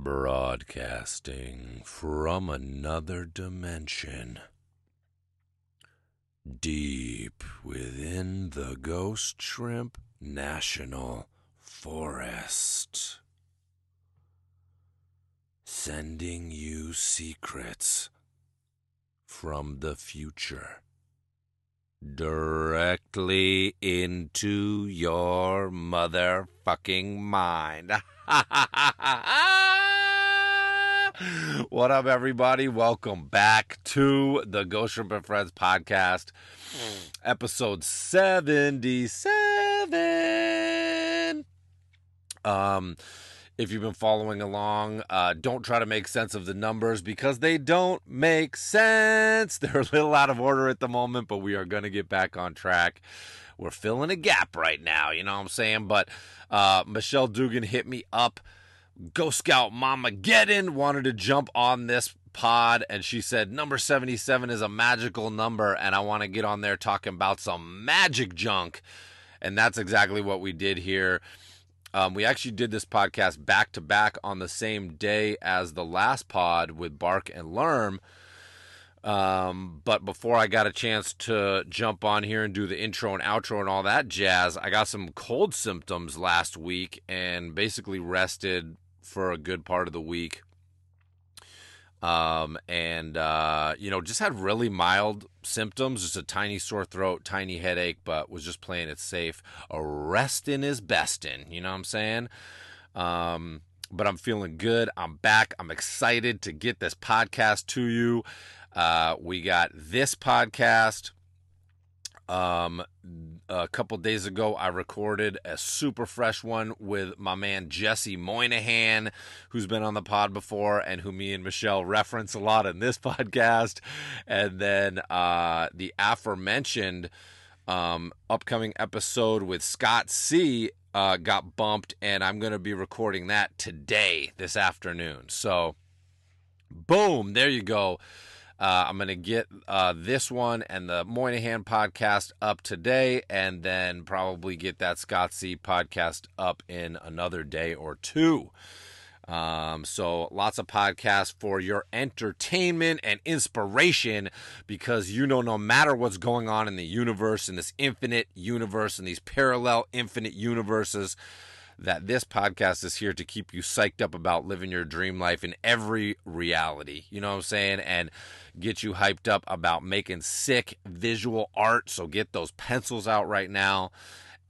Broadcasting from another dimension. Deep within the Ghost Shrimp National Forest. Sending you secrets from the future directly into your motherfucking mind. what up, everybody? Welcome back to the Ghost Shrimp and Friends podcast, episode 77. Um, if you've been following along, uh, don't try to make sense of the numbers because they don't make sense. They're a little out of order at the moment, but we are going to get back on track. We're filling a gap right now, you know what I'm saying? But uh, Michelle Dugan hit me up. Ghost Scout Momageddon wanted to jump on this pod, and she said number 77 is a magical number, and I want to get on there talking about some magic junk. And that's exactly what we did here. Um, we actually did this podcast back to back on the same day as the last pod with Bark and Lerm. Um, but before I got a chance to jump on here and do the intro and outro and all that jazz, I got some cold symptoms last week and basically rested for a good part of the week. Um, and uh, you know just had really mild symptoms just a tiny sore throat tiny headache but was just playing it safe. A resting is besting you know what i'm saying? Um, but i'm feeling good. I'm back. I'm excited to get this podcast to you. Uh, we got this podcast. Um, a couple days ago, I recorded a super fresh one with my man Jesse Moynihan, who's been on the pod before and who me and Michelle reference a lot in this podcast. And then uh, the aforementioned um, upcoming episode with Scott C. Uh, got bumped, and I'm going to be recording that today, this afternoon. So, boom, there you go. Uh, I'm going to get uh, this one and the Moynihan podcast up today, and then probably get that Scott C podcast up in another day or two. Um, so lots of podcasts for your entertainment and inspiration because you know, no matter what's going on in the universe, in this infinite universe, in these parallel infinite universes, that this podcast is here to keep you psyched up about living your dream life in every reality. You know what I'm saying? And get you hyped up about making sick visual art. So get those pencils out right now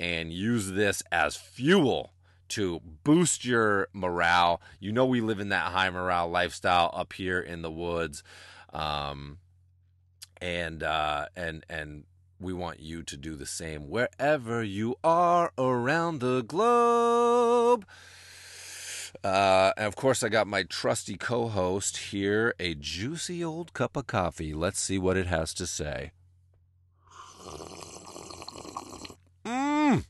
and use this as fuel to boost your morale. You know, we live in that high morale lifestyle up here in the woods. Um, and, uh, and, and, we want you to do the same wherever you are around the globe. Uh, and of course, I got my trusty co host here, a juicy old cup of coffee. Let's see what it has to say. Mmm.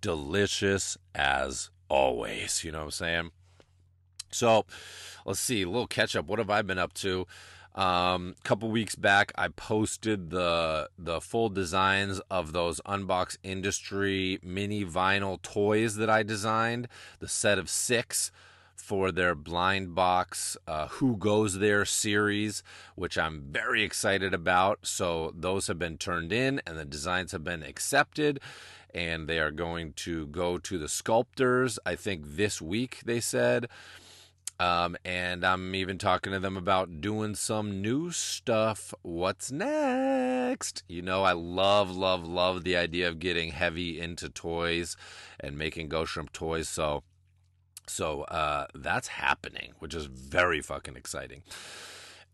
Delicious as always. You know what I'm saying? So, let's see. A little catch up. What have I been up to? Um, a couple weeks back, I posted the the full designs of those Unbox Industry mini vinyl toys that I designed, the set of six for their blind box uh, Who Goes There series, which I'm very excited about. So those have been turned in and the designs have been accepted. And they are going to go to the sculptors, I think this week, they said. Um, and I'm even talking to them about doing some new stuff. What's next? You know, I love, love, love the idea of getting heavy into toys and making Ghost Shrimp toys. So, so uh, that's happening, which is very fucking exciting.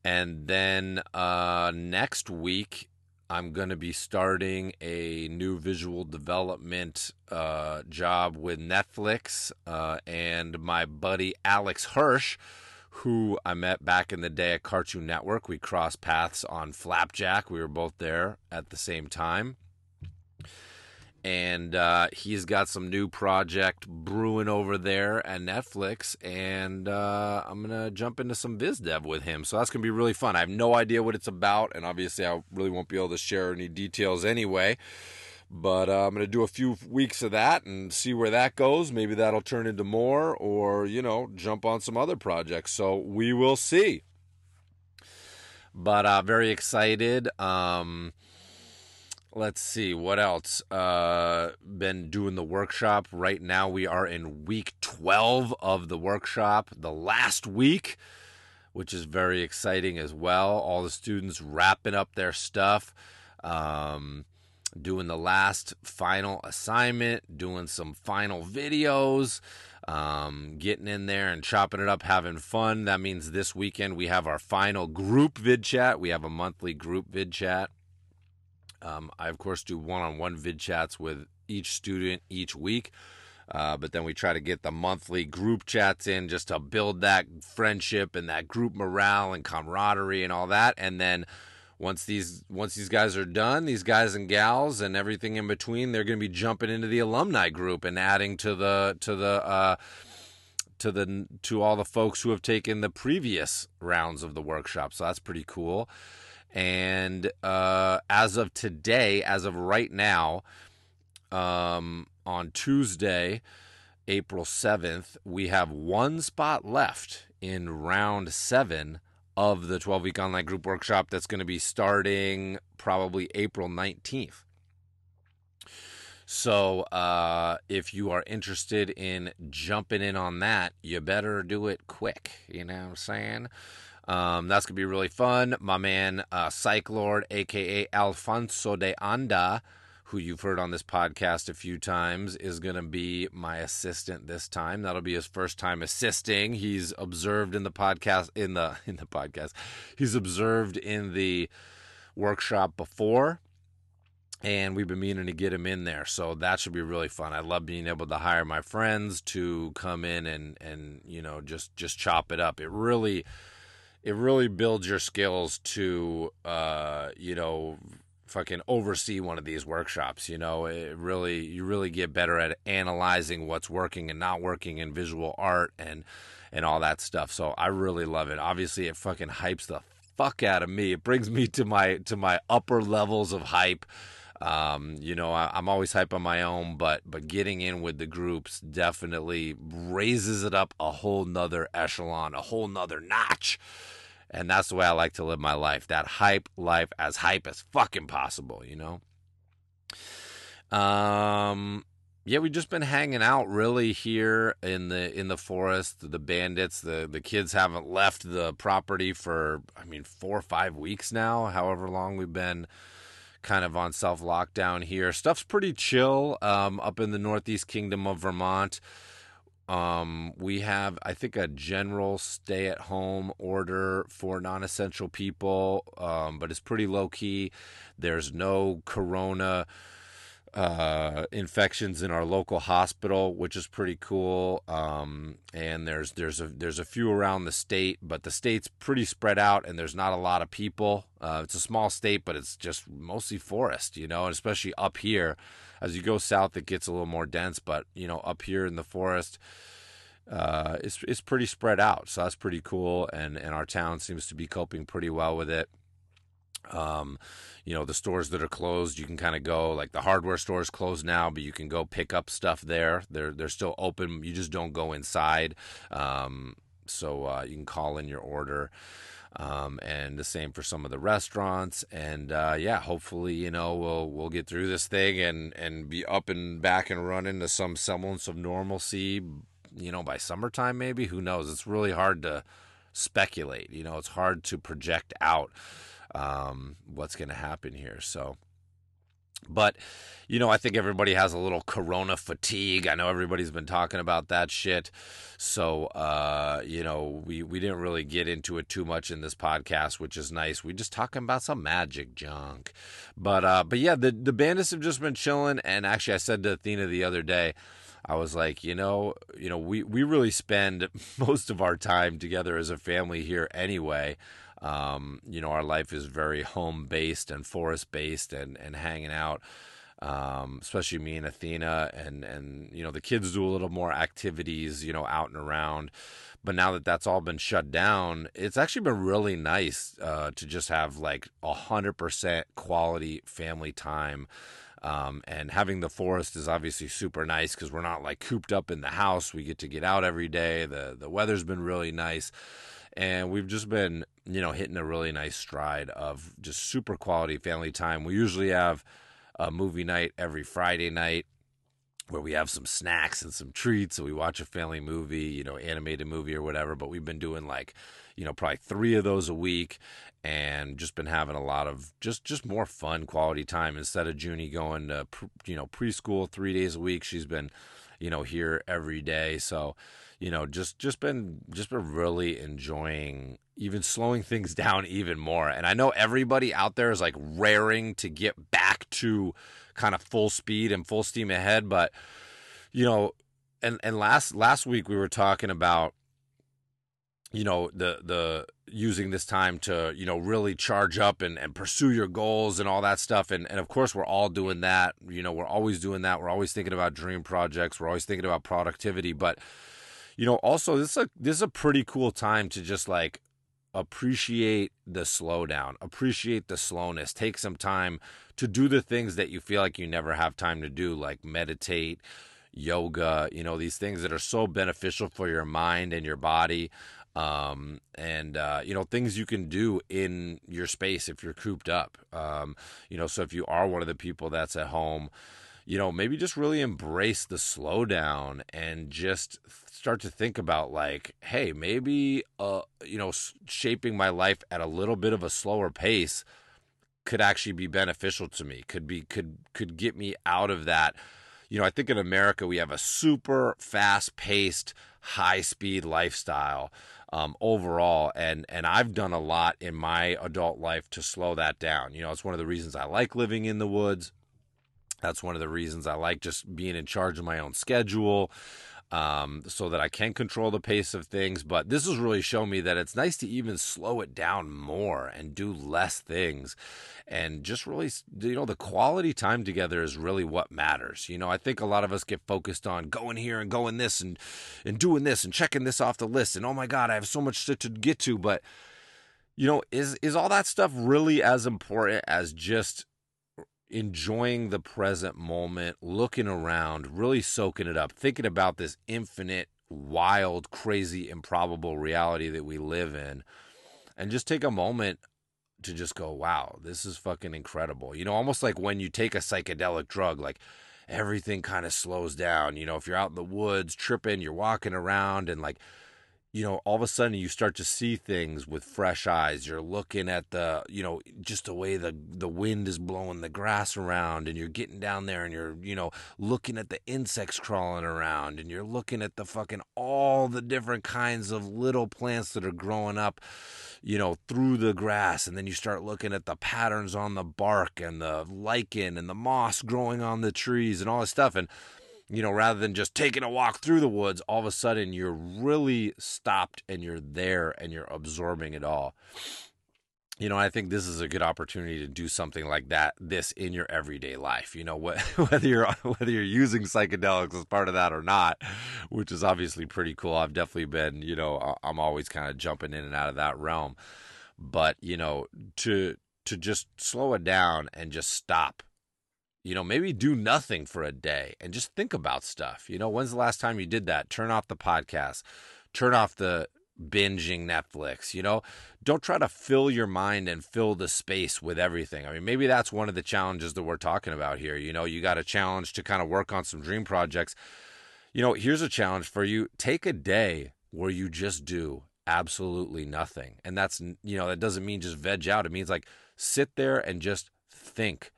And then uh, next week I'm going to be starting a new visual development uh, job with Netflix uh, and my buddy Alex Hirsch, who I met back in the day at Cartoon Network. We crossed paths on Flapjack. We were both there at the same time and uh, he's got some new project brewing over there at Netflix, and uh, I'm gonna jump into some biz dev with him. So that's gonna be really fun. I have no idea what it's about, and obviously I really won't be able to share any details anyway. But uh, I'm to do a few weeks of that and see where that goes. Maybe that'll turn into more or, you know, jump on some other projects. So we will see. But uh, very excited. Um, let's see what else uh been doing the workshop right now we are in week 12 of the workshop the last week which is very exciting as well all the students wrapping up their stuff um doing the last final assignment doing some final videos um, getting in there and chopping it up, having fun. That means this weekend we have our final group vid chat. We have a monthly group vid chat um, I, of course, do one on one vid chats with each student each week. Uh, but then we try to get the monthly group chats in just to build that friendship and that group morale and camaraderie and all that. And then once these once these guys are done, these guys and gals and everything in between, they're going to be jumping into the alumni group and adding to the to the uh, to the to all the folks who have taken the previous rounds of the workshop. So that's pretty cool. And uh, as of today, as of right now, um, on Tuesday, April 7th, we have one spot left in round seven of the 12 week online group workshop that's going to be starting probably April 19th. So, uh, if you are interested in jumping in on that, you better do it quick. You know what I'm saying? Um, that's gonna be really fun. My man, uh, Psych Lord, aka Alfonso de Anda, who you've heard on this podcast a few times, is gonna be my assistant this time. That'll be his first time assisting. He's observed in the podcast in the in the podcast. He's observed in the workshop before and we've been meaning to get him in there so that should be really fun i love being able to hire my friends to come in and and you know just just chop it up it really it really builds your skills to uh, you know fucking oversee one of these workshops you know? It really you really get better at analyzing what's working and not working in visual art and and all that stuff. So i really love it. Obviously it fucking hypes the fuck out of me. It brings me to my to my upper levels of hype. Um, you know I, i'm always hype on my own but but getting in with the groups definitely raises it up a whole nother echelon a whole nother notch and that's the way I like to live my life. That hype life as hype as fucking possible, you know? Um yeah, we've just been hanging out really here in the in the forest. The bandits, the the kids haven't left the property for I mean 4 or 5 weeks now, however long we've been kind of on self lockdown here. Stuff's pretty chill um, up in the Northeast Kingdom of Vermont. Um, we have, I think, a general stay at home order for non essential people, um, but it's pretty low key. There's no corona uh, infections in our local hospital, which is pretty cool. Um, and there's there's a there's a few around the state, but the state's pretty spread out, and there's not a lot of people. Uh, it's a small state, but it's just mostly forest, you know, and especially up here as you go south, it gets a little more dense, but you know, up here in the forest, uh, it's it's pretty spread out. So that's pretty cool, and and our town seems to be coping pretty well with it. Um, you know, the stores that are closed, you can kind of go like the hardware stores closed now, but you can go pick up stuff there. They're they're still open. You just don't go inside. Um, so uh, you can call in your order. Um, and the same for some of the restaurants. And uh, yeah, hopefully, you know, we'll we'll get through this thing and and be up and back and running to some semblance of normalcy. You know, by summertime, maybe. Who knows? It's really hard to speculate. You know, it's hard to project out um, what's going to happen here. So. But, you know, I think everybody has a little corona fatigue. I know everybody's been talking about that shit. So, uh, you know, we, we didn't really get into it too much in this podcast, which is nice. We just talking about some magic junk. But, uh, but yeah, the, the bandits have just been chilling. And actually, I said to Athena the other day, I was like, you know, you know, we, we really spend most of our time together as a family here anyway. Um, you know, our life is very home based and forest based and, and hanging out. Um, especially me and Athena and, and, you know, the kids do a little more activities, you know, out and around. But now that that's all been shut down, it's actually been really nice, uh, to just have like a hundred percent quality family time. Um, and having the forest is obviously super nice because we're not like cooped up in the house. We get to get out every day. The the weather's been really nice, and we've just been you know hitting a really nice stride of just super quality family time. We usually have a movie night every Friday night where we have some snacks and some treats and we watch a family movie, you know, animated movie or whatever. But we've been doing like, you know, probably three of those a week and just been having a lot of just just more fun quality time instead of Junie going to you know preschool three days a week. She's been, you know, here every day. So, you know, just just been just been really enjoying even slowing things down even more. And I know everybody out there is like raring to get back to kind of full speed and full steam ahead. But you know, and and last last week we were talking about you know the the using this time to you know really charge up and, and pursue your goals and all that stuff and and of course we're all doing that you know we're always doing that we're always thinking about dream projects we're always thinking about productivity but you know also this is a this is a pretty cool time to just like appreciate the slowdown, appreciate the slowness, take some time to do the things that you feel like you never have time to do, like meditate, yoga, you know, these things that are so beneficial for your mind and your body. Um, and, uh, you know, things you can do in your space if you're cooped up. Um, you know, so if you are one of the people that's at home, you know, maybe just really embrace the slowdown and just start to think about like, hey, maybe uh, you know, shaping my life at a little bit of a slower pace could actually be beneficial to me. Could be could could get me out of that. You know, I think in America we have a super fast-paced, high-speed lifestyle um, overall, and and I've done a lot in my adult life to slow that down. You know, it's one of the reasons I like living in the woods. That's one of the reasons I like just being in charge of my own schedule um, so that I can control the pace of things. But this has really shown me that it's nice to even slow it down more and do less things and just really, you know, the quality time together is really what matters. You know, I think a lot of us get focused on going here and going this and, and doing this and checking this off the list. And oh my God, I have so much to, to get to. But, you know, is, is all that stuff really as important as just enjoying the present moment, looking around, really soaking it up, thinking about this infinite, wild, crazy, improbable reality that we live in, and just take a moment to just go, wow, this is fucking incredible. You know, almost like when you take a psychedelic drug, like everything kind of slows down. You know, if you're out in the woods tripping, you're walking around and like you know, all of a sudden you start to see things with fresh eyes. You're looking at the, you know, just the way the the wind is blowing the grass around, and you're getting down there, and you're, you know, looking at the insects crawling around, and you're looking at the fucking all the different kinds of little plants that are growing up, you know, through the grass, and then you start looking at the patterns on the bark and the lichen and the moss growing on the trees and all this stuff, and you know, rather than just taking a walk through the woods, all of a sudden you're really stopped and you're there and you're absorbing it all. You know, I think this is a good opportunity to do something like that, this in your everyday life. You know, whether you're whether you're using psychedelics as part of that or not, which is obviously pretty cool. I've definitely been, you know, I'm always kind of jumping in and out of that realm. But you know, to to just slow it down and just stop you know, maybe do nothing for a day and just think about stuff. You know, when's the last time you did that? Turn off the podcast, turn off the binging Netflix, you know, don't try to fill your mind and fill the space with everything. I mean, maybe that's one of the challenges that we're talking about here. You know, you got a challenge to kind of work on some dream projects. You know, here's a challenge for you take a day where you just do absolutely nothing. And that's, you know, that doesn't mean just veg out. It means like sit there and just think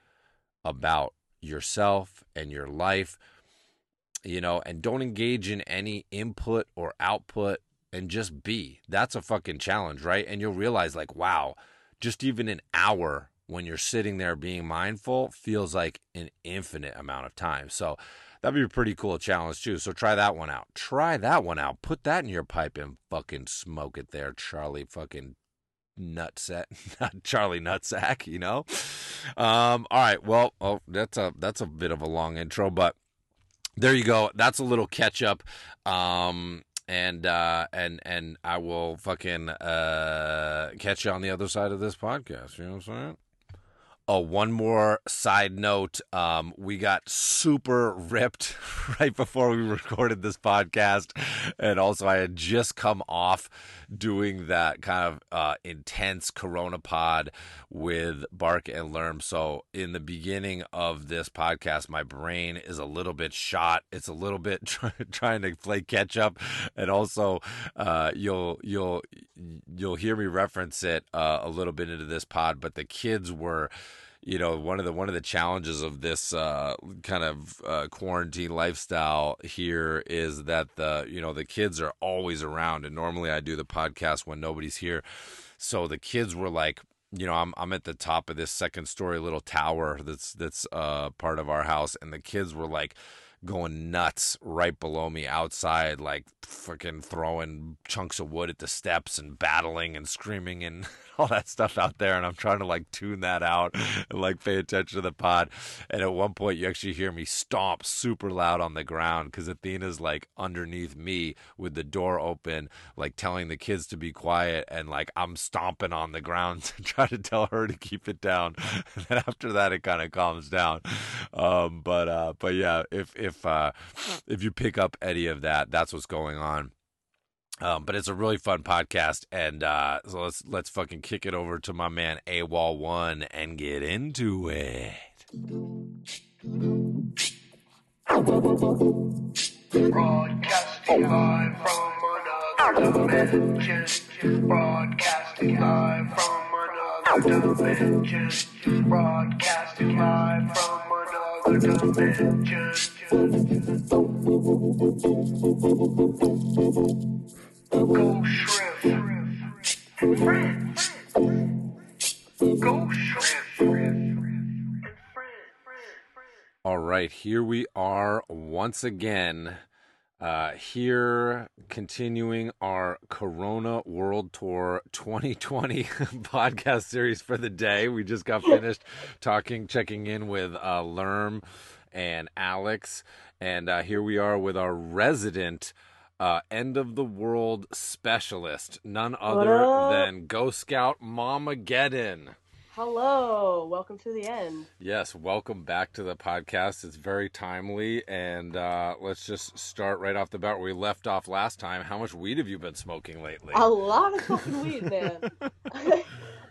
about yourself and your life, you know, and don't engage in any input or output and just be. That's a fucking challenge, right? And you'll realize, like, wow, just even an hour when you're sitting there being mindful feels like an infinite amount of time. So that'd be a pretty cool challenge, too. So try that one out. Try that one out. Put that in your pipe and fucking smoke it there, Charlie fucking nutsack, not Charlie Nutsack, you know. Um, all right, well, oh, that's a that's a bit of a long intro, but there you go. That's a little catch up. Um, and uh, and and I will fucking uh, catch you on the other side of this podcast. You know what I'm saying? Oh, one more side note. Um, we got super ripped right before we recorded this podcast. And also, I had just come off doing that kind of uh, intense Corona pod with Bark and Lerm. So, in the beginning of this podcast, my brain is a little bit shot. It's a little bit try- trying to play catch up. And also, uh, you'll, you'll, you'll hear me reference it uh, a little bit into this pod, but the kids were you know one of the one of the challenges of this uh, kind of uh, quarantine lifestyle here is that the you know the kids are always around and normally I do the podcast when nobody's here. So the kids were like you know I'm I'm at the top of this second story little tower that's that's uh, part of our house and the kids were like going nuts right below me outside, like freaking throwing chunks of wood at the steps and battling and screaming and all that stuff out there. And I'm trying to like tune that out and like pay attention to the pod. And at one point, you actually hear me stomp super loud on the ground because Athena's like underneath me with the door open, like telling the kids to be quiet. And like I'm stomping on the ground to try to tell her to keep it down. And then after that, it kind of calms down. Um, but, uh, but yeah, if, if, if uh, if you pick up any of that, that's what's going on. Um, but it's a really fun podcast, and uh, so let's let's fucking kick it over to my man AWOL One and get into it. Broadcasting live from another dimension. Broadcasting live from another dimension. Broadcasting live from All right, here we are once again. Uh, here, continuing our Corona World Tour 2020 podcast series for the day. We just got finished talking, checking in with uh, Lerm and Alex. And uh, here we are with our resident uh, end of the world specialist, none other than Go Scout Mama Geddon. Hello, welcome to the end. Yes, welcome back to the podcast. It's very timely, and uh, let's just start right off the bat where we left off last time. How much weed have you been smoking lately? A lot of fucking weed, man.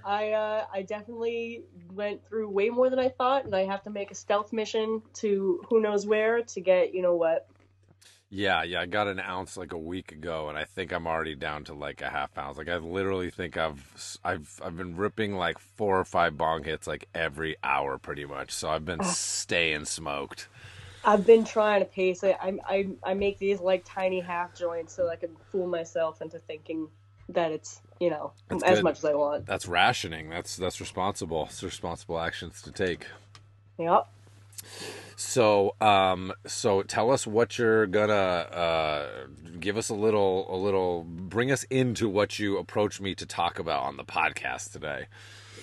I uh, I definitely went through way more than I thought, and I have to make a stealth mission to who knows where to get you know what. Yeah, yeah, I got an ounce like a week ago, and I think I'm already down to like a half ounce. Like I literally think I've I've I've been ripping like four or five bong hits like every hour, pretty much. So I've been staying smoked. I've been trying to pace it. I I I make these like tiny half joints so I can fool myself into thinking that it's you know That's as good. much as I want. That's rationing. That's that's responsible. It's responsible actions to take. Yep. So, um, so tell us what you're gonna uh, give us a little, a little, bring us into what you approached me to talk about on the podcast today.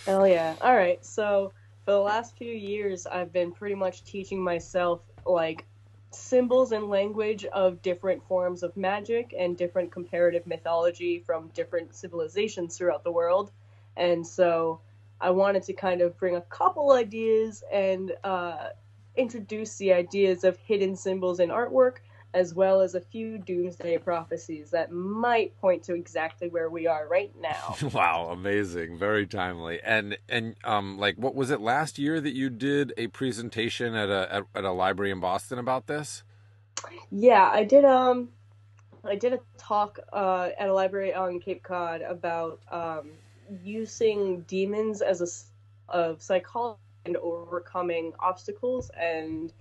Hell yeah. All right. So for the last few years, I've been pretty much teaching myself like symbols and language of different forms of magic and different comparative mythology from different civilizations throughout the world. And so I wanted to kind of bring a couple ideas and uh, introduce the ideas of hidden symbols in artwork, as well as a few doomsday prophecies that might point to exactly where we are right now. Wow, amazing, very timely. And and um, like, what was it last year that you did a presentation at a at, at a library in Boston about this? Yeah, I did. Um, I did a talk uh, at a library on Cape Cod about um, using demons as a of psychology and overcoming obstacles, and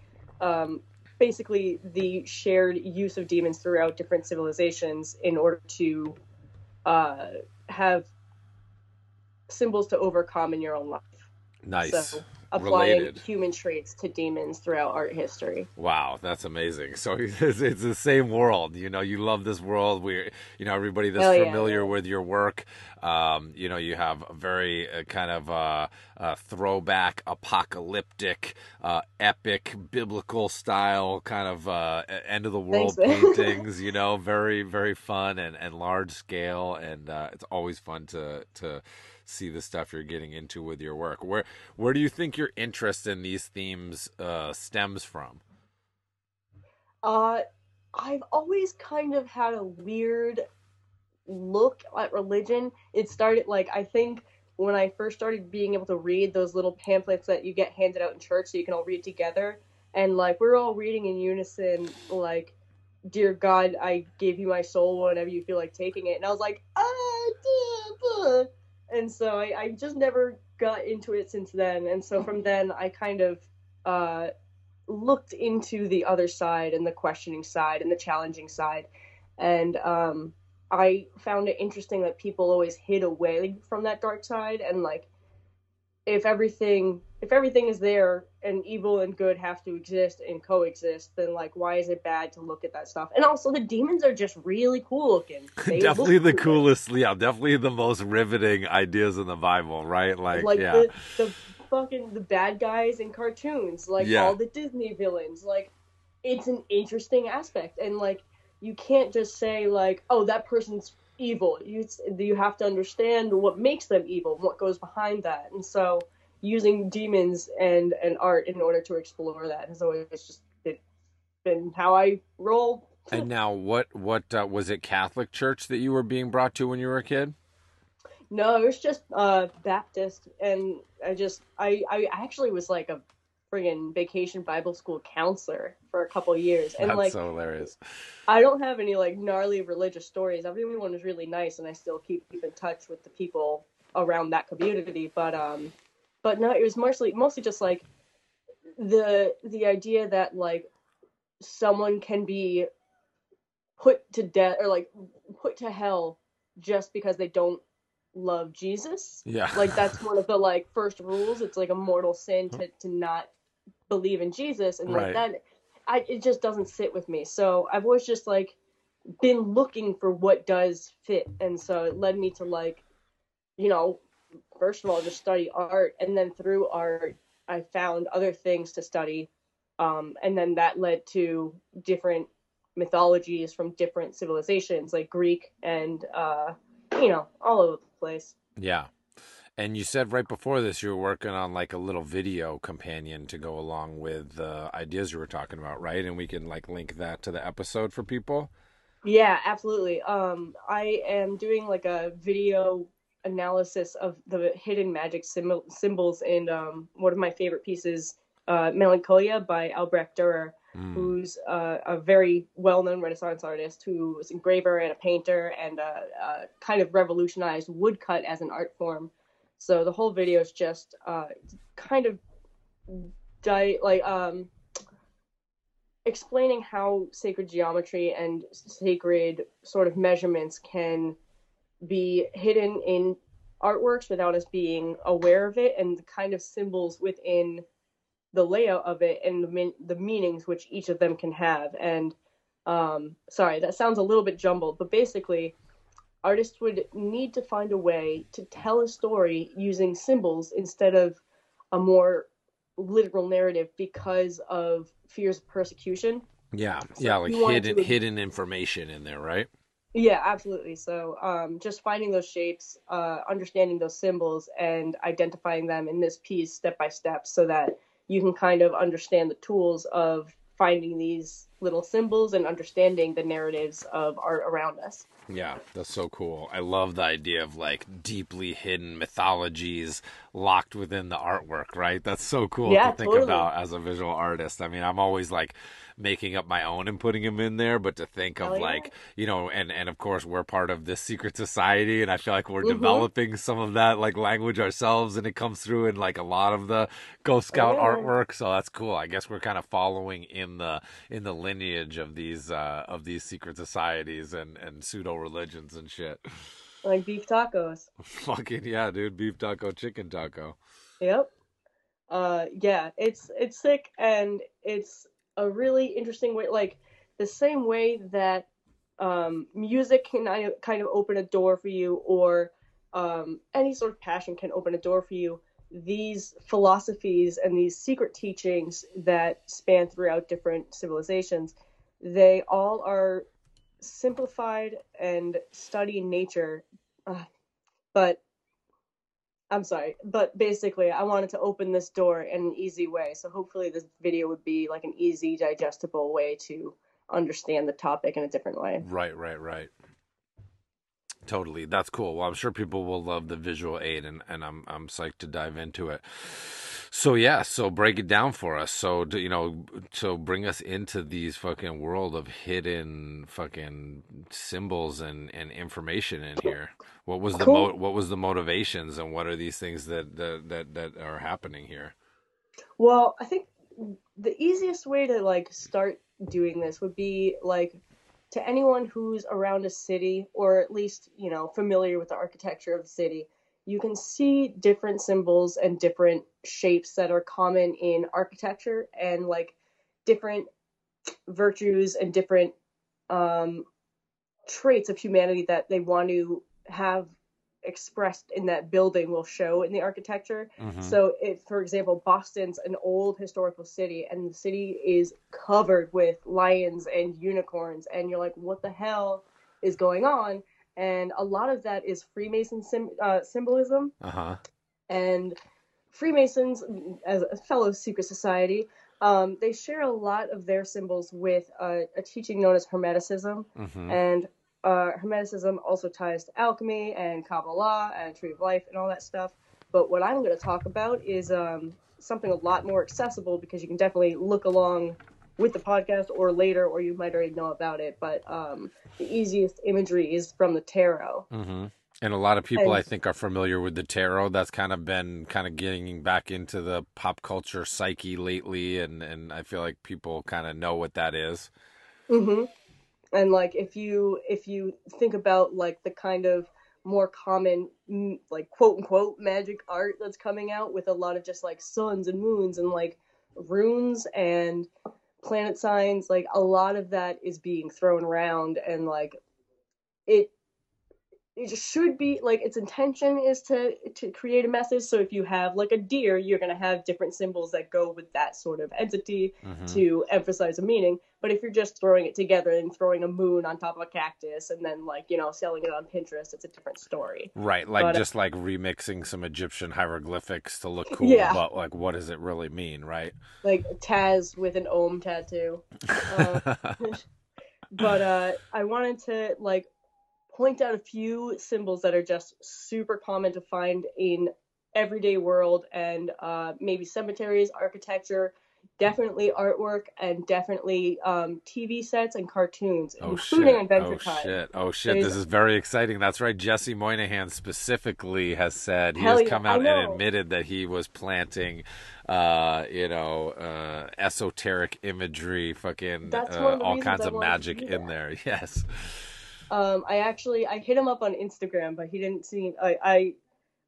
um, basically the shared use of demons throughout different civilizations in order to uh, have symbols to overcome in your own life. Nice. So applying Related. human traits to demons throughout art history. Wow, that's amazing. So it's, it's the same world. You know, you love this world. We, you know, everybody that's Hell familiar man. with your work. Um, you know, you have a very uh, kind of uh, uh, throwback, apocalyptic, uh, epic, biblical style kind of uh, end of the world Thanks, paintings. You know, very very fun and, and large scale, and uh, it's always fun to to see the stuff you're getting into with your work. Where where do you think your interest in these themes uh, stems from? Uh, I've always kind of had a weird look at religion. It started like I think when I first started being able to read those little pamphlets that you get handed out in church so you can all read together and like we're all reading in unison like dear god i gave you my soul whenever you feel like taking it and i was like ah duh, duh." and so I, I just never got into it since then and so from then i kind of uh, looked into the other side and the questioning side and the challenging side and um, i found it interesting that people always hid away from that dark side and like if everything if everything is there and evil and good have to exist and coexist then like why is it bad to look at that stuff and also the demons are just really cool looking They definitely look the cool. coolest, yeah, definitely the most riveting ideas in the Bible, right? Like, like yeah, the, the fucking the bad guys in cartoons like Yeah. all the disney villains like it's an interesting aspect and like you can't just say like oh that person's evil you you have to understand what makes them evil what goes behind that and so using demons and and art in order to explore that has always just been, been how i roll And now, what what uh, was it? Catholic church that you were being brought to when you were a kid? No, it was just uh Baptist, and I just I I actually was like a friggin' vacation Bible school counselor for a couple years, and That's like so hilarious. I don't have any like gnarly religious stories. Everyone was really nice, and I still keep keep in touch with the people around that community. But um, but no, it was mostly mostly just like the the idea that like someone can be put to death or like put to hell just because they don't love Jesus Yeah, like that's one of the like first rules it's like a mortal sin to, to not believe in jesus and Right. like that i it just doesn't sit with me. So i've always just like been looking for what does fit. And so it led me to like you know first of all just study art. And then through art i found other things to study. Um, and then that led to different mythologies from different civilizations like greek and uh, you know all over the place. Yeah. And you said right before this you were working on like a little video companion to go along with the ideas you were talking about, right? And we can like link that to the episode for people. Yeah, absolutely. Um, I am doing like a video analysis of the hidden magic symbol- symbols in um, one of my favorite pieces, uh, Melancholia by Albrecht Dürer, Mm. who's uh, a very well-known Renaissance artist who was an engraver and a painter and uh, uh, kind of revolutionized woodcut as an art form. So the whole video is just uh, kind of di- like um, explaining how sacred geometry and sacred sort of measurements can be hidden in artworks without us being aware of it and the kind of symbols within the layout of it and the, min- the meanings which each of them can have. And um, sorry that sounds a little bit jumbled but basically artists would need to find a way to tell a story using symbols instead of a more literal narrative because of fears of persecution Yeah, So yeah, like hidden to- hidden information in there, right? Yeah, absolutely. So, um, just finding those shapes, uh, understanding those symbols, and identifying them in this piece step by step, so that you can kind of understand the tools of finding these little symbols and understanding the narratives of art around us. Yeah, that's so cool. I love the idea of like deeply hidden mythologies locked within the artwork, right? That's so cool Yeah, to think totally. about as a visual artist. I mean, I'm always like making up my own and putting them in there, but to think of Hell yeah. like, you know, and and of course we're part of this secret society and I feel like we're Mhm. developing some of that like language ourselves and it comes through in like a lot of the Ghost Scout yeah. artwork, so that's cool. I guess we're kind of following in the in the lineage of these uh of these secret societies and and pseudo religions and shit. Like beef tacos. Fucking yeah, dude. Beef taco, chicken taco. Yep. Uh, yeah, it's it's sick and it's a really interesting way. Like the same way that um, music can kind of- kind of open a door for you, or um, any sort of passion can open a door for you. These philosophies and these secret teachings that span throughout different civilizations, they all are simplified and study nature, uh, but I'm sorry, but basically, I wanted to open this door in an easy way. So hopefully, this video would be like an easy, digestible way to understand the topic in a different way. Right, right, right. Totally. That's cool. Well, I'm sure people will love the visual aid and, and I'm I'm psyched to dive into it. So yeah, so break it down for us. So you know, so bring us into these fucking world of hidden fucking symbols and, and information in here. What was the Cool. mo- what was the motivations and what are these things that that that, that are happening here? Well, I think the easiest way to like start doing this would be like to anyone who's around a city or at least, you know, familiar with the architecture of the city, you can see different symbols and different shapes that are common in architecture and like different virtues and different um, traits of humanity that they want to have expressed in that building will show in the architecture. Mhm. So, if, for example, Boston's an old historical city, and the city is covered with lions and unicorns, and you're like, what the hell is going on? And a lot of that is Freemason sim- uh, symbolism. Uh-huh. And Freemasons, as a fellow secret society, um, they share a lot of their symbols with uh, a teaching known as Hermeticism. Mhm. And uh, Hermeticism also ties to alchemy and Kabbalah and Tree of Life and all that stuff. But what I'm going to talk about is um, something a lot more accessible because you can definitely look along with the podcast or later, or you might already know about it. But um, the easiest imagery is from the tarot. Mm-hmm. And a lot of people, And- I think, are familiar with the tarot. That's kind of been kind of getting back into the pop culture psyche lately, and and I feel like people kind of know what that is. hmm And like if you if you think about like the kind of more common mm, like quote unquote magic art that's coming out with a lot of just like suns and moons and like runes and planet signs like a lot of that is being thrown around and like it it just should be like its intention is to to create a message so if you have like a deer you're going to have different symbols that go with that sort of entity Mhm. to emphasize a meaning. But if you're just throwing it together and throwing a moon on top of a cactus and then like you know selling it on Pinterest, it's a different story. Right, like But, uh, just like remixing some Egyptian hieroglyphics to look cool, Yeah. but like, what does it really mean, right? Like Taz with an Om tattoo. Uh, But uh, I wanted to like point out a few symbols that are just super common to find in everyday world and uh, maybe cemeteries, architecture, definitely artwork, and definitely um, TV sets and cartoons, oh including shit! Adventure Oh Time. shit! Oh shit! There's- This is very exciting. That's right. Jesse Moynihan specifically has said he Hell has come I out and admitted that he was planting, uh, you know, uh, esoteric imagery, fucking uh, one of the all kinds I of magic in there. Yes. Um, I actually I hit him up on Instagram, but he didn't see. I I,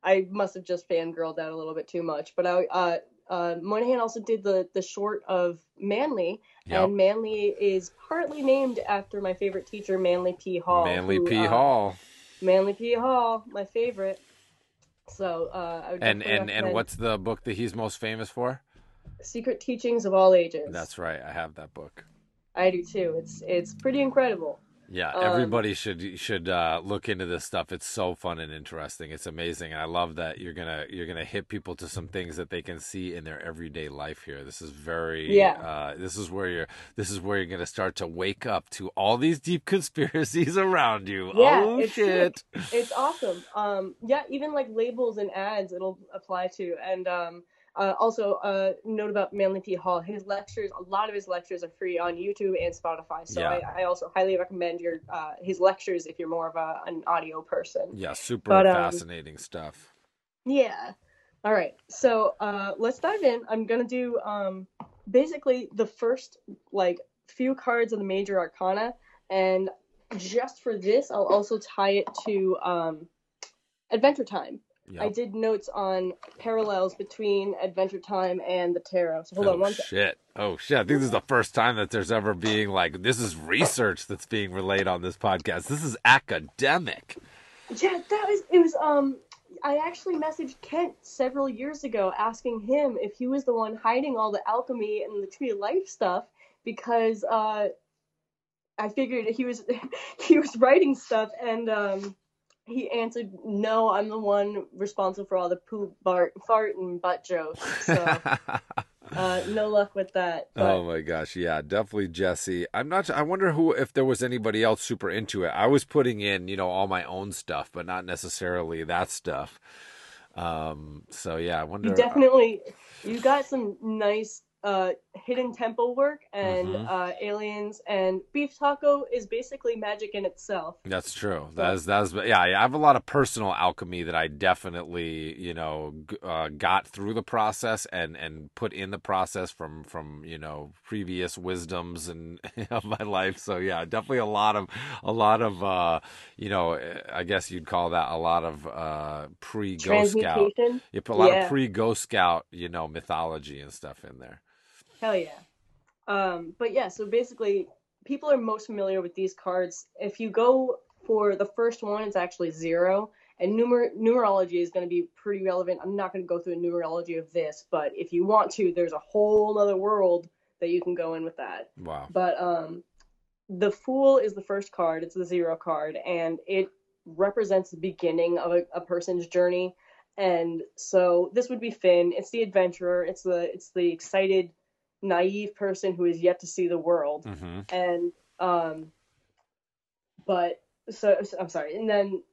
I must have just fangirled out a little bit too much. But I uh, uh, Moynihan also did the the short of Manly, Yep. and Manly is partly named after my favorite teacher, Manly P Hall. Manly who, P uh, Hall. Manly P Hall, my favorite. So uh, I would And and and what's the book that he's most famous for? Secret Teachings of All Ages. That's right. I have that book. I do too. It's it's pretty incredible. Yeah, Um, everybody should should uh, look into this stuff. It's so fun and interesting. It's amazing, and I love that you're gonna you're gonna hit people to some things that they can see in their everyday life here. This is very Yeah. Uh, this is where you're this is where you're gonna start to wake up to all these deep conspiracies around you. Yeah, oh it's shit! it's awesome. Um, yeah, even like labels and ads, it'll apply to. And um, uh, also, uh, note about Manly P. Hall. His lectures, a lot of his lectures are free on YouTube and Spotify. So Yeah. I, I also highly recommend your uh, his lectures if you're more of a, an audio person. Yeah, super But, um, fascinating stuff. Yeah. All right. So uh, let's dive in. I'm gonna do um, basically the first like few cards of the major arcana, and just for this, I'll also tie it to um, Adventure Time. I did notes on parallels between Adventure Time and the tarot. So hold oh on one sec. shit! Oh shit! I think this is the first time that there's ever being like this is research that's being relayed on this podcast. This is academic. Yeah, that was it. Was um, I actually messaged Kent several years ago asking him if he was the one hiding all the alchemy and the tree of life stuff because uh, I figured he was he was writing stuff and um, he answered, "No, I'm the one responsible for all the poop, bart, fart, and butt jokes." So uh, no luck with that. But Oh my gosh, yeah, definitely Jesse. I'm not. I wonder who if there was anybody else super into it. I was putting in, you know, all my own stuff, but not necessarily that stuff. Um. So yeah, I wonder. you definitely you got some nice uh, hidden temple work and Mhm. uh, aliens and beef taco is basically magic in itself. That's true. That's that's yeah. I have a lot of personal alchemy that I definitely you know uh, got through the process and and put in the process from from you know previous wisdoms and of my life. So yeah, definitely a lot of a lot of uh, you know I guess you'd call that a lot of uh, pre Ghost Scout. You put a lot Yeah. of pre Ghost Scout you know mythology and stuff in there. Hell yeah. Um, but yeah, so basically, people are most familiar with these cards. If you go for the first one, it's actually zero, and numer- numerology is going to be pretty relevant. I'm not going to go through a numerology of this, but if you want to, there's a whole other world that you can go in with that. Wow. But um, the Fool is the first card. It's the zero card, and it represents the beginning of a, a person's journey. And so this would be Finn. It's the adventurer. It's the it's the excited, naive person who is yet to see the world. hmm And um, but so, so- I'm sorry. And then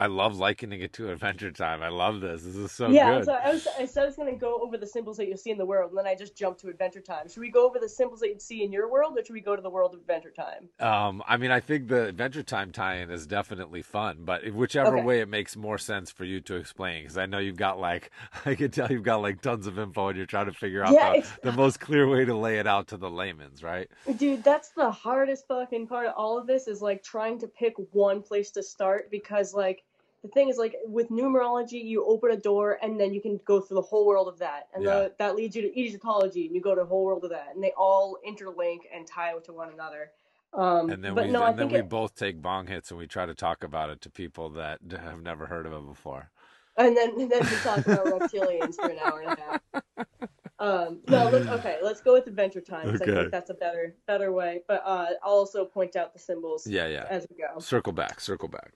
I love likening it to Adventure Time. I love this. This is so yeah, good. so I was I said I was gonna go over the symbols that you see in the world, and then I just jumped to Adventure Time. Should we go over the symbols that you'd see in your world, or should we go to the world of Adventure Time? Um, I mean, I think the Adventure Time tie-in is definitely fun, but whichever Okay. way it makes more sense for you to explain, because I know you've got like, I can tell you've got like tons of info, and you're trying to figure out Yeah, the, it's- the most clear way to lay it out to the layman's, right? Dude, that's the hardest fucking part of all of this is like trying to pick one place to start because like the thing is like with numerology you open a door and then you can go through the whole world of that and Yeah. the, that leads you to Egyptology and you go to the whole world of that and they all interlink and tie to one another. Um, And then but we no, I and then think we it, both take bong hits and we try to talk about it to people that have never heard of it before. and then and then we talk about reptilians for an hour and a half. Um, no, let's, okay, let's go with Adventure Time 'cause I think that's a better better way. But uh, I'll also point out the symbols Yeah, yeah. as we go. Circle back, circle back.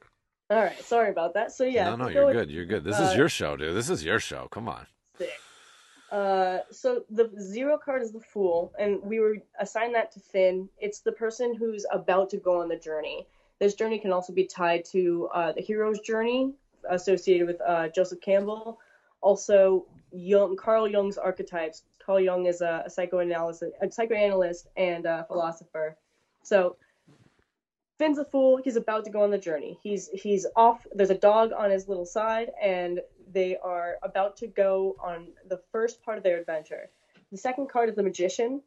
All right, sorry about that. So yeah, no, no, you're good. You're good. This uh, is your show, dude. This is your show. Come on. Sick. Uh, so the zero card is the fool, and we were assigned that to Finn. It's the person who's about to go on the journey. This journey can also be tied to uh, the hero's journey, associated with uh, Joseph Campbell. Also, Jung, Carl Jung's archetypes. Carl Jung is a, a psychoanalyst, a psychoanalyst and a philosopher. So Finn's a fool. He's about to go on the journey. He's he's off. There's a dog on his little side, and they are about to go on the first part of their adventure. The second card is the magician.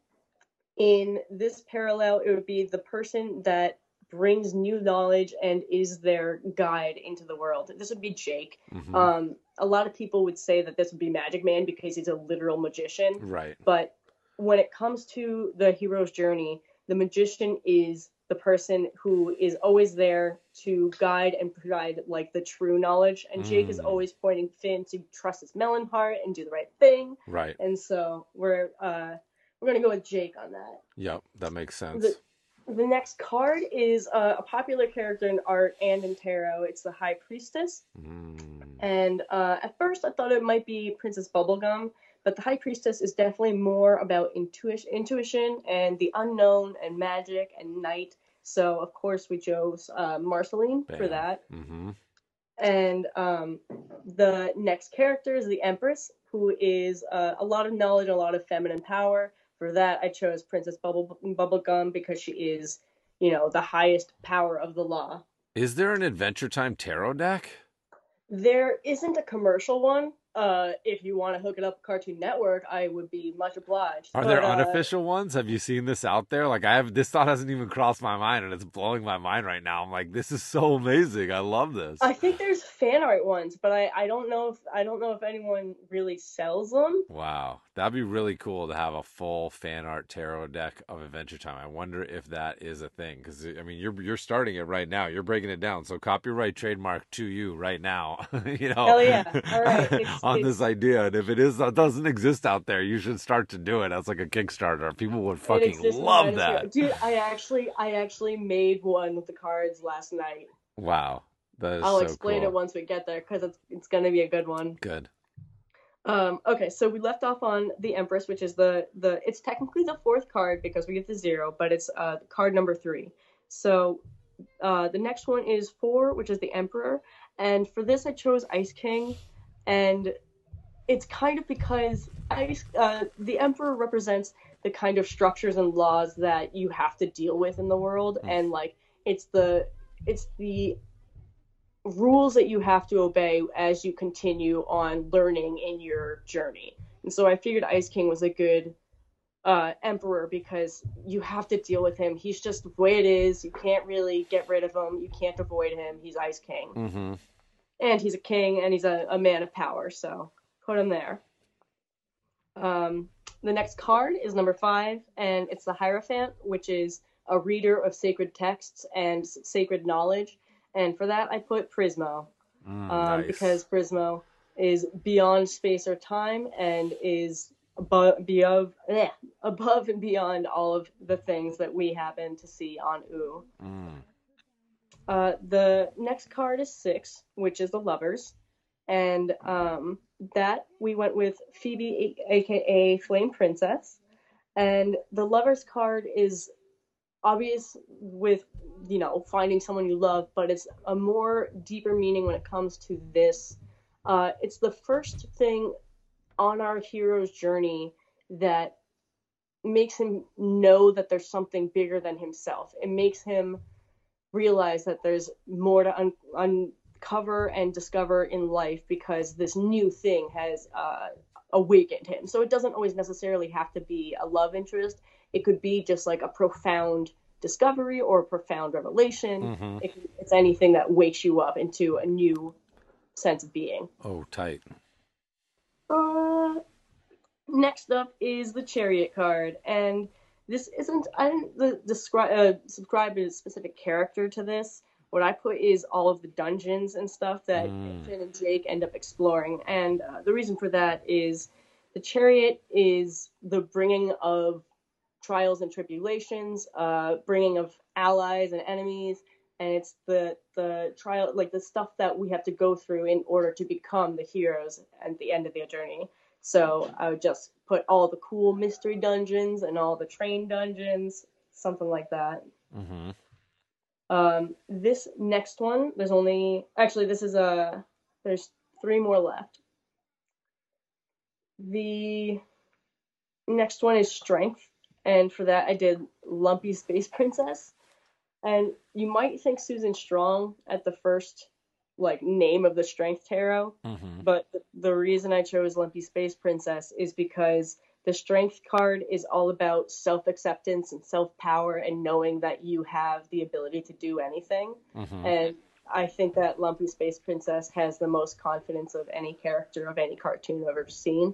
In this parallel, it would be the person that brings new knowledge and is their guide into the world. This would be Jake. Mhm. Um, a lot of people would say that this would be Magic Man because he's a literal magician. right. But when it comes to the hero's journey, the magician is the person who is always there to guide and provide like the true knowledge. And Jake is Mm. always pointing Finn to trust his melon heart and do the right thing. Right. And so we're uh, we're gonna go with Jake on that. Yep. That makes sense. The, the next card is uh, a popular character in art and in tarot. It's the High Priestess. Mm. And uh, at first, I thought it might be Princess Bubblegum, but the High Priestess is definitely more about intuition, intuition and the unknown and magic and night. So of course we chose uh, Marceline for Bam. that. hmm And um, the next character is the Empress, who is uh, a lot of knowledge, a lot of feminine power. For that, I chose Princess Bubble Bubblegum because she is, you know, the highest power of the law. Is there an Adventure Time tarot deck? There isn't a commercial one. Uh, if you want to hook it up Cartoon Network, I would be much obliged. Are But, there uh, unofficial ones? Have you seen this out there? Like I have this thought hasn't even crossed my mind and it's blowing my mind right now. I'm like, this is so amazing. I love this. I think there's fan art ones, but I, I don't know if I don't know if anyone really sells them. Wow. That'd be really cool to have a full fan art tarot deck of Adventure Time. I wonder if that is a thing cuz I mean, you're you're starting it right now. You're breaking it down. So copyright trademark to you right now. you know. Hell yeah. All right. On this idea and if it is that doesn't exist out there, you should start to do it as like a Kickstarter. People would fucking love that. dude. I actually I actually made one with the cards last night. Wow. That is I'll so explain cool. it once we get there because it's it's gonna be a good one. Good. Um, okay, so we left off on the Empress, which is the the it's technically the fourth card because we get the zero, but it's uh card number three. So uh, the next one is four, which is the Emperor, and for this I chose Ice King, and it's kind of because Ice uh, the Emperor represents the kind of structures and laws that you have to deal with in the world, Mm. and like it's the it's the rules that you have to obey as you continue on learning in your journey. And so I figured Ice King was a good uh, emperor because you have to deal with him. He's just the way it is. You can't really get rid of him. You can't avoid him. He's Ice King. Mm-hmm. And he's a king and he's a, a man of power. So put him there. Um, the next card is number five, and it's the Hierophant, which is a reader of sacred texts and sacred knowledge. And for that, I put Prismo Mm, um, nice. because Prismo is beyond space or time and is above, above, eh, above and beyond all of the things that we happen to see on Ooo. Mm. Uh, the next card is six, which is the Lovers, and um, that we went with Phoebe, aka Flame Princess, and the Lovers card is obvious with you know finding someone you love, but it's a more deeper meaning when it comes to this. Uh, it's the first thing on our hero's journey that makes him know that there's something bigger than himself. It makes him realize that there's more to un- uncover and discover in life because this new thing has uh, awakened him. So it doesn't always necessarily have to be a love interest. It could be just like a profound discovery or a profound revelation. Mhm. It, it's anything that wakes you up into a new sense of being. Oh, tight. Uh, next up is the chariot card, and this isn't. I didn't the, describe uh, subscribe a specific character to this. What I put is all of the dungeons and stuff that Mm. Finn and Jake end up exploring, and uh, the reason for that is the chariot is the bringing of trials and tribulations, uh, bringing of allies and enemies, and it's the the trial like the stuff that we have to go through in order to become the heroes at the end of their journey. So I would just put all the cool mystery dungeons and all the train dungeons, something like that. Mm-hmm. Um, this next one, there's only actually this is a there's three more left. The next one is strength, and for that I did Lumpy Space Princess. And you might think Susan Strong at the first like name of the strength tarot, Mm-hmm. but the reason I chose Lumpy Space Princess is because the strength card is all about self acceptance and self power and knowing that you have the ability to do anything. Mm-hmm. And I think that Lumpy Space Princess has the most confidence of any character of any cartoon I've ever seen.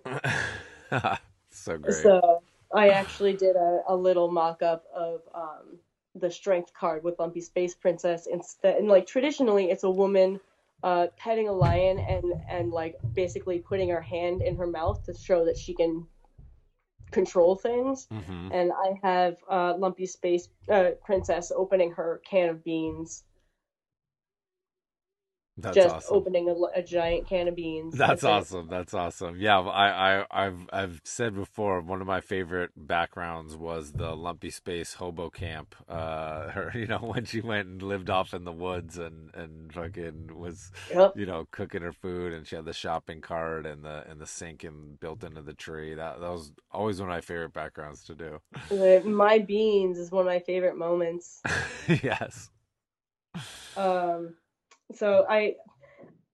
so great. So I actually did a, a little mock up of um, the strength card with Lumpy Space Princess instead. And like traditionally, it's a woman uh, petting a lion and and like basically putting her hand in her mouth to show that she can control things. mm-hmm. And I have uh, Lumpy Space uh, Princess opening her can of beans, That's just awesome. opening a, a giant can of beans. That's it. awesome. That's awesome. Yeah, I, I, I've, I've said before. One of my favorite backgrounds was the Lumpy Space Hobo Camp. Uh, her, you know, when she went and lived off in the woods and and fucking was, Yep. you know, cooking her food, and she had the shopping cart and the and the sink and built into the tree. That that was always one of my favorite backgrounds to do. My beans is one of my favorite moments. yes. Um, so I,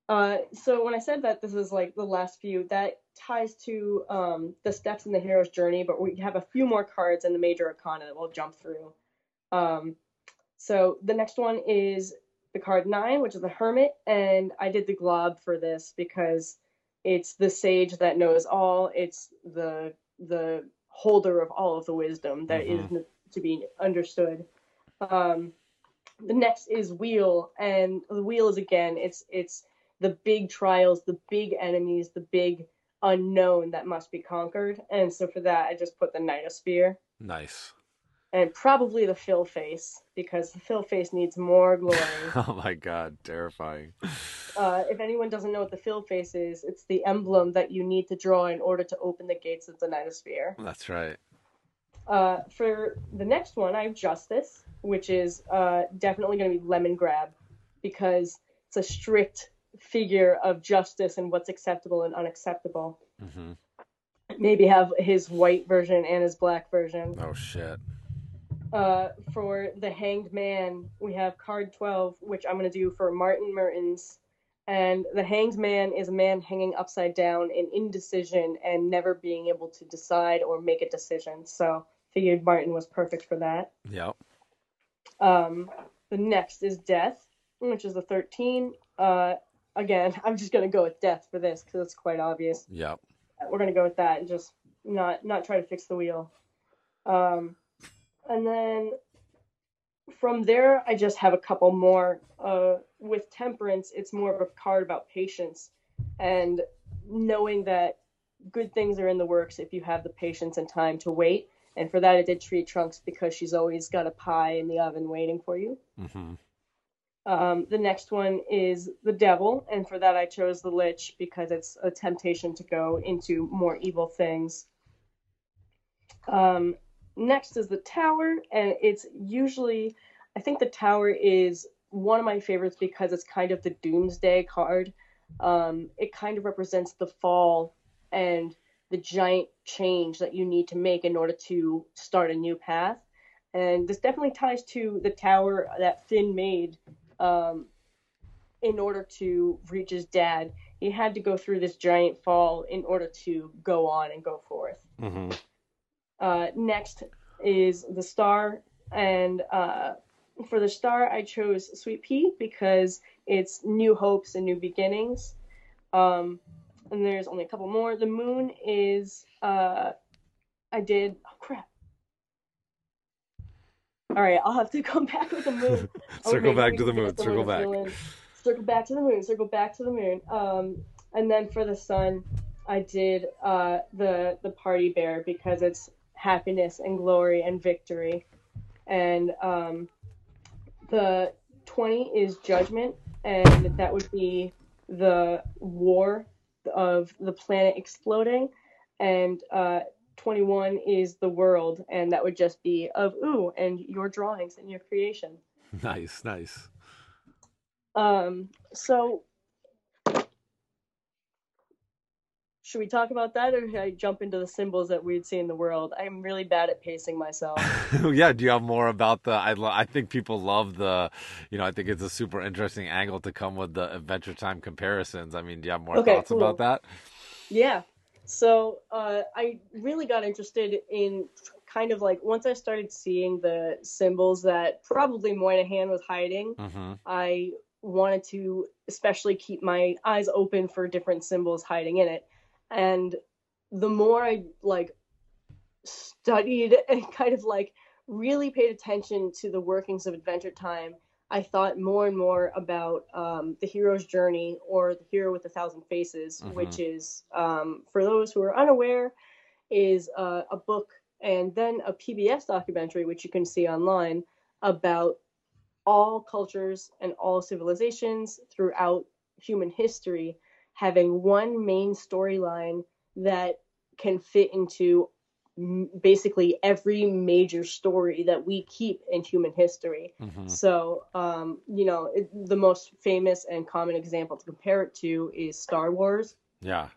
uh, so when I said that this is like the last few, that ties to um, the steps in the hero's journey, but we have a few more cards in the major arcana that we'll jump through. Um, so the next one is the card nine, which is the hermit, and I did the glob for this because it's the sage that knows all. It's the the holder of all of the wisdom that is Mhm. to be understood. Um, the next is wheel and the wheel is again it's it's the big trials the big enemies the big unknown that must be conquered and so for that i just put the knight of spear Nice. and probably the Phil face because the Phil face needs more glory. Oh my god, terrifying. uh, if anyone doesn't know what the Phil face is, it's the emblem that you need to draw in order to open the gates of the Nightosphere. That's right. Uh, for the next one, I have Justice, which is uh, definitely going to be Lemongrab because it's a strict figure of justice and what's acceptable and unacceptable. Mm-hmm. Maybe have his white version and his black version. Oh shit. Uh, for the Hanged Man, we have card 12, which I'm going to do for Martin Mertens. And the Hanged Man is a man hanging upside down in indecision and never being able to decide or make a decision. So, figured Martin was perfect for that. Yep. Um, the next is Death, which is the 13. Uh, again, I'm just going to go with Death for this because it's quite obvious Yep. we're gonna go with that and just not not try to fix the wheel. Um, and then from there, I just have a couple more. Uh, with temperance, it's more of a card about patience and knowing that good things are in the works if you have the patience and time to wait. And for that, I did Tree Trunks because she's always got a pie in the oven waiting for you. hmm Um, the next one is the devil, and for that I chose the lich because it's a temptation to go into more evil things. Um, next is the tower, and it's usually, I think the tower is one of my favorites because it's kind of the doomsday card. Um, it kind of represents the fall and the giant change that you need to make in order to start a new path. And this definitely ties to the tower that Finn made um, in order to reach his dad. He had to go through this giant fall in order to go on and go forth. hmm Uh, next is the star, and uh, for the star, I chose Sweet P because it's new hopes and new beginnings. Um, and there's only a couple more. The moon is uh, I did. Oh crap! All right, I'll have to come back with the moon. Circle back to the moon. the Circle moon back. feeling. Circle back to the moon. Circle back to the moon. Um, and then for the sun, I did uh, the the party bear because it's happiness and glory and victory. And um, the twenty is judgment, and that would be the war of the planet exploding. And uh, 21 is the world, and that would just be of Ooo and your drawings and your creation. Nice, nice. Um, so should we talk about that, or should I jump into the symbols that we'd see in the world? I'm really bad at pacing myself. yeah, do you have more about the? I lo- I think people love the, you know, I think it's a super interesting angle to come with the Adventure Time comparisons. I mean, do you have more Okay, thoughts about that? Yeah. So uh, I really got interested in kind of like once I started seeing the symbols that probably Moynihan was hiding, hmm I wanted to especially keep my eyes open for different symbols hiding in it. And the more I like studied and kind of like really paid attention to the workings of Adventure Time, I thought more and more about um, the hero's journey or the hero with a thousand faces, Mhm. which is, um, for those who are unaware, is uh, a book and then a PBS documentary, which you can see online, about all cultures and all civilizations throughout human history having one main storyline that can fit into basically every major story that we keep in human history. hmm So, um, you know, it, the most famous and common example to compare it to is Star Wars Yeah.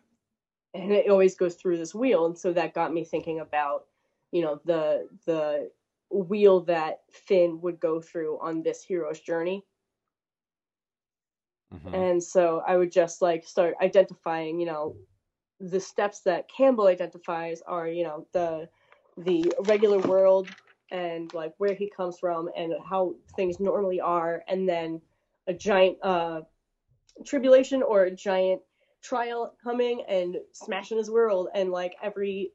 and it always goes through this wheel and so that got me thinking about you know the the wheel that finn would go through on this hero's journey hmm and so i would just like start identifying you know the steps that campbell identifies are you know the the regular world and like where he comes from and how things normally are and then a giant uh tribulation or a giant trial coming and smashing his world and like every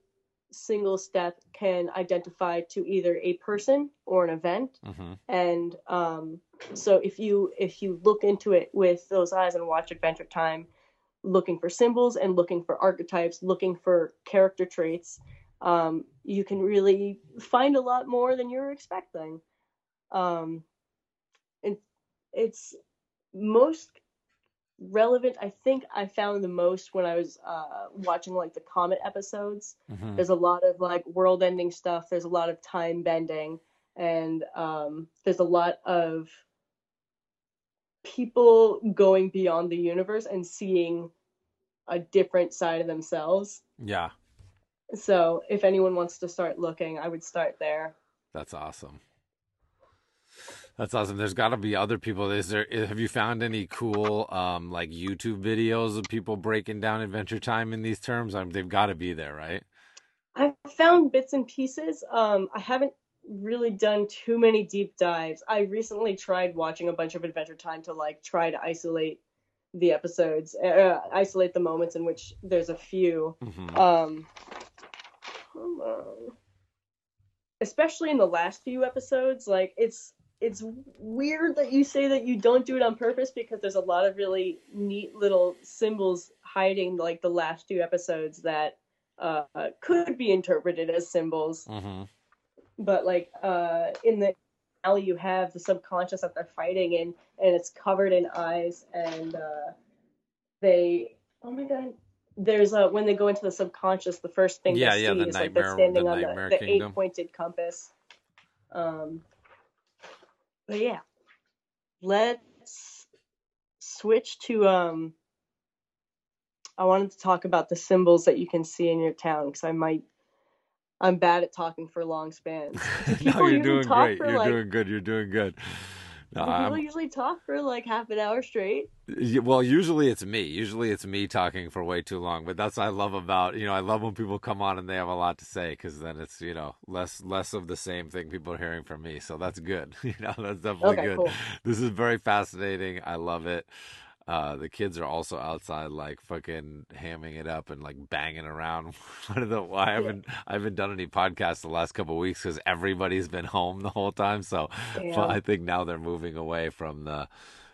single step can identify to either a person or an event. Hmm and um, so if you if you look into it with those eyes and watch adventure time looking for symbols and looking for archetypes looking for character traits um, you can really find a lot more than you're expecting. Um, and it's most relevant. I think I found the most when I was uh, watching like the Comet episodes. Mhm. There's a lot of like world ending stuff. There's a lot of time bending, and um, there's a lot of people going beyond the universe and seeing a different side of themselves. Yeah, So if anyone wants to start looking, I would start there. that's awesome. That's awesome. There's got to be other people. Is there? Have you found any cool, um, like YouTube videos of people breaking down Adventure Time in these terms? Um, they've got to be there, right? I've found bits and pieces. Um, I haven't really done too many deep dives. I recently tried watching a bunch of Adventure Time to like try to isolate the episodes, uh, isolate the moments in which there's a few. hmm Um, hold on. Especially in the last few episodes, like it's it's weird that you say that you don't do it on purpose because there's a lot of really neat little symbols hiding like the last two episodes that uh, could be interpreted as symbols. hmm But like uh, in the alley, you have the subconscious that they're fighting in, and it's covered in eyes, and uh, they oh my god. There's a when they go into the subconscious, the first thing Yeah, they yeah, see the is like they're standing the on the, the eight pointed compass. Um, but yeah, let's switch to um. I wanted to talk about the symbols that you can see in your town because I might. I'm bad at talking for long spans. No, you're doing great. You're like- doing good. You're doing good. No, Do I'm, people usually talk for like half an hour straight? Well, usually it's me. Usually it's me talking for way too long. But that's what I love about you know I love when people come on and they have a lot to say because then it's you know less less of the same thing people are hearing from me. So that's good. You know that's definitely Okay, good. cool. This is very fascinating. I love it. Uh, the kids are also outside like fucking hamming it up and like banging around. One of the why I haven't I haven't done any podcasts the last couple of weeks because everybody's been home the whole time. So but I think now they're moving away from the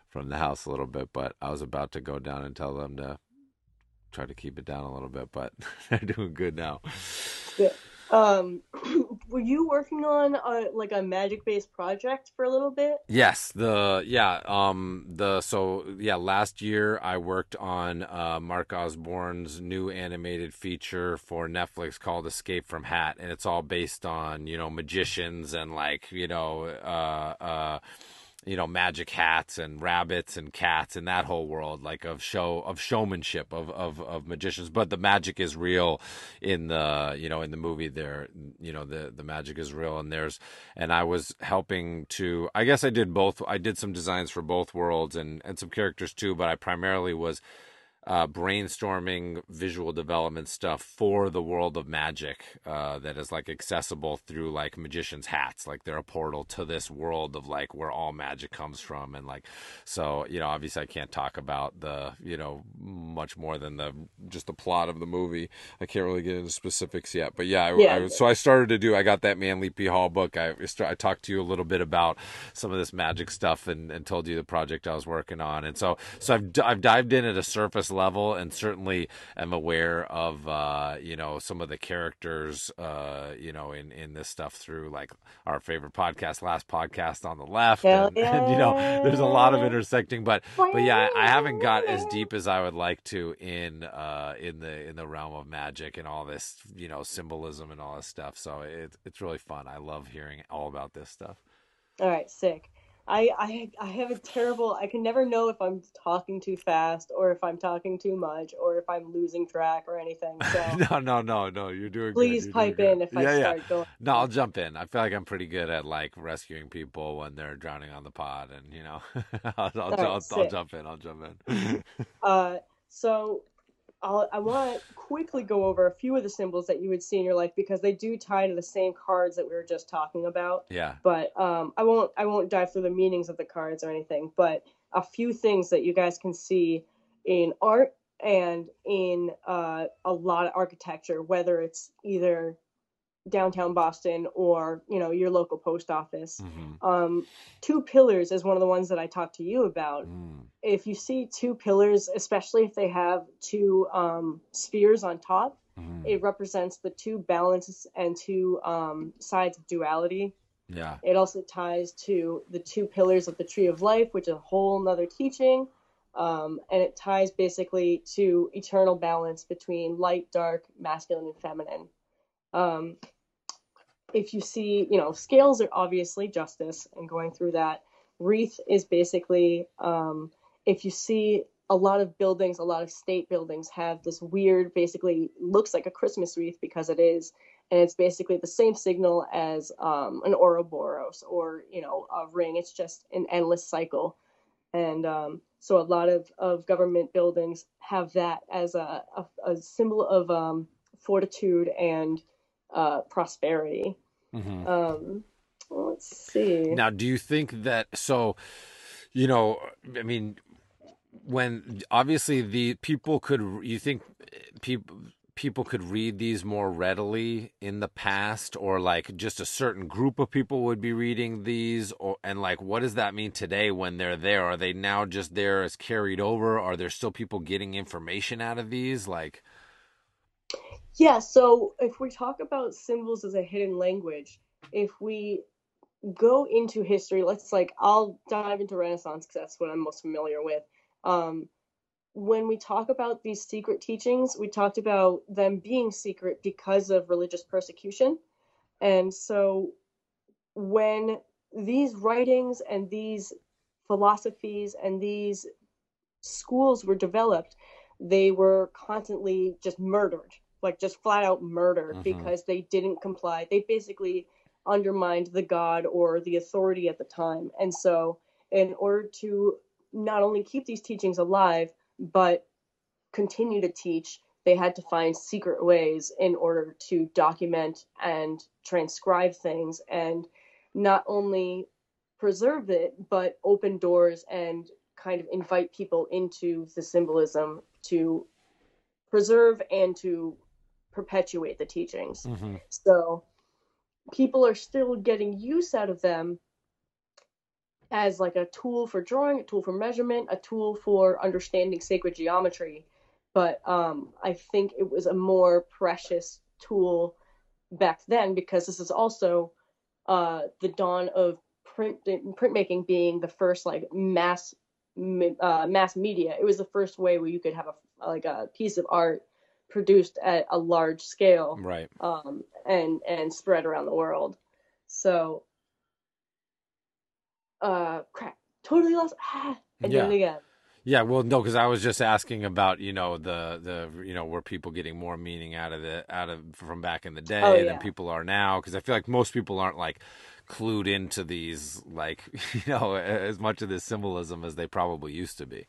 from the house a little bit. But I was about to go down and tell them to try to keep it down a little bit, but they're doing good now. Yeah. Um, were you working on a, like a magic based project for a little bit? Yes, the yeah, um the so yeah, last year I worked on uh Mark Osborne's new animated feature for Netflix called Escape from Hat and it's all based on, you know, magicians and like, you know, uh uh you know magic hats and rabbits and cats and that whole world like of show of showmanship of of of magicians. But the magic is real in the you know in the movie there you know the the magic is real and there's and I was helping to I guess I did both I did some designs for both worlds and and some characters too but I primarily was uh, brainstorming visual development stuff for the world of magic uh, that is like accessible through like magicians hats. Like they're a portal to this world of like where all magic comes from. And like so you know obviously i can't talk about the you know much more than the just the plot of the movie. I can't really get into specifics yet. But yeah, I, Yeah. I, so i started to do i got that manly p hall book. I i talked to you a little bit about some of this magic stuff and, and told you the project i was working on. And so so i've, I've dived in at a surface level and certainly am aware of uh you know some of the characters uh you know in in this stuff through like our favorite podcast last podcast on the left and, and you know there's a lot of intersecting but but yeah I, I haven't got as deep as i would like to in uh in the in the realm of magic and all this you know symbolism and all this stuff so it, it's really fun. I love hearing all about this stuff. All right, sick. I, I I have a terrible. I can never know if I'm talking too fast or if I'm talking too much or if I'm losing track or anything. So no no no no you're doing please. You're doing pipe in good. if I yeah, yeah. start going. No, I'll jump in. I feel like I'm pretty good at like rescuing people when they're drowning on the pod, and you know, I'll, I'll, I'll, I'll jump in. I'll jump in. Uh, so I'll, I want to quickly go over a few of the symbols that you would see in your life because they do tie to the same cards that we were just talking about. yeah, But um, I won't I won't dive through the meanings of the cards or anything. But a few things that you guys can see in art and in uh, a lot of architecture, whether it's either downtown Boston or you know your local post office. hmm Um, two pillars is one of the ones that I talked to you about mm. if you see two pillars, especially if they have two um, spheres on top, Mhm. It represents the two balances and two um, sides of duality. Yeah. It also ties to the two pillars of the tree of life, which is a whole nother teaching. Um, and it ties basically to eternal balance between light, dark, masculine, and feminine. Um, if you see, you know, scales are obviously justice and going through that. Wreath is basically, um, if you see a lot of buildings, a lot of state buildings have this weird, basically looks like a Christmas wreath because it is, and it's basically the same signal as um, an Ouroboros or you know a ring. It's just an endless cycle, and um, so a lot of, of government buildings have that as a, a, a symbol of um, fortitude and uh, prosperity. Mhm. Um, let's see. Now, do you think that so? You know, I mean, when obviously the people could, you think people people could read these more readily in the past, or like just a certain group of people would be reading these, or and like what does that mean today when they're there? Are they now just there as carried over? Are there still people getting information out of these? Like, Yeah, so if we talk about symbols as a hidden language, if we go into history, let's like I'll dive into Renaissance because that's what I'm most familiar with. Um, when we talk about these secret teachings, we talked about them being secret because of religious persecution. And so when these writings and these philosophies and these schools were developed, they were constantly just murdered, like just flat out murdered Mhm. because they didn't comply. They basically undermined the god or the authority at the time. And so, in order to not only keep these teachings alive, but continue to teach, they had to find secret ways in order to document and transcribe things and not only preserve it, but open doors and kind of invite people into the symbolism to preserve and to perpetuate the teachings. mhm. So people are still getting use out of them as like a tool for drawing, a tool for measurement, a tool for understanding sacred geometry. But um, I think it was a more precious tool back then because this is also uh, the dawn of print printmaking being the first like mass uh, mass media. It was the first way where you could have a like a piece of art produced at a large scale right. um, and and spread around the world. So, uh, crap, totally lost. Ah, I did Yeah. it again. Yeah, well, no, because I was just asking about you know the the you know were people getting more meaning out of the out of from back in the day Oh, than people are now? Because I feel like most people aren't like clued into these like you know as much of this symbolism as they probably used to be.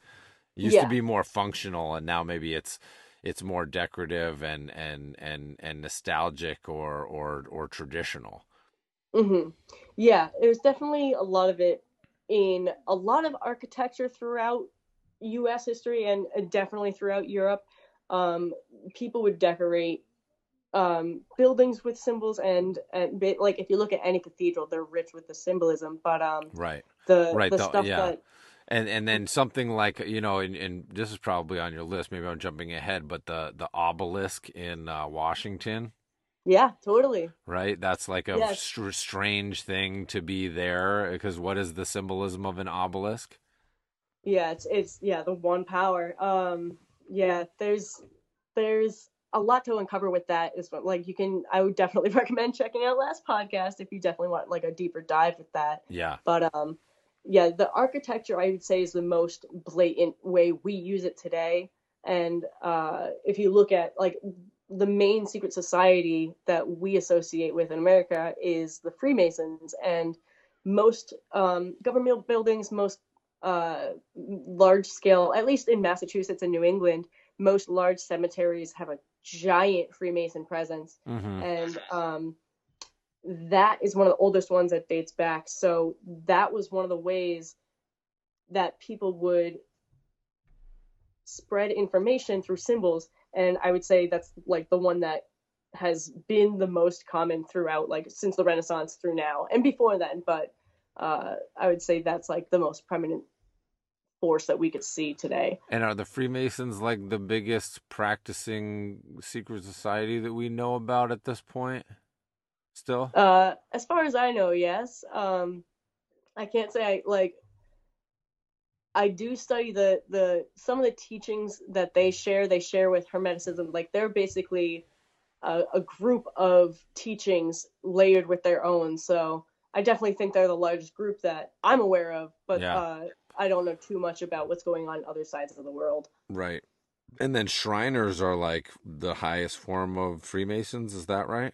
It used to be more functional, and now maybe it's it's more decorative and and and and nostalgic or or or traditional. hmm Yeah, there's definitely a lot of it in a lot of architecture throughout U.S. history and definitely throughout Europe. Um, people would decorate um, buildings with symbols, and, and like if you look at any cathedral, they're rich with the symbolism. But um, Right. the Right, the the- stuff yeah. that And and then something like you know, and, and this is probably on your list. Maybe I'm jumping ahead, but the the obelisk in uh, Washington, yeah, totally. right? That's like a Yes. str- strange thing to be there because what is the symbolism of an obelisk? Yeah, it's it's yeah, the one power. Um yeah, there's there's a lot to uncover with that is what like you can I would definitely recommend checking out last podcast if you definitely want like a deeper dive with that. Yeah, But um yeah, the architecture I would say is the most blatant way we use it today. And uh if you look at like the main secret society that we associate with in America is the Freemasons and most um, government buildings, most uh, large scale, at least in Massachusetts and New England, most large cemeteries have a giant Freemason presence. hmm And um, that is one of the oldest ones that dates back. So that was one of the ways that people would spread information through symbols. And I would say that's like the one that has been the most common throughout, like since the Renaissance through now and before then. But uh, I would say that's like the most prominent force that we could see today. And are the Freemasons like the biggest practicing secret society that we know about at this point? Still? Uh, as far as I know, yes. Um, I can't say I like. I do study the the some of the teachings that they share. They share with Hermeticism. Like they're basically a, a group of teachings layered with their own. So I definitely think they're the largest group that I'm aware of. But Yeah. uh, I don't know too much about what's going on in other sides of the world. Right. And then Shriners are like the highest form of Freemasons, is that right?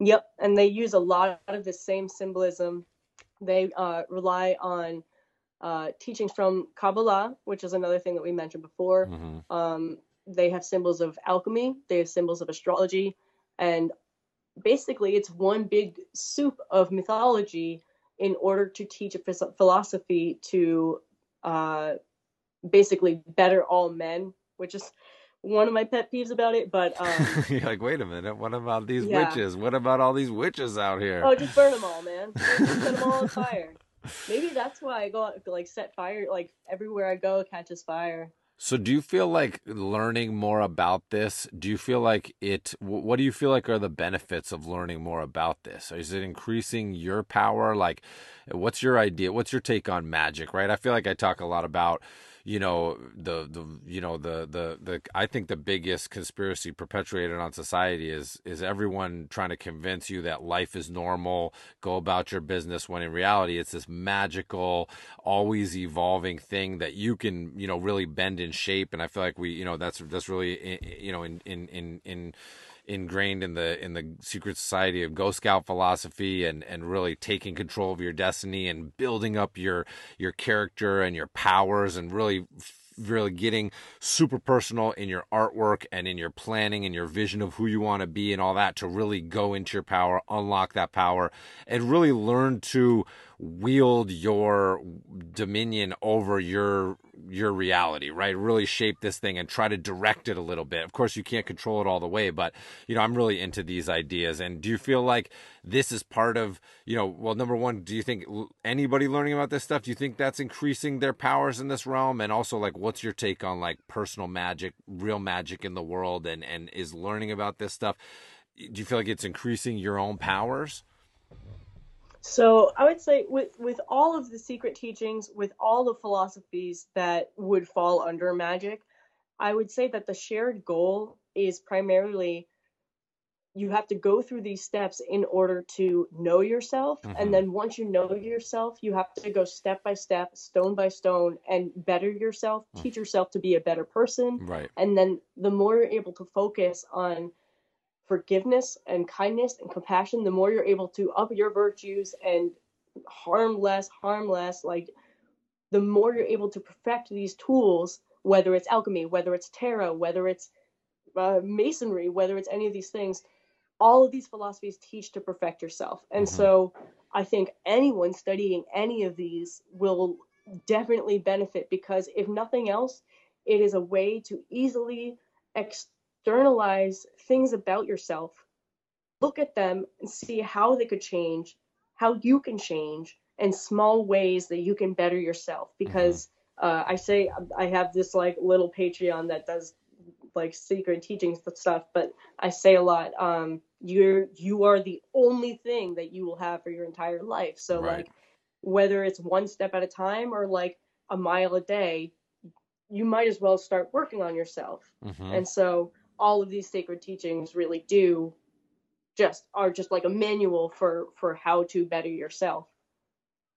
Yep, and they use a lot of the same symbolism. They uh, rely on uh, teachings from Kabbalah, which is another thing that we mentioned before. hmm Um, they have symbols of alchemy, they have symbols of astrology, and basically it's one big soup of mythology in order to teach a philosophy to uh, basically better all men, which is one of my pet peeves about it. But um, You're like, wait a minute, what about these Yeah. witches? What about all these witches out here? Oh, just burn them all, man. Just set them all on fire. Maybe that's why I go out, like set fire. Like everywhere I go, catches fire. So, do you feel like learning more about this? Do you feel like it? What do you feel like are the benefits of learning more about this? Is it increasing your power? Like, what's your idea? What's your take on magic? Right? I feel like I talk a lot about, you know, the the you know the the the. I think the biggest conspiracy perpetuated on society is is everyone trying to convince you that life is normal, go about your business. When in reality, it's this magical, always evolving thing that you can you know really bend in shape and i feel like we you know that's that's really you know in in in in ingrained in the in the secret society of ghost scout philosophy and and really taking control of your destiny and building up your your character and your powers and really really getting super personal in your artwork and in your planning and your vision of who you want to be and all that to really go into your power unlock that power and really learn to wield your dominion over your your reality right? Really shape this thing and try to direct it a little bit. Of course you can't control it all the way but you know i'm really into these ideas. And do you feel like this is part of you know well number one do you think anybody learning about this stuff do you think that's increasing their powers in this realm? And also like what's your take on like personal magic real magic in the world and and is learning about this stuff? Do you feel like it's increasing your own powers So I would say with with all of the secret teachings, with all the philosophies that would fall under magic, I would say that the shared goal is primarily you have to go through these steps in order to know yourself Mhm. and then once you know yourself you have to go step by step stone by stone and better yourself Mm. teach yourself to be a better person right and then the more you're able to focus on forgiveness and kindness and compassion, the more you're able to up your virtues and harm less, harm less. Like, the more you're able to perfect these tools, whether it's alchemy, whether it's tarot, whether it's uh, masonry, whether it's any of these things, all of these philosophies teach to perfect yourself. And Mhm. so I think anyone studying any of these will definitely benefit because if nothing else, it is a way to easily externalize things about yourself, look at them and see how they could change, how you can change, and small ways that you can better yourself. Because uh, I say I have this like little Patreon that does like secret teachings and stuff, but I say a lot. Um, you're you are the only thing that you will have for your entire life. So Right. like whether it's one step at a time or like a mile a day, you might as well start working on yourself. hmm And so all of these sacred teachings really do just are just like a manual for for how to better yourself.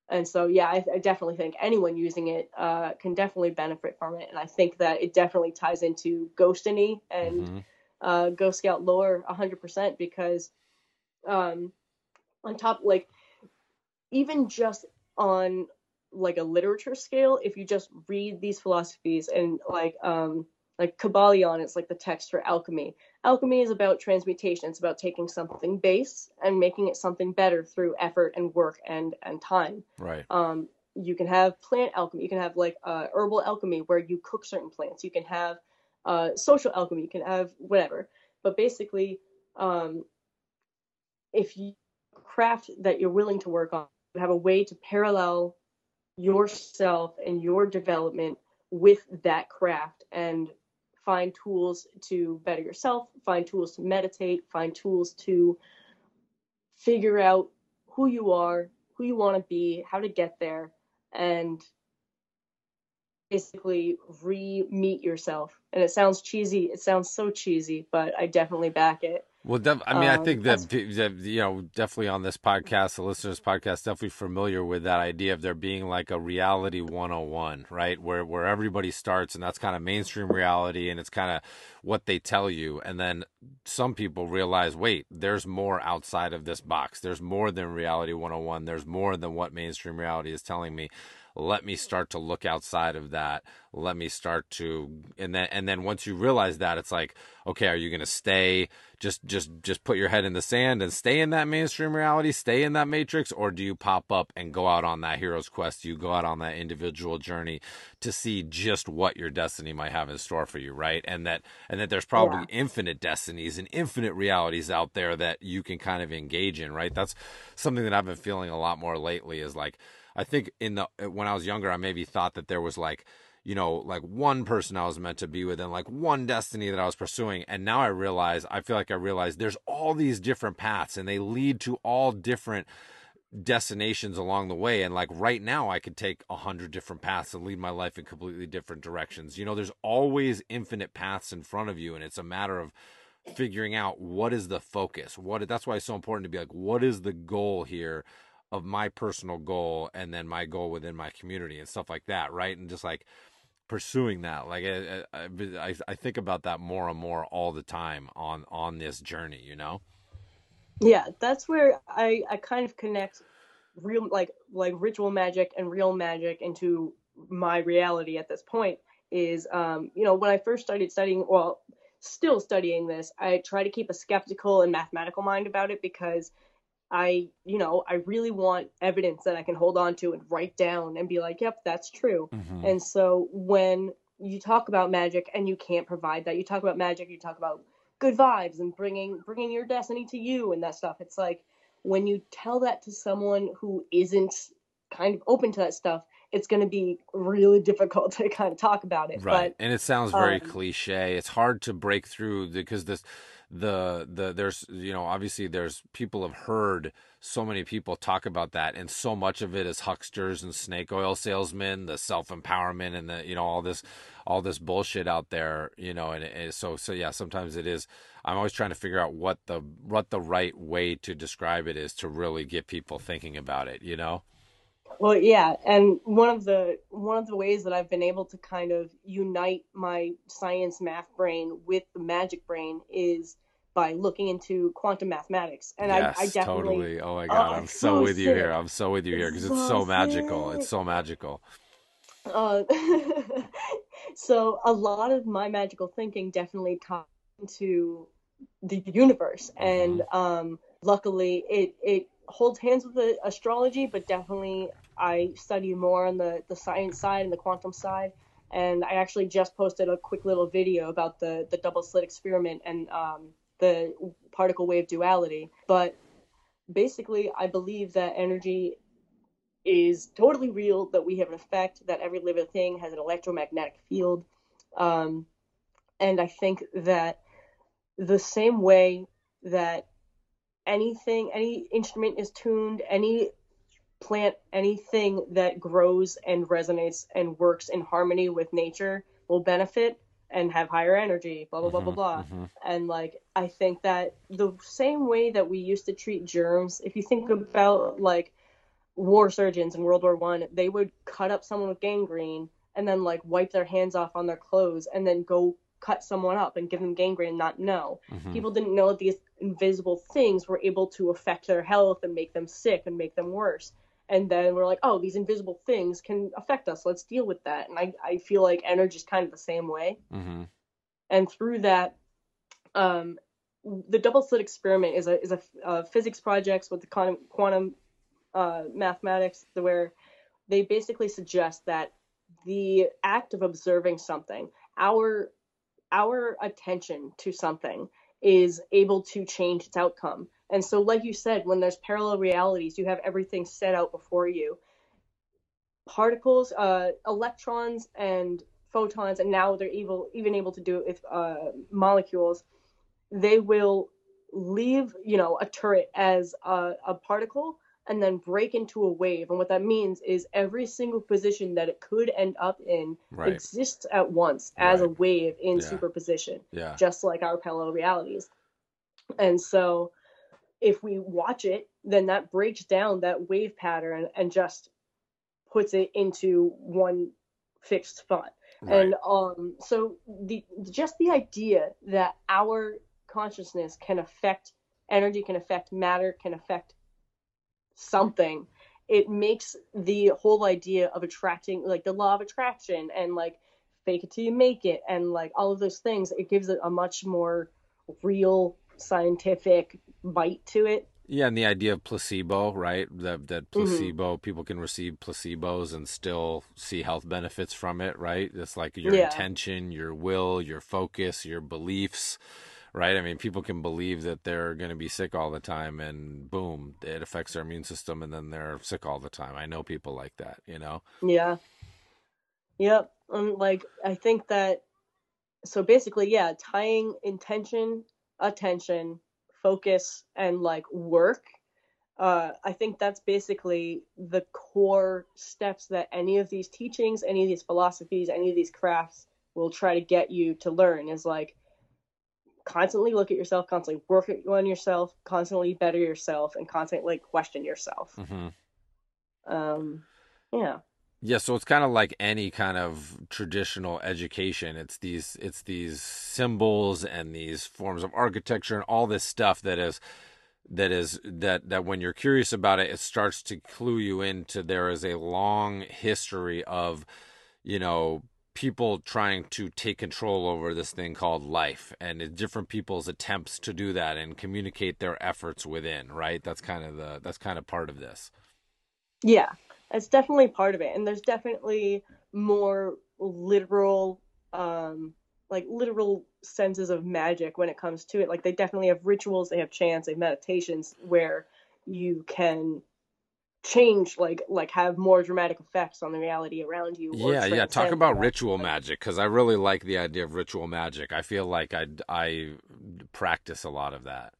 And so yeah, I, I definitely think anyone using it uh, can definitely benefit from it. And I think that it definitely ties into ghostiny and hmm uh, Ghost Scout lore 100% because um, on top, like, even just on like a literature scale, if you just read these philosophies and like um, like Kybalion is like the text for alchemy. Alchemy is about transmutation. It's about taking something base and making it something better through effort and work and and time. right Um, you can have plant alchemy. You can have like uh, herbal alchemy where you cook certain plants. You can have uh, social alchemy. You can have whatever. But basically, um, if you craft that you're willing to work on, you have a way to parallel yourself and your development with that craft and find tools to better yourself, find tools to meditate, find tools to figure out who you are, who you want to be, how to get there, and basically re-meet yourself. And it sounds cheesy. It sounds so cheesy, but I definitely back it. Well, def- I mean, I Um, think that, that you know, definitely on this podcast, the listeners' podcast, definitely familiar with that idea of there being like a reality 101, right? Where where everybody starts, and that's kind of mainstream reality, and it's kind of what they tell you, and then some people realize, wait, there's more outside of this box. There's more than reality 101. There's more than what mainstream reality is telling me let me start to look outside of that. Let me start to and then and then once you realize that it's like okay are you going to stay? Just just just put your head in the sand and stay in that mainstream reality stay in that matrix or do you pop up and go out on that hero's quest? Do you go out on that individual journey to see just what your destiny might have in store for you right? And that and that there's probably Yeah. infinite destinies and infinite realities out there that you can kind of engage in right? That's something that i've been feeling a lot more lately is like I think in the uh, when I was younger, I maybe thought that there was like, you know, like one person I was meant to be with and like one destiny that I was pursuing. And now I realize, I feel like I realize there's all these different paths and they lead to all different destinations along the way. And like right now, I could take a hundred different paths and lead my life in completely different directions. You know, there's always infinite paths in front of you, and it's a matter of figuring out what is the focus. What that's why it's so important to be like, what is the goal here? Of my personal goal and then my goal within my community and stuff like that, right? And just like pursuing that, like I, I, I think about that more and more all the time on on this journey, you know. Yeah, that's where I I kind of connect real like like ritual magic and real magic into my reality at this point is um you know when I first started studying well still studying this I try to keep a skeptical and mathematical mind about it because I you know I really want evidence that I can hold on to and write down and be like yep that's true Mm-hmm. and so when you talk about magic and you can't provide that, you talk about magic, you talk about good vibes and bringing bringing your destiny to you and that stuff. It's like when you tell that to someone who isn't kind of open to that stuff, it's going to be really difficult to kind of talk about it. right and it sounds very um, cliche it's hard to break through because this the the there's you know obviously there's people have heard so many people talk about that and so much of it is hucksters and snake oil salesmen the self-empowerment and the you know all this all this bullshit out there you know and, and so so yeah sometimes it is i'm always trying to figure out what the what the right way to describe it is to really get people thinking about it you know Well, yeah, and one of the one of the ways that I've been able to kind of unite my science math brain with the magic brain is by looking into quantum mathematics. And yes, I, I definitely totally. Oh my god, Oh, I'm so, so with you here. I'm so with you here because It's it's so so magical. It's so magical. Uh, so a lot of my magical thinking definitely ties into the universe, and um, luckily it it holds hands with the astrology, but definitely I study more on the the science side and the quantum side. And I actually just posted a quick little video about the the double slit experiment and um, the particle wave duality. But basically, I believe that energy is totally real, that we have an effect, that every living thing has an electromagnetic field. Um, and I think that the same way that anything, any instrument is tuned, any plant, anything that grows and resonates and works in harmony with nature will benefit and have higher energy, blah, blah, blah, blah, Mhm, blah. mhm. And like, I think that the same way that we used to treat germs, if you think about like war surgeons in World War One, they would cut up someone with gangrene and then like wipe their hands off on their clothes and then go cut someone up and give them gangrene and not know. Mhm. People didn't know that these invisible things were able to affect their health and make them sick and make them worse. And then we're like, oh, these invisible things can affect us. Let's deal with that. And I, I feel like energy is kind of the same way Mhm. and through that um, the double slit experiment is a is a, uh physics project with the quantum, quantum uh, mathematics where they basically suggest that the act of observing something our our attention to something is able to change its outcome and so like you said when there's parallel realities you have everything set out before you particles, uh, electrons and photons, and now they're able, even able to do it with uh, molecules. They will leave, you know, a turret as a, a particle and then break into a wave. And what that means is every single position that it could end up in Right. exists at once as a wave in Yeah. superposition, Yeah. just like our parallel realities. And so if we watch it, then that breaks down that wave pattern and just puts it into one fixed spot. Right. And um, so the just the idea that our consciousness can affect energy, can affect matter, can affect something, it makes the whole idea of attracting, like the law of attraction and like fake it till you make it, and like all of those things, it gives it a much more real scientific bite to it. Yeah, and the idea of placebo, right? That that Mm-hmm. placebo people can receive placebos and still see health benefits from it, right? It's like your Yeah. intention, your will, your focus, your beliefs, right? I mean, people can believe that they're going to be sick all the time and boom, it affects their immune system and then they're sick all the time. I know people like that, you know. Yeah. Yep. Um, like I think that so basically, yeah, tying intention, attention, focus, and like work. Uh, I think that's basically the core steps that any of these teachings, any of these philosophies, any of these crafts will try to get you to learn is like constantly look at yourself, constantly work on yourself, constantly better yourself, and constantly question yourself. Mhm. Um, yeah. Yeah, so it's kind of like any kind of traditional education. It's these it's these symbols and these forms of architecture and all this stuff that is that is that that when you're curious about it, it starts to clue you into there is a long history of, you know, people trying to take control over this thing called life and different people's attempts to do that and communicate their efforts within, right? That's kind of the that's kind of part of this. Yeah, it's definitely part of it. And there's definitely more literal, um, like literal senses of magic when it comes to it. Like they definitely have rituals, they have chants, they have meditations where you can change, like like have more dramatic effects on the reality around you. Yeah, yeah. Talk about ritual magic because I really like the idea of ritual magic. I feel like I I practice a lot of that.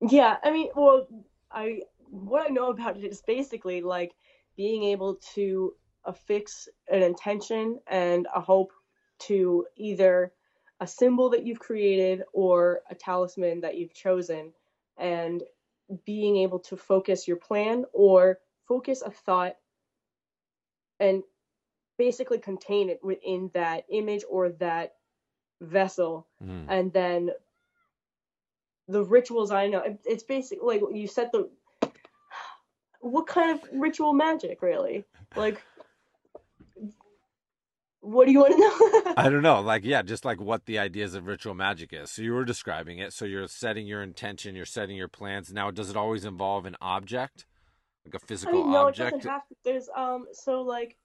Yeah, I mean, well, I what I know about it is basically like being able to affix an intention and a hope to either a symbol that you've created or a talisman that you've chosen and being able to focus your plan or focus a thought and basically contain it within that image or that vessel Mm. and then the rituals I know, it's basically like you set the what kind of ritual magic really? Like what do you want to know? I don't know, like yeah, just like what the ideas of ritual magic is. So you were describing it. So you're setting your intention, you're setting your plans. Now, does it always involve an object, like a physical mean, no, it object? doesn't have to. There's um, so like,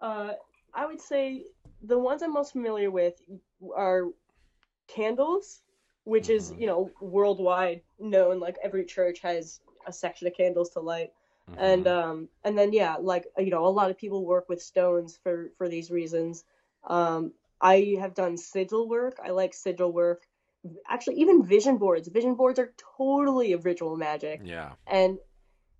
uh, I would say the ones I'm most familiar with are candles, which is Mhm. you know worldwide known. Like every church has a section of candles to light. Mhm. and um and then yeah like you know a lot of people work with stones for for these reasons. Um i have done sigil work. I like sigil work. Actually even vision boards. Vision boards are totally a ritual magic. Yeah, and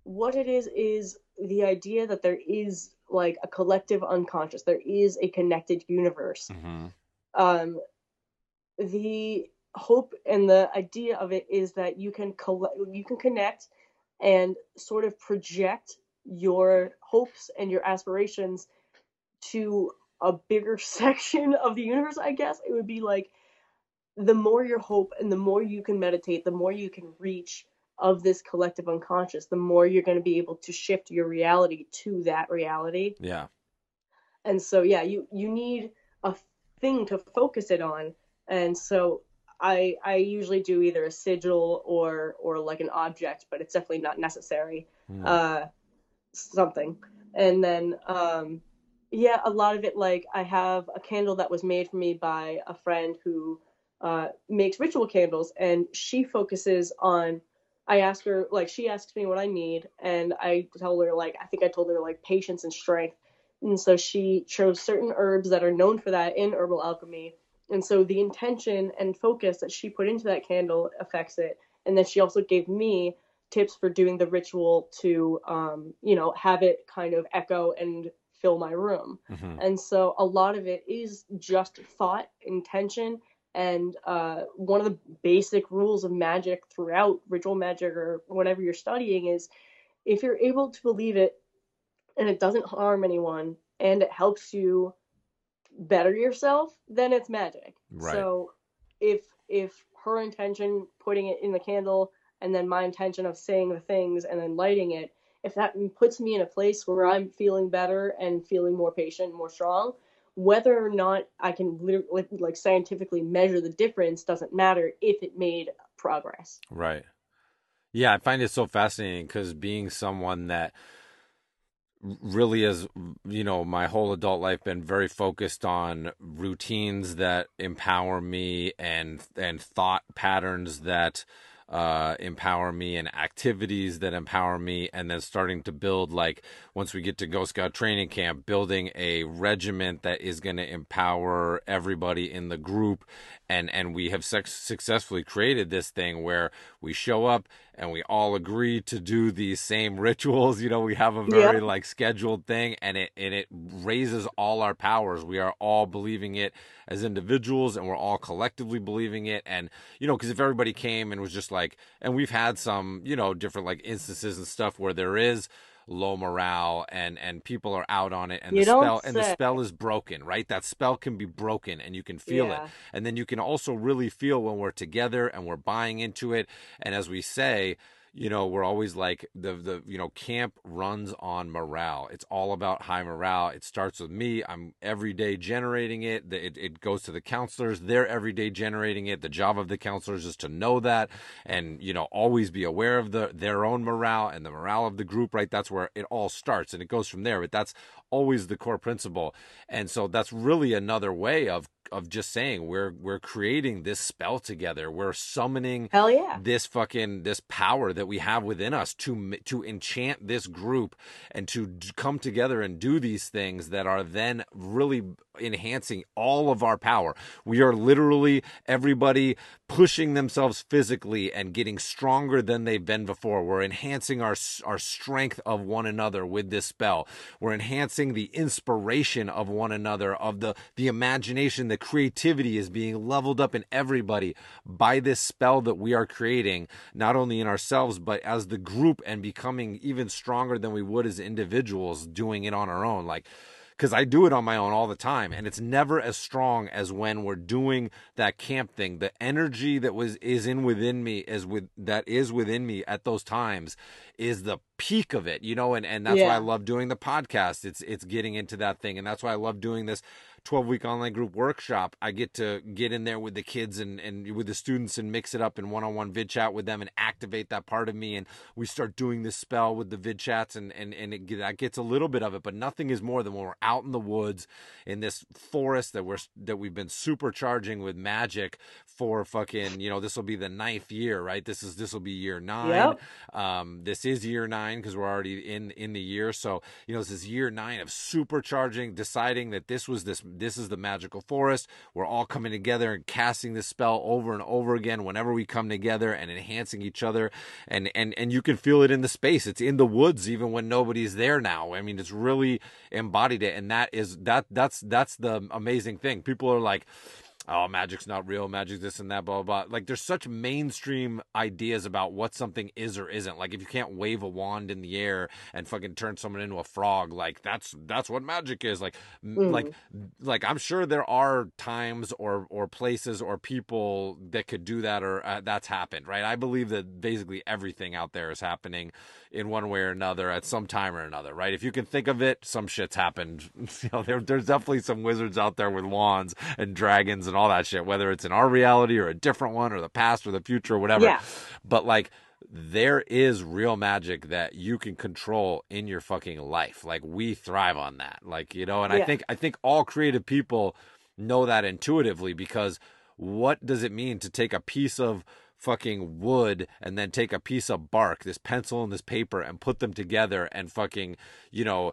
what it is is the idea that there is like a collective unconscious. There is a connected universe. Hmm um, the hope and the idea of it is that you can collect, you can connect and sort of project your hopes and your aspirations to a bigger section of the universe. I guess. It would be like the more your hope and the more you can meditate, the more you can reach of this collective unconscious, the more you're going to be able to shift your reality to that reality. Yeah, and so yeah you you need a thing to focus it on. And so i i usually do either a sigil or or like an object but it's definitely not necessary Mm. uh something and then um yeah a lot of it like i have a candle that was made for me by a friend who uh makes ritual candles and she focuses on i ask her like she asks me what i need and i tell her like i think i told her like patience and strength And so she chose certain herbs that are known for that in herbal alchemy. And so the intention and focus that she put into that candle affects it. And then she also gave me tips for doing the ritual to, um, you know, have it kind of echo and fill my room. Mhm. And so a lot of it is just thought, intention, and uh, one of the basic rules of magic throughout ritual magic or whatever you're studying is if you're able to believe it and it doesn't harm anyone and it helps you better yourself, then it's magic. Right. So if if her intention putting it in the candle and then my intention of saying the things and then lighting it, if that puts me in a place where I'm feeling better and feeling more patient, more strong, whether or not I can literally, like scientifically measure the difference doesn't matter if it made progress. Right. Yeah, I find it so fascinating because being someone that really has, you know, my whole adult life been very focused on routines that empower me and and thought patterns that uh, empower me and activities that empower me, and then starting to build like once we get to Ghost Scout training camp, building a regiment that is going to empower everybody in the group, and and we have suc successfully created this thing where we show up and we all agree to do these same rituals. You know, we have a very Yeah. like scheduled thing, and it and it raises all our powers. We are all believing it as individuals, and we're all collectively believing it. And you know, because if everybody came and was just like, and we've had some, you know, different like instances and stuff where there is low morale and and people are out on it and You the spell and the spell is broken right? That spell can be broken and you can feel it. And then you can also really feel when we're together and we're buying into it. And as we say you know we're always like the the you know camp runs on morale. It's all about high morale. It starts with me. I'm every day generating it. It, it goes to the counselors. They're every day generating it. The job of the counselors is to know that and you know always be aware of the their own morale and the morale of the group right? That's where it all starts and it goes from there but that's always the core principle. And so that's really another way of of just saying we're we're creating this spell together we're summoning Hell yeah. this fucking this power that we have within us to to enchant this group and to come together and do these things that are then really enhancing all of our power. We are literally everybody pushing themselves physically and getting stronger than they've been before. We're enhancing our our strength of one another with this spell. We're enhancing the inspiration of one another, of the the imagination, the creativity is being leveled up in everybody by this spell that we are creating, not only in ourselves but as the group and becoming even stronger than we would as individuals doing it on our own. Like because I do it on my own all the time, and it's never as strong as when we're doing that camp thing. The energy that was is in within me is with that is within me at those times is the peak of it, you know, and and that's why I love doing the podcast. It's it's getting into that thing, and that's why I love doing this 12 week online group workshop. I get to get in there with the kids and, and with the students and mix it up in one on one vid chat with them and activate that part of me. And we start doing this spell with the vid chats, and, and, and it, that gets a little bit of it, but nothing is more than when we're out in the woods in this forest that we're that we've been supercharging with magic for fucking, you know, this will be the ninth year, right? This is this will be year nine. Yep. Um, this is year nine because we're already in in the year. So you know, this is year nine of supercharging, deciding that this was this this is the magical forest. We're all coming together and casting this spell over and over again whenever we come together and enhancing each other. And and and you can feel it in the space. It's in the woods even when nobody's there now. I mean, it's really embodied it, and that is that that's that's the amazing thing. People are like oh, magic's not real, magic this and that, blah, blah, blah. Like, there's such mainstream ideas about what something is or isn't. Like, if you can't wave a wand in the air and fucking turn someone into a frog, like, that's that's what magic is. Like, Mm. like, like, I'm sure there are times or or places or people that could do that or uh, that's happened, right? I believe that basically everything out there is happening in one way or another at some time or another, right? If you can think of it, some shit's happened. you know, there, there's definitely some wizards out there with wands and dragons and all that shit, whether it's in our reality or a different one or the past or the future or whatever. Yeah. But like, there is real magic that you can control in your fucking life. Like we thrive on that. Like, you know, and I think I think all creative people know that intuitively because what does it mean to take a piece of fucking wood and then take a piece of bark, this pencil and this paper, and put them together and fucking, you know,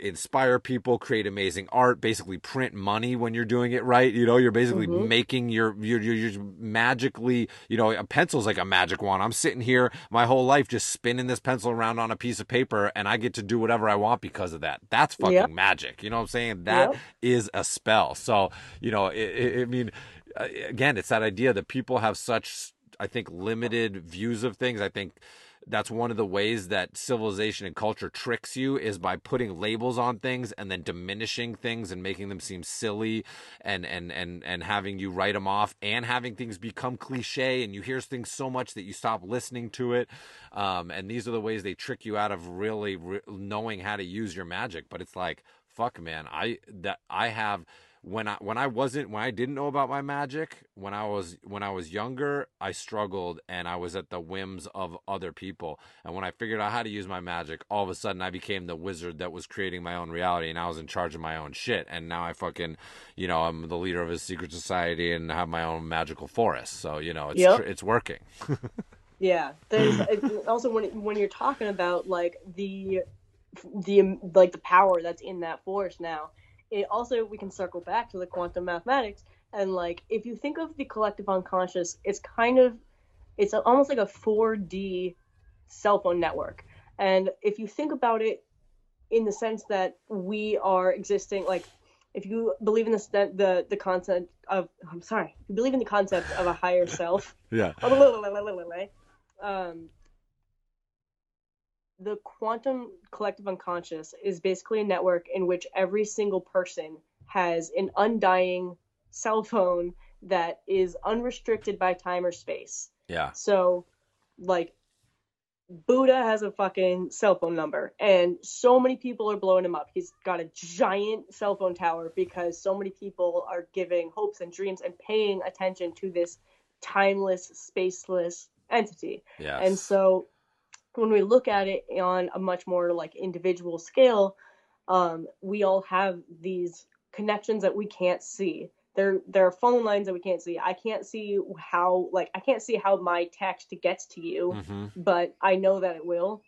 inspire people, create amazing art, basically print money when you're doing it right. You know, you're basically mm-hmm. making your, you're, you're, magically, you know, a pencil's like a magic wand. I'm sitting here my whole life just spinning this pencil around on a piece of paper and I get to do whatever I want because of that. That's fucking yep. magic. You know what I'm saying? That yep. is a spell. So, you know, it, it, I mean, again, it's that idea that people have such I think limited views of things. I think that's one of the ways that civilization and culture tricks you is by putting labels on things and then diminishing things and making them seem silly and and and and having you write them off and having things become cliche and you hear things so much that you stop listening to it um, and these are the ways they trick you out of really re- knowing how to use your magic but it's like fuck man i that i have when I when I wasn't when I didn't know about my magic when I was when I was younger I struggled and I was at the whims of other people. And when I figured out how to use my magic all of a sudden I became the wizard that was creating my own reality and I was in charge of my own shit. And now I fucking you know I'm the leader of a secret society and have my own magical forest. So you know it's yep. it's working. Yeah. There's also when when you're talking about like the the like the power that's in that forest now it also we can circle back to the quantum mathematics and like if you think of the collective unconscious it's kind of it's almost like a 4d cell phone network and if you think about it in the sense that we are existing like if you believe in the the the concept of I'm sorry, if you believe in the concept of a higher self. yeah. Um, the quantum collective unconscious is basically a network in which every single person has an undying cell phone that is unrestricted by time or space. Yeah. So, like, Buddha has a fucking cell phone number, and so many people are blowing him up. He's got a giant cell phone tower because so many people are giving hopes and dreams and paying attention to this timeless, spaceless entity. Yeah. And so when we look at it on a much more like individual scale, um, we all have these connections that we can't see. There, there are phone lines that we can't see. I can't see how, like, I can't see how my text gets to you, mm-hmm. but I know that it will.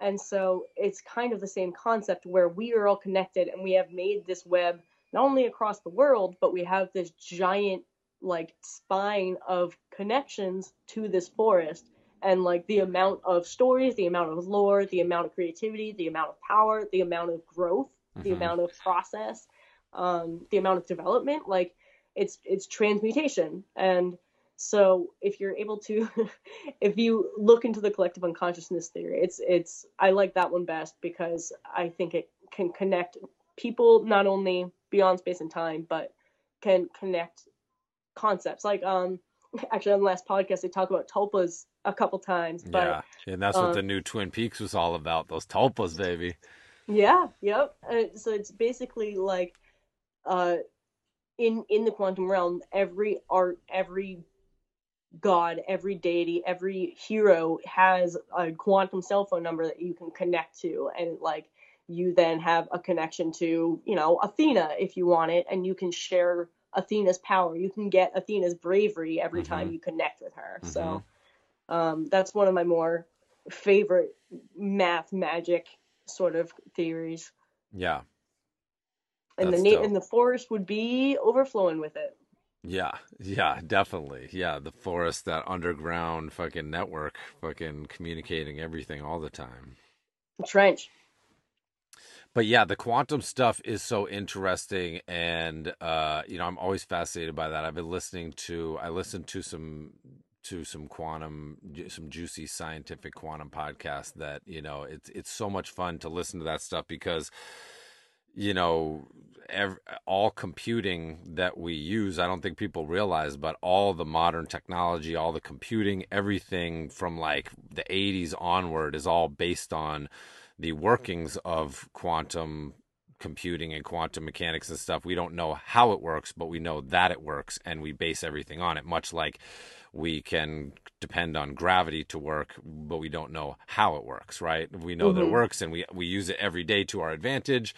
And so it's kind of the same concept where we are all connected and we have made this web not only across the world, but we have this giant, like, spine of connections to this forest and like the amount of stories, the amount of lore, the amount of creativity, the amount of power, the amount of growth, mm-hmm. the amount of process, um, the amount of development, like it's it's transmutation. And so if you're able to if you look into the collective unconsciousness theory, it's it's I like that one best because I think it can connect people not only beyond space and time, but can connect concepts. Like um actually on the last podcast they talk about tulpas a couple times. But, yeah, and that's um, what the new Twin Peaks was all about. Those tulpas, baby. Yeah. Yep. Uh, so it's basically like, uh, in in the quantum realm, every art, every god, every deity, every hero has a quantum cell phone number that you can connect to, and like you then have a connection to, you know, Athena if you want it, and you can share Athena's power. You can get Athena's bravery every mm-hmm. time you connect with her. Mm-hmm. So um, that's one of my more favorite math magic sort of theories. Yeah. And the na- and the forest would be overflowing with it. Yeah, yeah, definitely. Yeah, the forest, that underground fucking network, fucking communicating everything all the time. Trench. But yeah, the quantum stuff is so interesting, and uh, you know, I'm always fascinated by that. I've been listening to, I listened to some to some quantum some juicy scientific quantum podcast that you know it's it's so much fun to listen to that stuff because you know every, all computing that we use i don't think people realize but all the modern technology all the computing everything from like the 80s onward is all based on the workings of quantum computing and quantum mechanics and stuff. We don't know how it works, but we know that it works, and we base everything on it. Much like we can depend on gravity to work, but we don't know how it works. Right? We know that it Mhm. works, and we we use it every day to our advantage.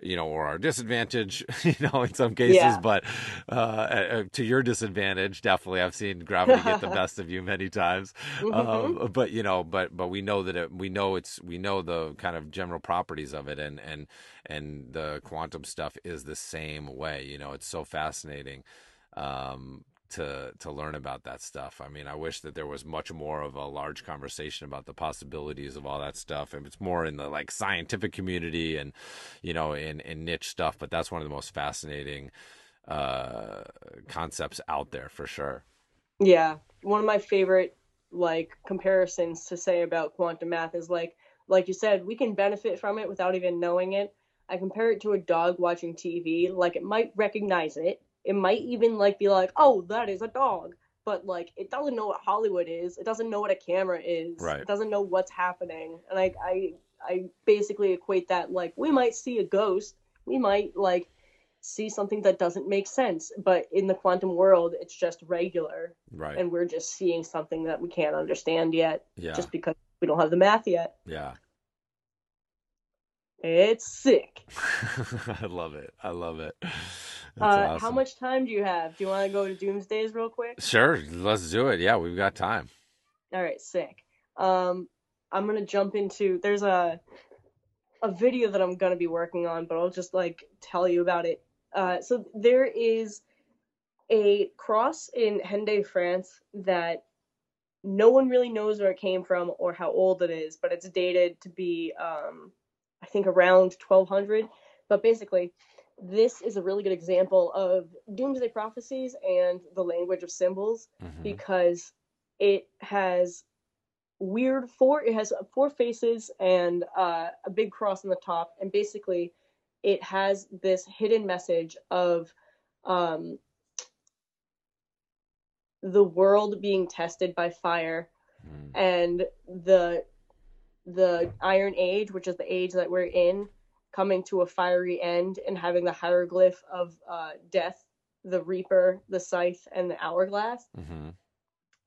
You know, or our disadvantage, you know, in some cases, Yeah. but uh, uh, to your disadvantage, definitely. I've seen gravity get the best of you many times Mhm. um, but you know but but we know that it, we know it's we know the kind of general properties of it and and and the quantum stuff is the same way you know it's so fascinating um to to learn about that stuff i mean i wish that there was much more of a large conversation about the possibilities of all that stuff and it's more in the like scientific community and you know in in niche stuff but that's one of the most fascinating uh concepts out there for sure Yeah, one of my favorite like comparisons to say about quantum math is like like you said, we can benefit from it without even knowing it. I compare it to a dog watching TV, like it might recognize it. It might even like be like, "Oh, that is a dog." But like it doesn't know what Hollywood is. It doesn't know what a camera is. Right. It doesn't know what's happening. And I I I basically equate that like we might see a ghost. We might like see something that doesn't make sense, but in the quantum world, it's just regular right and we're just seeing something that we can't understand yet yeah just because we don't have the math yet. yeah It's sick. I love it. I love it. Uh, How much time do you have? Do you want to go to Doomsdays real quick? Sure, let's do it. Yeah, we've got time. All right, sick. Um, I'm gonna jump into. There's a a video that I'm gonna be working on, but I'll just like tell you about it. Uh, so there is a cross in Hendaye, France that no one really knows where it came from or how old it is, but it's dated to be, um, I think, around 1200. But basically, this is a really good example of doomsday prophecies and the language of symbols Mhm. because it has weird four it has four faces and uh, a big cross on the top and basically it has this hidden message of um, the world being tested by fire Mhm. and the the iron age which is the age that we're in coming to a fiery end and having the hieroglyph of uh, death the reaper the scythe and the hourglass. Mhm.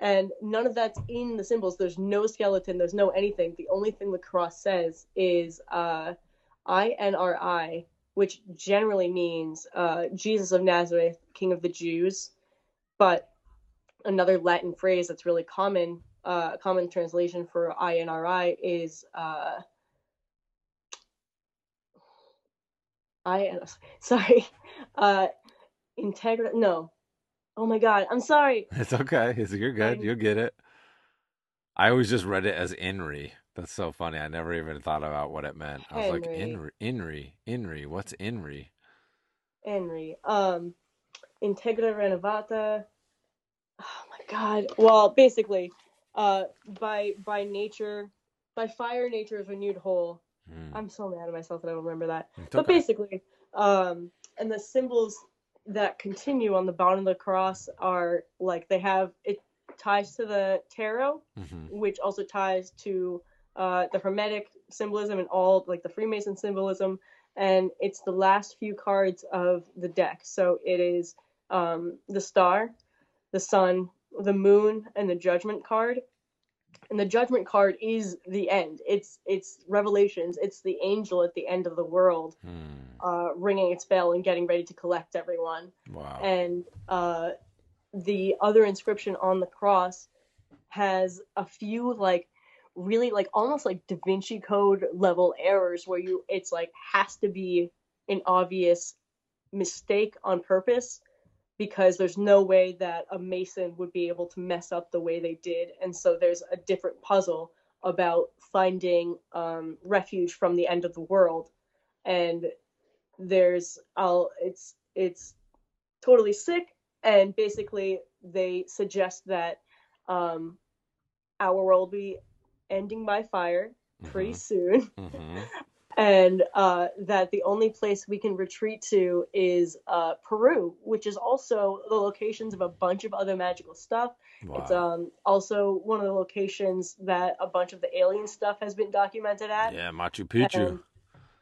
and none of that's in the symbols. There's no skeleton. There's no anything. The only thing the cross says is uh, inri which generally means uh, jesus of nazareth king of the jews. But another latin phrase that's really common uh, common translation for inri is i sorry uh, integra no oh my god i'm sorry It's okay. It's, you're good. I'm- You'll get it. I always just read it as Inri. That's so funny. I never even thought about what it meant. I was like, Inri. Inri, Inri. What's Inri? Henry. Um, Integra Renovata. Oh my God. Well, basically, uh, by by nature, by fire, nature is renewed whole. Hmm. I'm so mad at myself that I don't remember that. But okay. basically, um, and the symbols that continue on the bottom of the cross are like they have it ties to the tarot, Mhm. which also ties to uh, the Hermetic symbolism and all like the Freemason symbolism, and it's the last few cards of the deck. So it is um, the star, the sun, the moon, and the Judgment card. And the Judgment card is the end. It's it's Revelations. It's the angel at the end of the world, Hmm. uh, ringing its bell and getting ready to collect everyone Wow. and uh, the other inscription on the cross has a few like really like almost like Da Vinci Code level errors where you it's like has to be an obvious mistake on purpose because there's no way that a mason would be able to mess up the way they did and so there's a different puzzle about finding um, refuge from the end of the world and there's I'll it's it's totally sick and basically they suggest that um, our world will be ending by fire pretty Mhm. soon Mhm. and uh, that the only place we can retreat to is uh, Peru, which is also the locations of a bunch of other magical stuff. It's um, also one of the locations that a bunch of the alien stuff has been documented at. Yeah, Machu Picchu.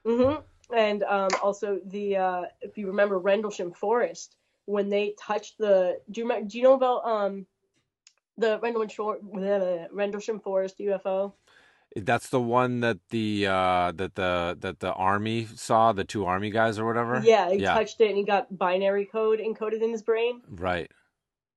Mm-hmm. and um, also the uh, if you remember Rendlesham Forest when they touched the do you remember, do you know about um the Rendlesham the Rendlesham Forest UFO? That's the one that the uh, that the that the army saw, the two army guys or whatever. Yeah, he Yeah. touched it and he got binary code encoded in his brain. Right.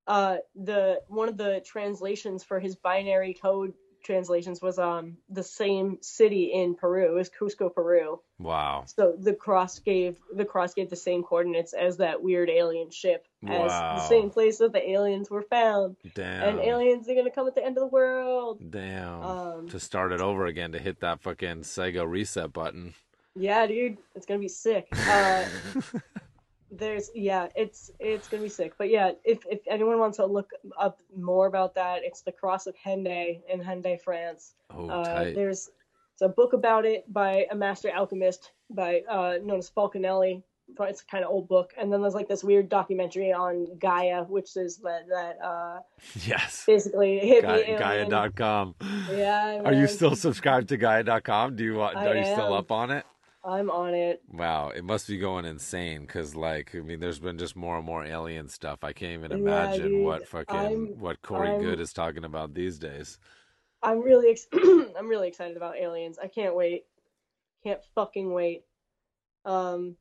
Uh, the one of the translations for his binary code translations was um the same city in Peru. It was Cusco, Peru. Wow. So the cross gave the cross gave the same coordinates as that weird alien ship, as Wow. the same place that the aliens were found, Damn. and aliens are gonna come at the end of the world. Damn. Um, to start it over again to hit that fucking Sega reset button. Yeah, dude, it's gonna be sick. Uh, there's yeah, it's it's gonna be sick. But yeah, if if anyone wants to look up more about that, it's the Cross of Hendaye in Hendaye, France. Oh, Uh, there's it's a book about it by a master alchemist by uh, known as Fulcanelli. But It's a kind of old book, and then there's like this weird documentary on Gaia, which is that that uh, Yes. basically hippie alien. Gaia.com. Yeah, Are you still subscribed to Gaia.com? Do you want, I are you still up on it? I'm on it. Wow, it must be going insane because, like, I mean, there's been just more and more alien stuff. I can't even Yeah, imagine dude, what fucking I'm- what Corey I'm- Goode is talking about these days. I'm really ex- I'm really excited about aliens. I can't wait. Can't fucking wait. Um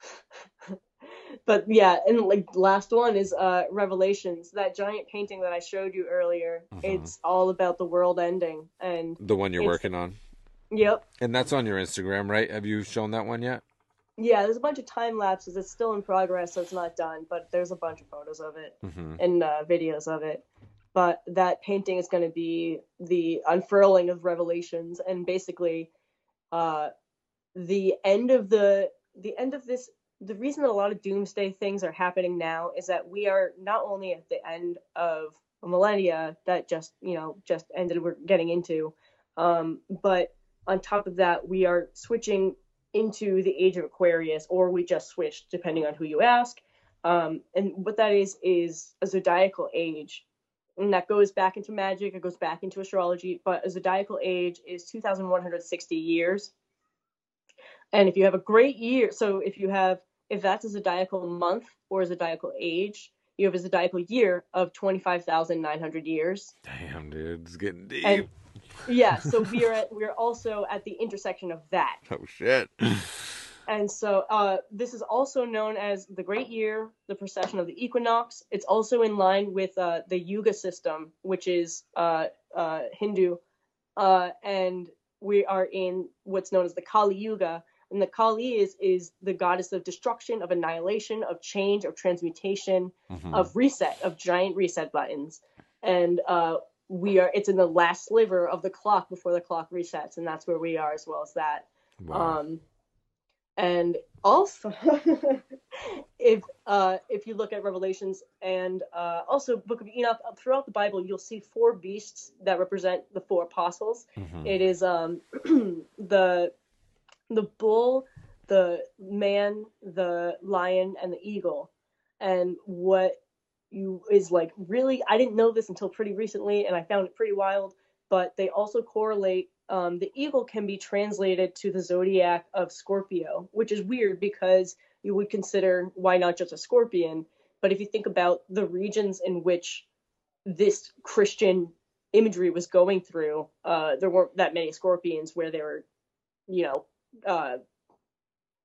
but yeah, and like last one is uh Revelations, that giant painting that I showed you earlier. Mhm. It's all about the world ending and The one you're working on, yep. and that's on your Instagram, right? Have you shown that one yet? Yeah, there's a bunch of time lapses. It's still in progress, so it's not done, but there's a bunch of photos of it. hmm and uh, videos of it. But that painting is going to be the unfurling of revelations, and basically, uh, the end of the the end of this. The reason that a lot of doomsday things are happening now is that we are not only at the end of a millennia that just you know just ended. We're getting into, um, but on top of that, we are switching into the age of Aquarius, or we just switched, depending on who you ask. Um, and what that is is a zodiacal age, and that goes back into magic. It goes back into astrology. But a zodiacal age is 2,160 years. And if you have a great year, so if you have if that's a zodiacal month or a zodiacal age, you have a zodiacal year of 25,900 years. Damn, dude, it's getting deep. And yeah, so we are at, we are also at the intersection of that. oh shit. And so uh, this is also known as the Great Year, the precession of the equinox. It's also in line with uh, the Yuga system, which is uh, uh, Hindu. Uh, and we are in what's known as the Kali Yuga. And the Kali is, is the goddess of destruction, of annihilation, of change, of transmutation, Mhm. of reset, of giant reset buttons. And uh, we are, it's in the last sliver of the clock before the clock resets. And that's where we are as well as that. Wow. Um, and also, if uh, if you look at Revelations and uh, also Book of Enoch throughout the Bible, you'll see four beasts that represent the four apostles. Mhm. It is um, the the bull, the man, the lion, and the eagle. And what you is like really, I didn't know this until pretty recently, and I found it pretty wild. But they also correlate. Um, the eagle can be translated to the zodiac of Scorpio, which is weird because you would consider why not just a scorpion. But if you think about the regions in which this Christian imagery was going through, uh, there weren't that many scorpions where they were, you know, uh,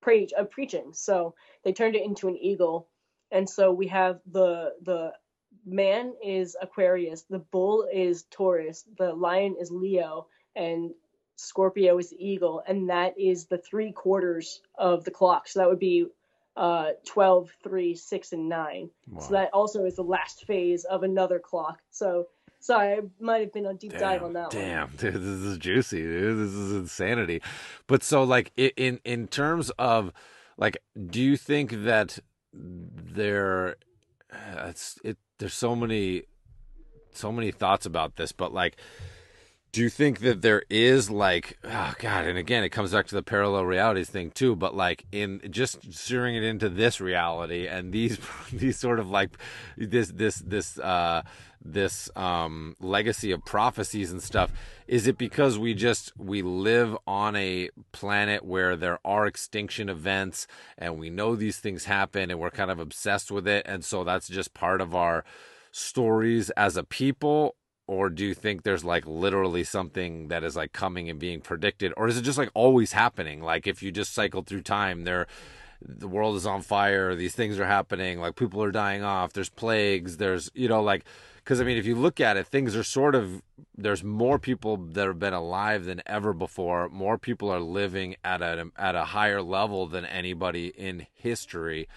preach, uh, preaching. So they turned it into an eagle, and so we have the the man is Aquarius, the bull is Taurus, the lion is Leo, and Scorpio is the eagle, and that is the three quarters of the clock. So that would be uh 12 3 6 and 9 Wow. so that also is the last phase of another clock so sorry i might have been on deep dive on that one damn, dude, this is juicy, dude. This is insanity. But so, like, in in terms of, like, do you think that there, uh, it's it? There's so many, so many thoughts about this, but like, do you think that there is like oh god and again it comes back to the parallel realities thing too but like in just steering it into this reality and these these sort of like this this this uh this um legacy of prophecies and stuff is it because we just we live on a planet where there are extinction events and we know these things happen and we're kind of obsessed with it and so that's just part of our stories as a people or do you think there's like literally something that is like coming and being predicted? Or is it just like always happening? Like if you just cycle through time there the world is on fire these things are happening like people are dying off there's plagues there's you know like because i mean if you look at it things are sort of there's more people that have been alive than ever before. More people are living at a at a higher level than anybody in history.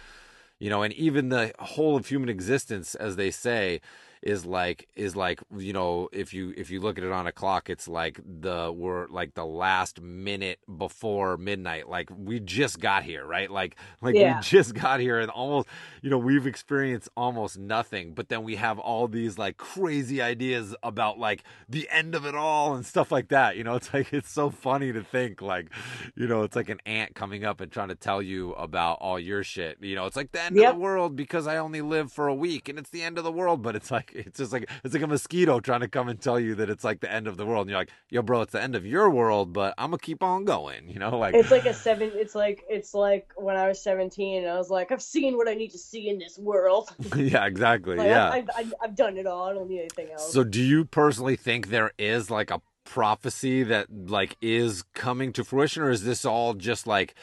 You know and even the whole of human existence as they say is like is like you know if you if you look at it on a clock it's like the we're like the last minute before midnight. Like we just got here right? Like like Yeah. we just got here and almost you know we've experienced almost nothing. But then we have all these like crazy ideas about like the end of it all and stuff like that. You know it's like it's so funny to think like you know it's like an ant coming up and trying to tell you about all your shit. You know it's like the end Yep. of the world because i only live for a week and it's the end of the world. But it's like it's just like it's like a mosquito trying to come and tell you that it's like the end of the world and you're like yo bro it's the end of your world but i'm gonna keep on going you know like It's like a seven. It's like it's like when I was seventeen, and I was like, I've seen what I need to see in this world. yeah exactly Like, yeah I've, I've, I've done it all. I don't need anything else. So do you personally think there is like a prophecy that like is coming to fruition or is this all just like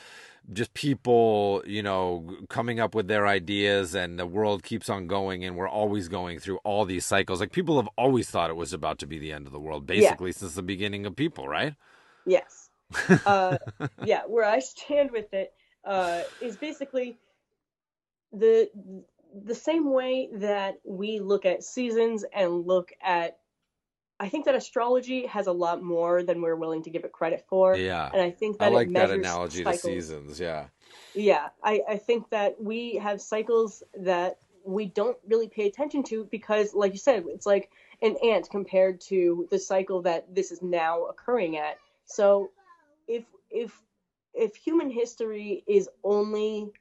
just people, you know, coming up with their ideas and the world keeps on going and we're always going through all these cycles. Like people have always thought it was about to be the end of the world basically since the beginning of people, right? Yes. Uh, yeah, where I stand with it uh, is basically the the same way that we look at seasons and look at. I think that astrology has a lot more than we're willing to give it credit for, Yeah. and I think I that like it that analogy to seasons, yeah. Yeah, I, I think that we have cycles that we don't really pay attention to because, like you said, it's like an ant compared to the cycle that this is now occurring at. So, if if if human history is only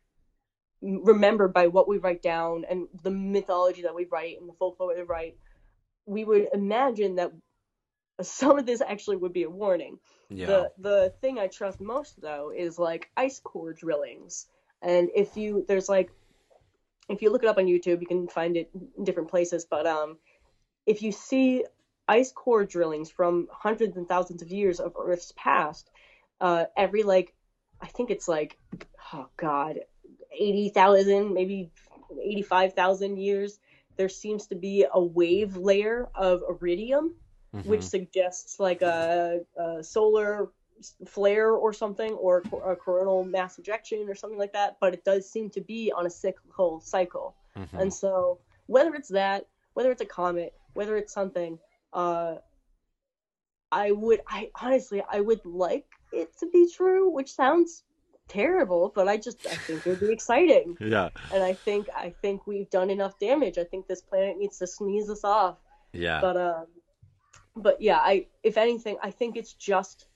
remembered by what we write down and the mythology that we write and the folklore that we write, we would imagine that some of this actually would be a warning. Yeah. The the thing I trust most though is like ice core drillings. And if you there's like if you look it up on YouTube, you can find it in different places, but um if you see ice core drillings from hundreds and thousands of years of Earth's past, uh every like I think it's like oh god, 80,000, maybe 85,000 years, there seems to be a wave layer of iridium which Mhm. suggests like a, a solar flare or something, or a coronal mass ejection or something like that. But it does seem to be on a cyclical cycle, Mhm. and so whether it's that, whether it's a comet, whether it's something, uh, I would, I honestly, I would like it to be true, which sounds terrible, but I just, I think it would be exciting, yeah. and I think, I think we've done enough damage. I think this planet needs to sneeze us off Yeah. but um but yeah i if anything i think it's just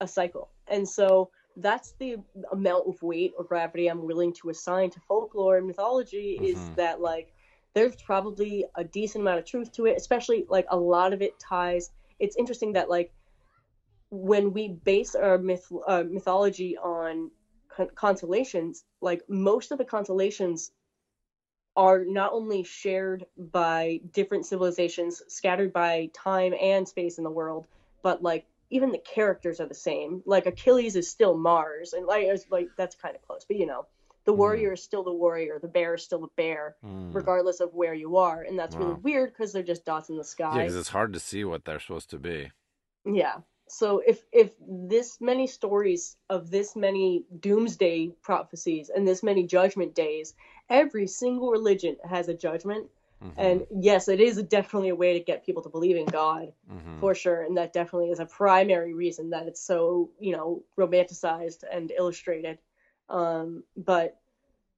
a cycle and so that's the amount of weight or gravity i'm willing to assign to folklore and mythology is Mhm. that like there's probably a decent amount of truth to it especially like a lot of it ties it's interesting that like when we base our myth uh, mythology on con- constellations like most of the constellations are not only shared by different civilizations scattered by time and space in the world, but like even the characters are the same. Like Achilles is still Mars, and like, like that's kind of close, but you know, the warrior is still the warrior, the bear is still the bear, Mm. regardless of where you are, and that's really weird because they're just dots in the sky. Yeah, because it's hard to see what they're supposed to be. Yeah. So if if this many stories of this many doomsday prophecies and this many judgment days, every single religion has a judgment. Mhm. And yes, it is definitely a way to get people to believe in God Mhm. for sure, and that definitely is a primary reason that it's so you know romanticized and illustrated. Um, but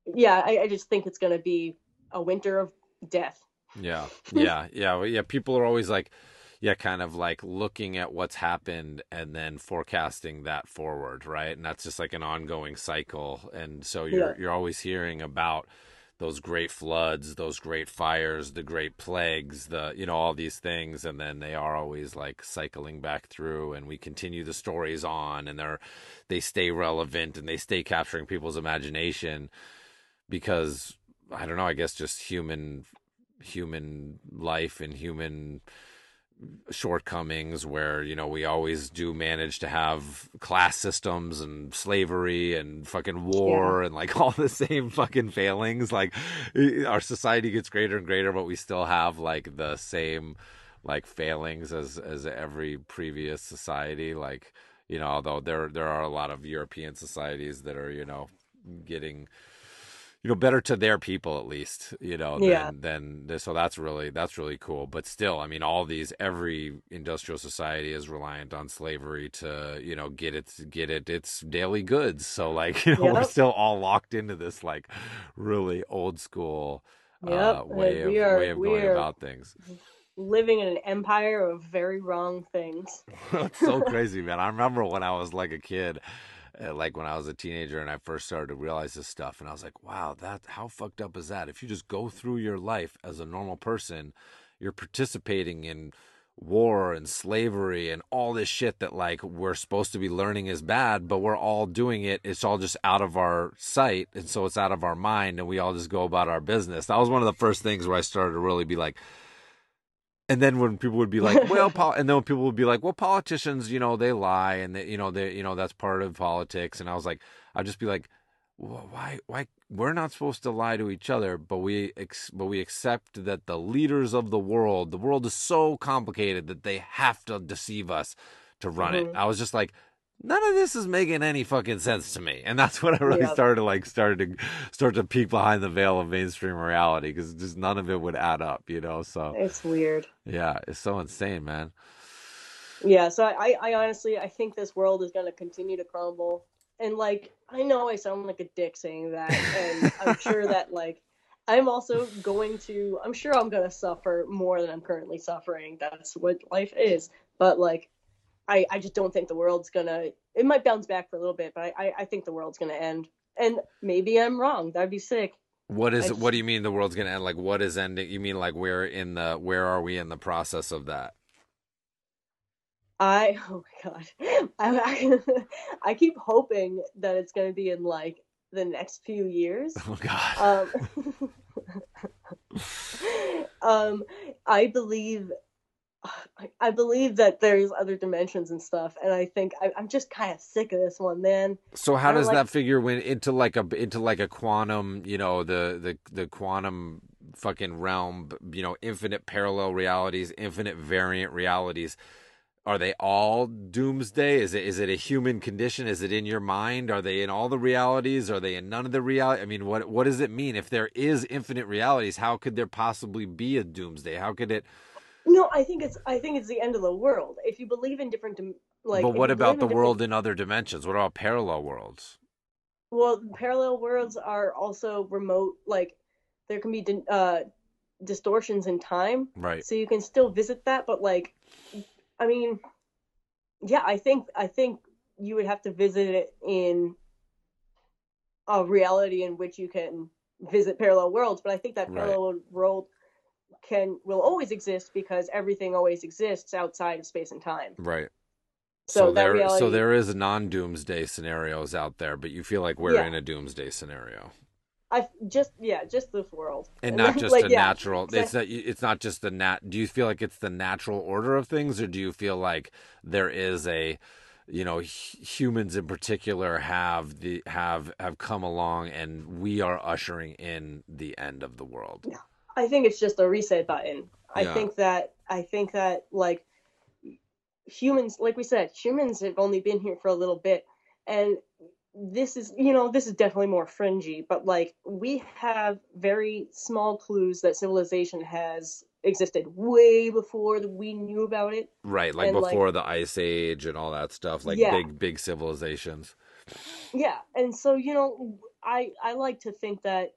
yeah, I, I just think it's gonna be a winter of death. Yeah, yeah, yeah, yeah. People are always like, yeah, kind of like looking at what's happened and then forecasting that forward, right? And that's just like an ongoing cycle. And so you're Yeah. you're always hearing about those great floods, those great fires, the great plagues, the you know all these things, and then they are always like cycling back through, and we continue the stories on, and they're they stay relevant and they stay capturing people's imagination because I don't know, I guess just human human life and human shortcomings where you know we always do manage to have class systems and slavery and fucking war and like all the same fucking failings. Like our society gets greater and greater but we still have like the same like failings as as every previous society. Like you know although there there are a lot of european societies that are you know getting you know better to their people at least you know Yeah. than than so that's really that's really cool but still i mean all these every industrial society is reliant on slavery to you know get its get it its daily goods so like you know we're still all locked into this like really old school uh, way of are- way of going about things Living in an empire of very wrong things. That's so crazy, man. I remember when I was like a kid, like when I was a teenager and I first started to realize this stuff, and I was like, wow, that how fucked up is that? If you just go through your life as a normal person, you're participating in war and slavery and all this shit that like we're supposed to be learning is bad, but we're all doing it. It's all just out of our sight, and so it's out of our mind, and we all just go about our business. That was one of the first things where I started to really be like, and then when people would be like, well, pol-, and then when people would be like, well, politicians, you know, they lie, and they, you know, they, you know, that's part of politics. And I was like, I'd just be like, well, why, why? We're not supposed to lie to each other, but we, ex- but we accept that the leaders of the world, the world is so complicated that they have to deceive us to run it. Mhm. I was just like. None of this is making any fucking sense to me, and that's when I really started to like started to start to peek behind the veil of mainstream reality because just none of it would add up, you know. So It's weird. yeah, it's so insane, man. Yeah, so I, I honestly I think this world is gonna continue to crumble. And like I know I sound like a dick saying that, and I'm sure that like I'm also going to I'm sure I'm gonna suffer more than I'm currently suffering. That's what life is. But like I, I just don't think the world's gonna it might bounce back for a little bit, but I, I, I think the world's gonna end. And maybe I'm wrong. That'd be sick. What is I what do you mean the world's gonna end? Like what is ending? You mean like where in the where are we in the process of that? I oh my god, I, I, I keep hoping that it's gonna be in like the next few years. Oh God. Um, um, I believe, I, believe that there's other dimensions and stuff, and I think I, I'm just kind of sick of this one, man. so how does like- that figure win into like a into like a quantum? You know the the the quantum fucking realm. You know infinite parallel realities, infinite variant realities. Are they all doomsday? Is it is it a human condition? Is it in your mind? Are they in all the realities? Are they in none of the reality? I mean, what what does it mean if there is infinite realities? How could there possibly be a doomsday? How could it? No, I think it's I think it's the end of the world. If you believe in different, dim- like, but what about the in different- world in other dimensions? What about parallel worlds? Well, parallel worlds are also remote. Like there can be di- uh, distortions in time, Right. so you can still visit that. But like, I mean, yeah, I think I think you would have to visit it in a reality in which you can visit parallel worlds. But I think that Right. parallel world can will always exist because everything always exists outside of space and time. Right. So, So, there, reality, so there is non-doomsday scenarios out there, but you feel like we're Yeah. in a doomsday scenario, I just yeah, just this world, and not just like, a yeah, natural. It's not. It's not just the nat. Do you feel like it's the natural order of things, or do you feel like there is a, you know, h- humans in particular have the have have come along, and we are ushering in the end of the world. I think it's just a reset button. I Yeah. think that I think that like humans, like we said, humans have only been here for a little bit, and this is you know this is definitely more fringy, but like we have very small clues that civilization has existed way before we knew about it. Right, like And, like- before the ice age and all that stuff, like Yeah. big big civilizations. Yeah, and so you know, I I like to think that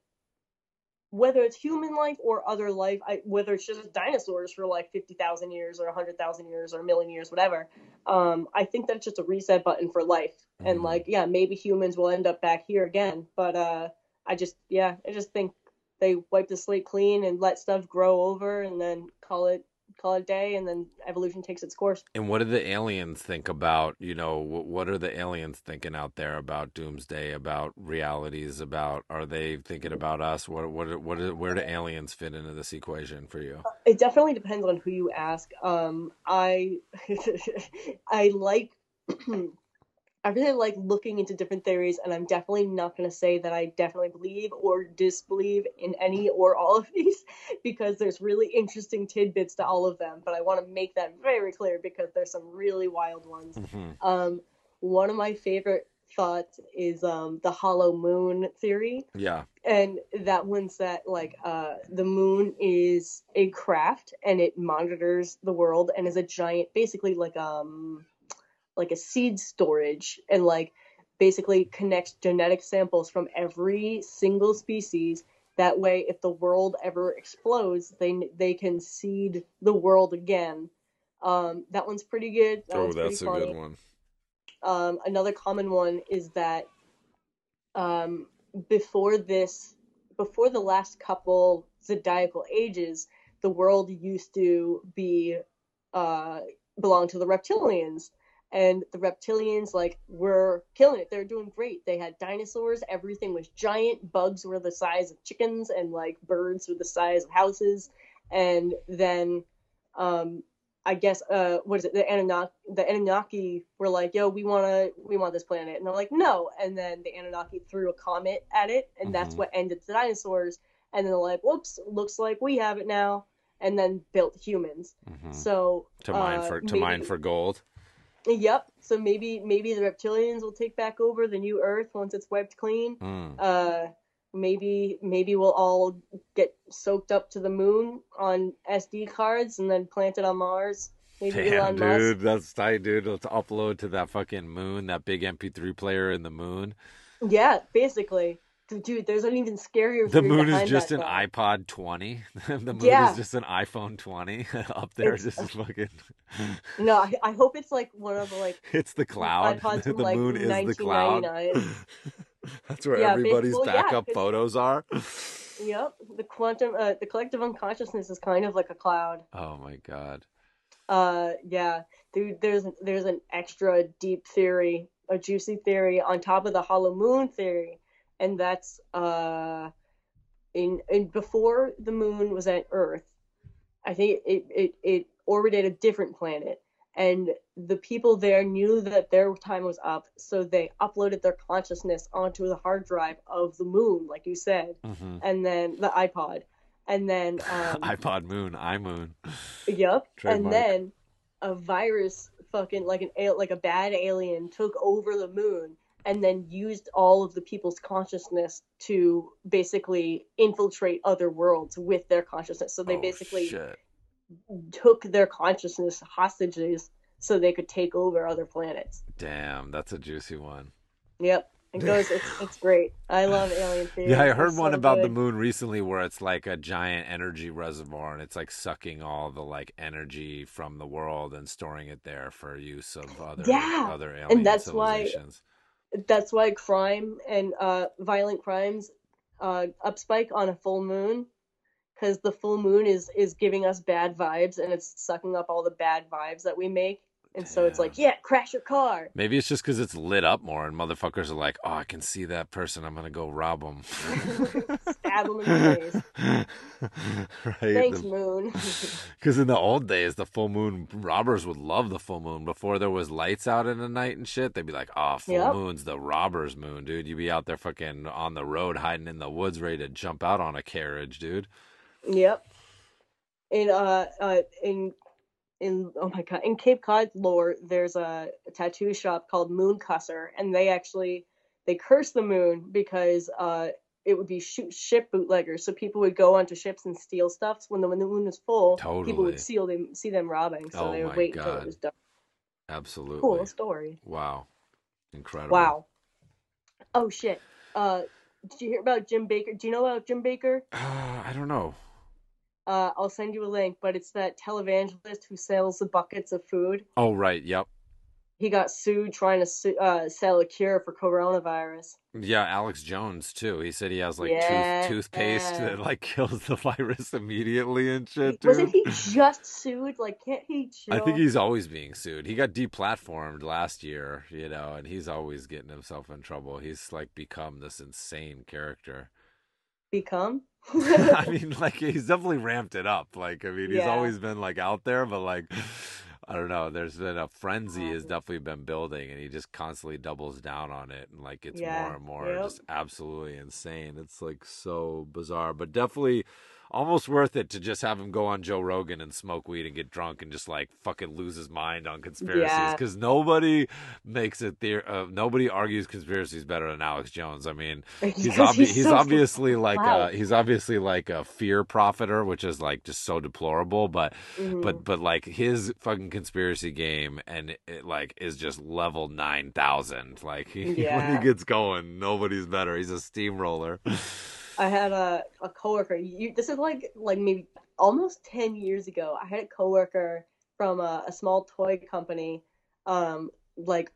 whether it's human life or other life, I, whether it's just dinosaurs for like fifty thousand years or hundred thousand years or a million years, whatever. Um, I think that's just a reset button for life, and Mhm. like yeah, maybe humans will end up back here again, but uh, I just yeah, I just think they wipe the slate clean and let stuff grow over, and then call it call it a day, and then evolution takes its course. And what do the aliens think about, you know, what are the aliens thinking out there about doomsday, about realities, about are they thinking about us? What what what where do aliens fit into this equation for you? It definitely depends on who you ask. Um, I I like I really like looking into different theories, and I'm definitely not going to say that I definitely believe or disbelieve in any or all of these because there's really interesting tidbits to all of them. But I want to make that very clear because there's some really wild ones. Mhm. Um, one of my favorite thoughts is um, the hollow moon theory Yeah. and that one's that like uh the moon is a craft and it monitors the world and is a giant basically like um like a seed storage and like basically connects genetic samples from every single species that way if the world ever explodes they they can seed the world again um that one's pretty good that Oh, that's a funny. good one. Um, another common one is that um, before this, before the last couple zodiacal ages, the world used to be uh, belong to the reptilians, and the reptilians like were killing it. They're doing great. They had dinosaurs. Everything was giant. Bugs were the size of chickens, and like birds were the size of houses. And then um, I guess uh what is it the Anunnaki the Anunnaki were like yo we want to we want this planet and they're like no and then the Anunnaki threw a comet at it and that's Mhm. what ended the dinosaurs and then they're like whoops looks like we have it now and then built humans Mhm. so To mine uh, for to mine for gold. Yep so maybe maybe the reptilians will take back over the new Earth once it's wiped clean Mm. uh maybe maybe we'll all get soaked up to the moon on SD cards and then planted on Mars. Maybe Damn, Elon Musk. dude, that's tight, dude. Let's upload to that fucking moon, that big MP3 player in the moon. Yeah, basically. Dude, there's an even scarier The moon is just an thought. iPod 20. the moon Yeah. is just an iPhone 20 up there, It's- just fucking. No, I, I hope it's like one of the like It's the cloud. iPods the like moon is the cloud. That's where Yeah, everybody's backup yeah, photos are. Yep, the quantum, uh, the collective unconsciousness is kind of like a cloud. Oh my god. Uh, yeah, dude, there's there's an extra deep theory, a juicy theory on top of the hollow moon theory, and that's uh, in in before the moon was at Earth, I think it it it orbited a different planet, and the people there knew that their time was up, so they uploaded their consciousness onto the hard drive of the moon, like you said, hmm and then the iPod, and then um, iPod Moon, iMoon. Yep. Trademark. And then a virus fucking like an like a bad alien took over the moon and then used all of the people's consciousness to basically infiltrate other worlds with their consciousness. So they Oh, basically shit. took their consciousness hostages so they could take over other planets. Damn, that's a juicy one. Yep. It goes it's it's great. I love alien theory. Yeah, I It's heard one so about the moon recently where it's like a giant energy reservoir and it's like sucking all the like energy from the world and storing it there for use of other Yeah, other alien that's why- civilizations. That's why crime and uh, violent crimes uh, upspike on a full moon because the full moon is is giving us bad vibes and it's sucking up all the bad vibes that we make and so it's like yeah crash your car Maybe it's just because it's lit up more and motherfuckers are like, oh, I can see that person. I'm gonna go rob them. stab them in the face right. thanks The- moon Because in the old days, the full moon robbers would love the full moon. Before there was lights out in the night and shit, they'd be like, "Oh, full Yep. moon's the robbers' moon, dude. You'd be out there fucking on the road, hiding in the woods, ready to jump out on a carriage, dude." yep in uh uh in in oh my god in cape cod lore there's a, a tattoo shop called moon cusser and they actually they curse the moon because uh it would be sh- ship bootleggers so people would go onto ships and steal stuff when the when the moon was full totally. people would see them see them robbing so Oh they would wait until God. it was done Absolutely. cool story Wow. Incredible. wow oh shit uh did you hear about Jim Bakker? Do you know about Jim Bakker? Uh, I don't know. Uh, I'll send you a link, but it's that televangelist who sells the buckets of food. Oh right, yep. He got sued trying to su- uh, sell a cure for coronavirus. Yeah, Alex Jones too. He said he has like Yeah. tooth toothpaste that like kills the virus immediately and shit. Dude. Wasn't he just sued? Like, can't he chill? I think he's always being sued. He got deplatformed last year, you know, and he's always getting himself in trouble. He's like become this insane character. Become. I mean, like he's definitely ramped it up. Like, I mean, he's Yeah. always been like out there, but like, I don't know. There's been a frenzy has definitely been building, and he just constantly doubles down on it, and like it's Yeah. more and more Yep. just absolutely insane. It's like so bizarre, but definitely almost worth it to just have him go on Joe Rogan and smoke weed and get drunk and just like fucking lose his mind on conspiracies Yeah. because nobody makes it there. Uh, nobody argues conspiracies better than Alex Jones. I mean, he's obvi- he's, so obviously like uh loud. he's obviously like a fear profiter which is like just so deplorable but Mhm. but but like his fucking conspiracy game and it like is just level 9000 like he, when he gets going nobody's better he's a steamroller I had a a coworker. You, this is like like maybe almost ten years ago. I had a coworker from a, a small toy company, um, like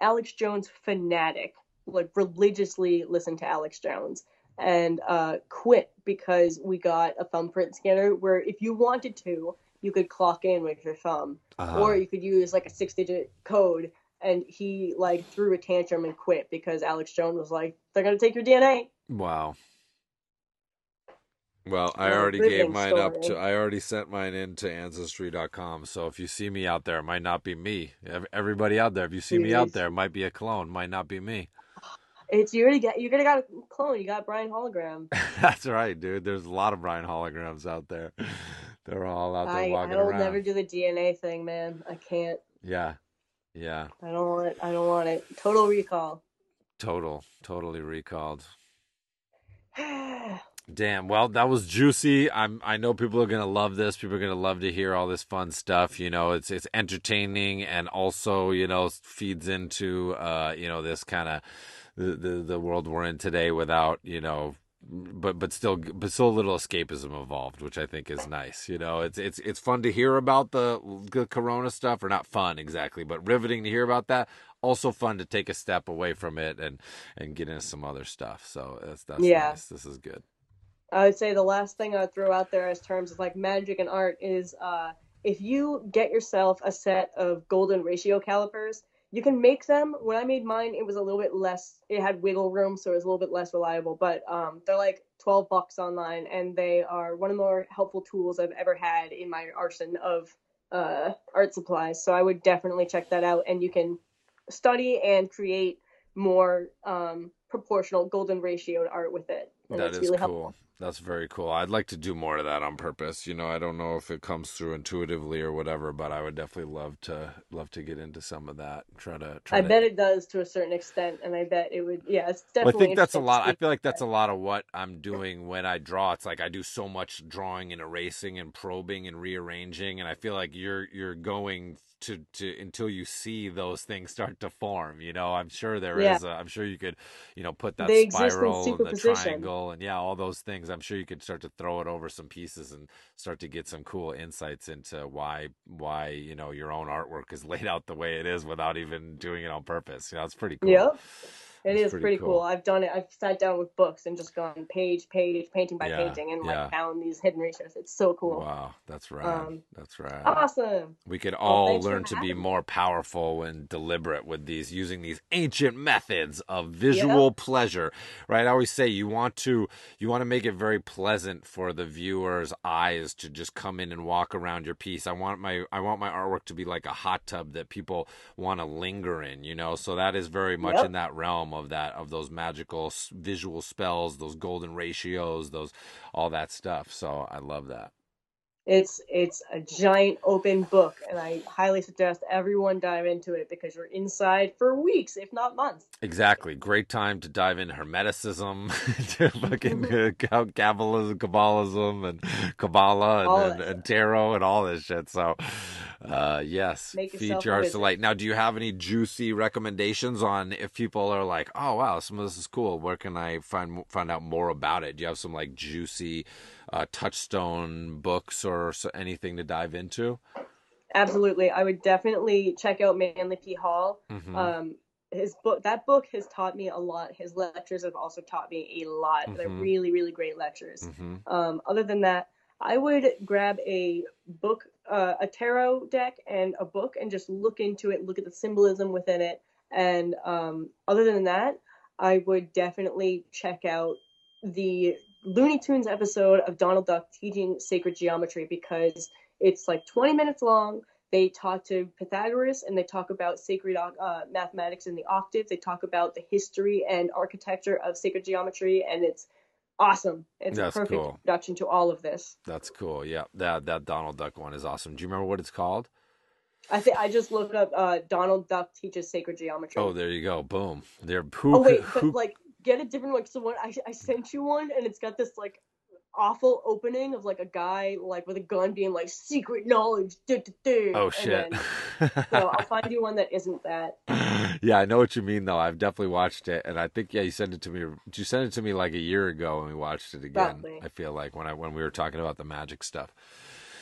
Alex Jones fanatic, like religiously listened to Alex Jones, and uh, quit because we got a thumbprint scanner where if you wanted to, you could clock in with your thumb, Uh-huh. or you could use like a six digit code. And he like threw a tantrum and quit because Alex Jones was like, "They're gonna take your DNA." wow well i already gave mine up to i already sent mine in to ancestry.com so if you see me out there it might not be me everybody out there if you see me out there it might be a clone might not be me It's you already got you already got a clone. You got Brian Hologram. That's right, dude. There's a lot of Brian holograms out there. They're all out there I walking I'll around. never do the DNA thing, man. I can't. Yeah, yeah. I don't want it. I don't want it. Total recall. Total, totally recalled. Damn. Well, that was juicy. I'm. I know people are gonna love this. People are gonna love to hear all this fun stuff. You know, it's it's entertaining and also you know feeds into uh you know this kind of the, the the world we're in today without you know but but still but still a little escapism involved which i think is nice you know? It's it's it's fun to hear about the, the corona stuff or not fun exactly but riveting to hear about that. Also fun to take a step away from it and and get into some other stuff. So that's that's Yeah. nice. This is good. I would say the last thing I'd throw out there as terms of like magic and art is uh, if you get yourself a set of golden ratio calipers, you can make them. When I made mine, it was a little bit less. It had wiggle room, so it was a little bit less reliable. But um, they're like twelve bucks online, and they are one of the more helpful tools I've ever had in my arsenal of uh, art supplies. So I would definitely check that out, and you can study and create more um, proportional golden ratioed art with it. And That is really cool helpful. That's very cool i'd like to do more of that on purpose you know i don't know if it comes through intuitively or whatever but i would definitely love to love to get into some of that try to try I to bet it does to a certain extent, and I bet it would. Yeah, it's Well, definitely. I think that's a lot. I feel like that's a lot of what I'm doing when I draw. It's like I do so much drawing and erasing and probing and rearranging, and I feel like you're you're going to to until you see those things start to form. You know, I'm sure there is. Yeah. A, I'm sure you could, you know, put that They spiral and the superposition. triangle and yeah, all those things. I'm sure you could start to throw it over some pieces and start to get some cool insights into why why you know your own artwork is laid out the way it is without even doing it on purpose. You know, it's pretty cool. Yep. It is pretty pretty, cool. cool. I've done it. I've sat down with books and just gone page, page, painting by Yeah, painting, and like found these hidden ratios. It's so cool. Wow, that's right. Um, that's right. Awesome. We could all for learn to be more powerful and deliberate with these using these ancient methods of visual pleasure. Right? I always say you want to you want to make it very pleasant for the viewer's eyes to just come in and walk around your piece. I want my I want my artwork to be like a hot tub that people want to linger in, you know. So that is very much Yep. in that realm of that of those magical visual spells, those golden ratios, those all that stuff. So I love that. It's it's a giant open book, and I highly suggest everyone dive into it because you're inside for weeks, if not months. Exactly. Great time to dive in Hermeticism, to fucking uh, Kabbalism, Kabbalism, and Kabbalah, and, and, and tarot, and all this shit. So, uh, yes, Make feed your heart's delight. Now, do you have any juicy recommendations on if people are like, oh wow, some of this is cool. Where can I find find out more about it? Do you have some like juicy uh, touchstone books or so, anything to dive into? Absolutely, I would definitely check out Manly P. Hall. Mhm. Um, his book, that book has taught me a lot. His lectures have also taught me a lot. They're Mhm. really, really great lectures. hmm Um, other than that, I would grab a book, uh, a tarot deck, and a book, and just look into it, look at the symbolism within it. And um, other than that, I would definitely check out the Looney Tunes episode of Donald Duck teaching sacred geometry because it's like 20 minutes long. They talk to Pythagoras and they talk about sacred uh, mathematics in the octave. They talk about the history and architecture of sacred geometry, and it's awesome. It's That's a perfect cool. introduction to all of this. That's cool. Yeah, that that Donald Duck one is awesome. Do you remember what it's called? I think I just looked up uh, Donald Duck teaches sacred geometry. Oh, there you go. Boom. There. Who? Oh, wait, but like get a different one. So one I I sent you one, and it's got this like awful opening of like a guy like with a gun being like secret knowledge. duh, duh, duh," oh shit. then- so I'll find you one that isn't that. yeah, I know what you mean though. I've definitely watched it, and I think yeah, you sent it to me. You sent it to me like a year ago, and we watched it again. Probably. I feel like when I when we were talking about the magic stuff.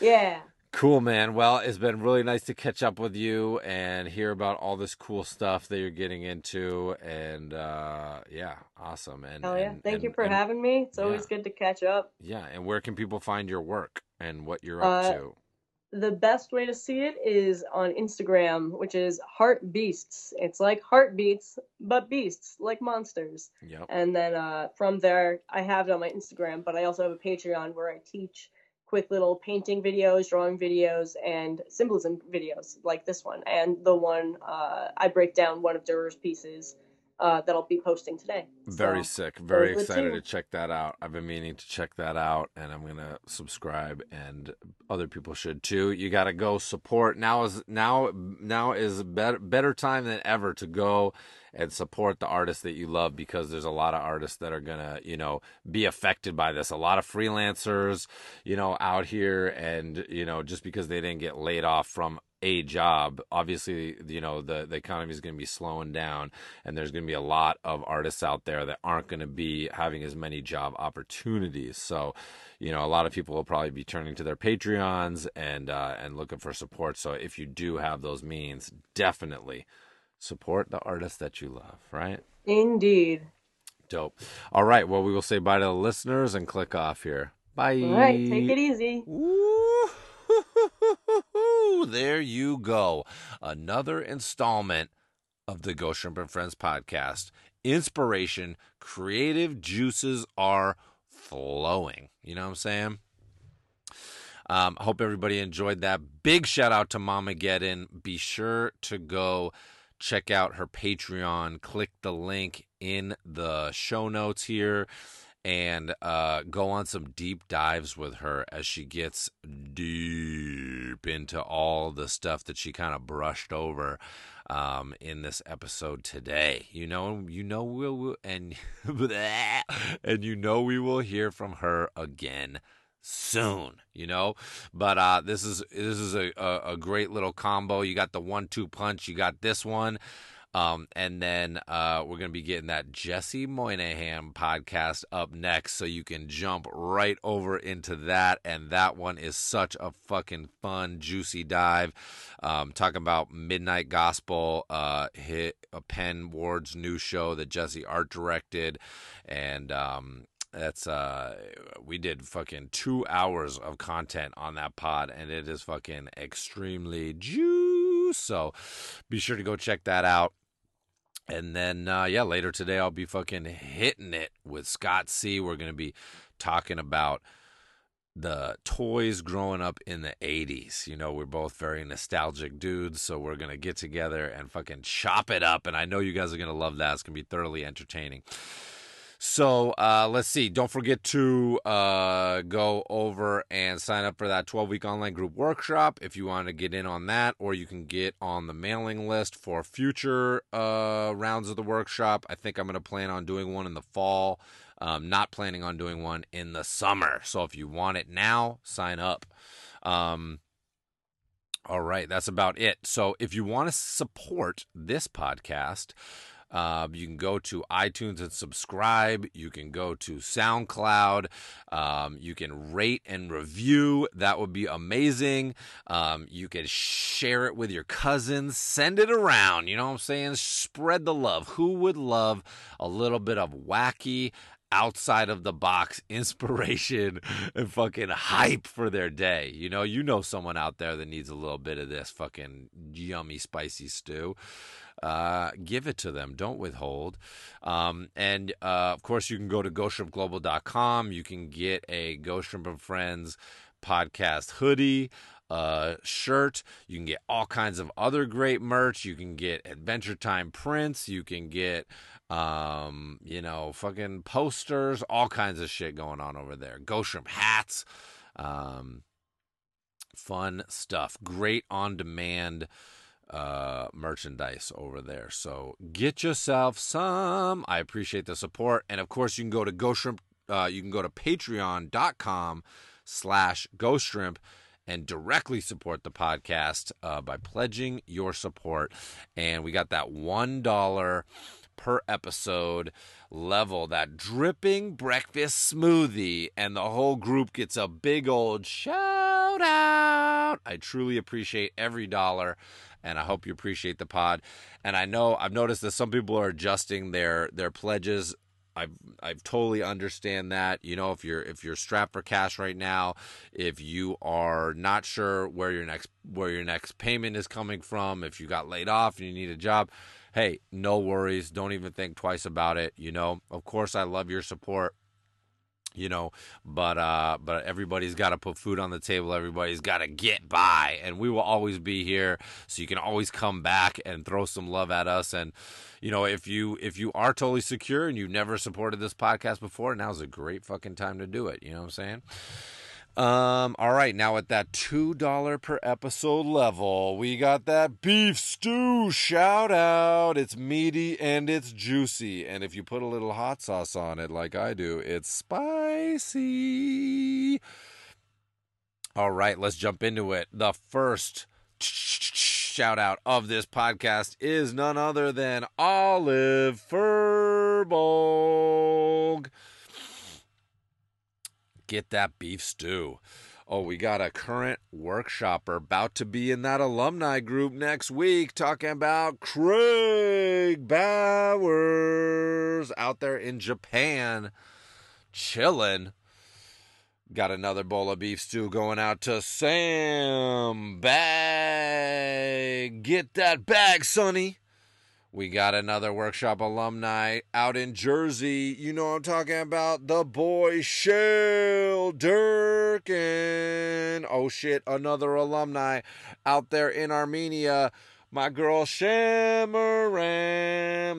Yeah. Cool, man. Well, it's been really nice to catch up with you and hear about all this cool stuff that you're getting into. And uh, yeah, awesome. And Hell yeah. and- Thank you for and- having me. It's always yeah. good to catch up. Yeah, and where can people find your work and what you're up Uh, to? The best way to see it is on Instagram, which is Heart Beasts. It's like heartbeats, but beasts, like monsters. Yep. And then uh, from there, I have it on my Instagram, but I also have a Patreon where I teach quick little painting videos, drawing videos, and symbolism videos like this one. And the one uh, I break down one of Durer's pieces uh, that I'll be posting today. Very So, sick. Very excited to check that out. I've been meaning to check that out, and I'm gonna subscribe, and other people should too. You got to go support. Now is now now is better better time than ever to go and support the artists that you love because there's a lot of artists that are gonna you know be affected by this. A lot of freelancers, you know, out here, and you know just because they didn't get laid off from a job obviously you know the the economy is going to be slowing down and there's going to be a lot of artists out there that aren't going to be having as many job opportunities. So, you know, a lot of people will probably be turning to their Patreons and uh, and looking for support. So, if you do have those means, definitely support the artists that you love. Right? Indeed. Dope. All right. Well, we will say bye to the listeners and click off here. Bye. All right, take it easy. There you go. Another installment of the Ghost Shrimp and Friends podcast. Inspiration, creative juices are flowing. You know what I'm saying? Um, I hope everybody enjoyed that. Big shout out to Momageddon. Be sure to go check out her Patreon. Click the link in the show notes here and uh, go on some deep dives with her as she gets deep into all the stuff that she kind of brushed over um, in this episode today. You know, you know we'll and and you know we will hear from her again soon you know? But uh this is this is a, a, a great little combo. You got the one two punch you got this one um and then uh we're gonna be getting that jesse moynihan podcast up next so you can jump right over into that and that one is such a fucking fun juicy dive. Um talking about midnight gospel uh hit a Pen Ward's new show that jesse art directed and um that's uh we did fucking two hours of content on that pod and it is fucking extremely so be sure to go check that out and then uh yeah later today i'll be fucking hitting it with scott c we're gonna be talking about the toys growing up in the 80s. You know, we're both very nostalgic dudes, so we're going to get together and fucking chop it up. And I know you guys are going to love that. It's going to be thoroughly entertaining. So uh, let's see. Don't forget to uh, go over and sign up for that 12 week online group workshop if you want to get in on that, or you can get on the mailing list for future uh, rounds of the workshop. I think I'm going to plan on doing one in the fall. Um, not planning on doing one in the summer. So if you want it now, sign up. Um, all right, that's about it. So if you want to support this podcast, uh, you can go to iTunes and subscribe. You can go to SoundCloud. Um, you can rate and review. That would be amazing. Um, you can share it with your cousins. Send it around. You know what I'm saying? Spread the love. Who would love a little bit of wacky, outside of the box inspiration and fucking hype for their day. You know, you know someone out there that needs a little bit of this fucking yummy spicy stew. Uh, give it to them. Don't withhold. Um, and uh, of course, you can go to ghostshrimpglobal.com. You can get a Ghost Shrimp and Friends podcast hoodie uh, shirt. You can get all kinds of other great merch. You can get Adventure Time prints. You can get, um, you know, fucking posters, all kinds of shit going on over there. Ghost Shrimp hats. Um, fun stuff. Great on demand uh, merchandise over there. So get yourself some. I appreciate the support. And of course, you can go to Ghost Shrimp. Uh, you can go to patreon.com slash Ghost Shrimp and directly support the podcast uh, by pledging your support. And we got that $1 per episode level, that dripping breakfast smoothie, and the whole group gets a big old shout out. I truly appreciate every dollar and I hope you appreciate the pod. And I know I've noticed that some people are adjusting their their pledges. I I totally understand that. You know, if you're if you're strapped for cash right now, if you are not sure where your next where your next payment is coming from, if you got laid off and you need a job, hey, no worries. Don't even think twice about it. You know, of course, I love your support you know but uh but everybody's got to put food on the table everybody's got to get by and we will always be here so you can always come back and throw some love at us and you know if you if you are totally secure and you've never supported this podcast before now's a great fucking time to do it you know what i'm saying um, all right, now at that two dollar per episode level, we got that beef stew shout out. It's meaty and it's juicy, and if you put a little hot sauce on it, like I do, it's spicy. All right, let's jump into it. The first shout out of this podcast is none other than Olive Furbolg get that beef stew. Oh, we got a current workshopper about to be in that alumni group next week talking about Craig Bowers out there in Japan chilling. Got another bowl of beef stew going out to Sam Bag. Get that bag, Sonny. We got another workshop alumni out in Jersey. You know I'm talking about the boy Shell Durkin. Oh shit, another alumni out there in Armenia. My girl Shamaram,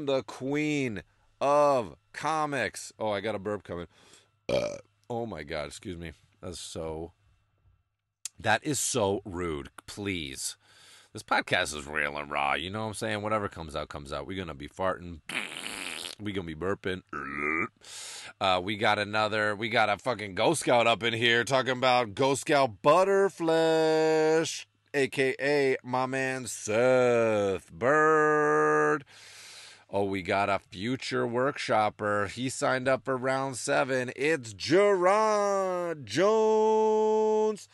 the queen of comics. Oh, I got a burp coming. Uh, oh my god, excuse me. That's so. That is so rude. Please this podcast is real and raw. You know what I'm saying? Whatever comes out, comes out. We're gonna be farting. We gonna be burping. Uh, we got another. We got a fucking Ghost Scout up in here talking about Ghost Scout Butterflesh, aka my man Seth Bird. Oh, we got a future workshopper. He signed up for round seven. It's Gerard Jones.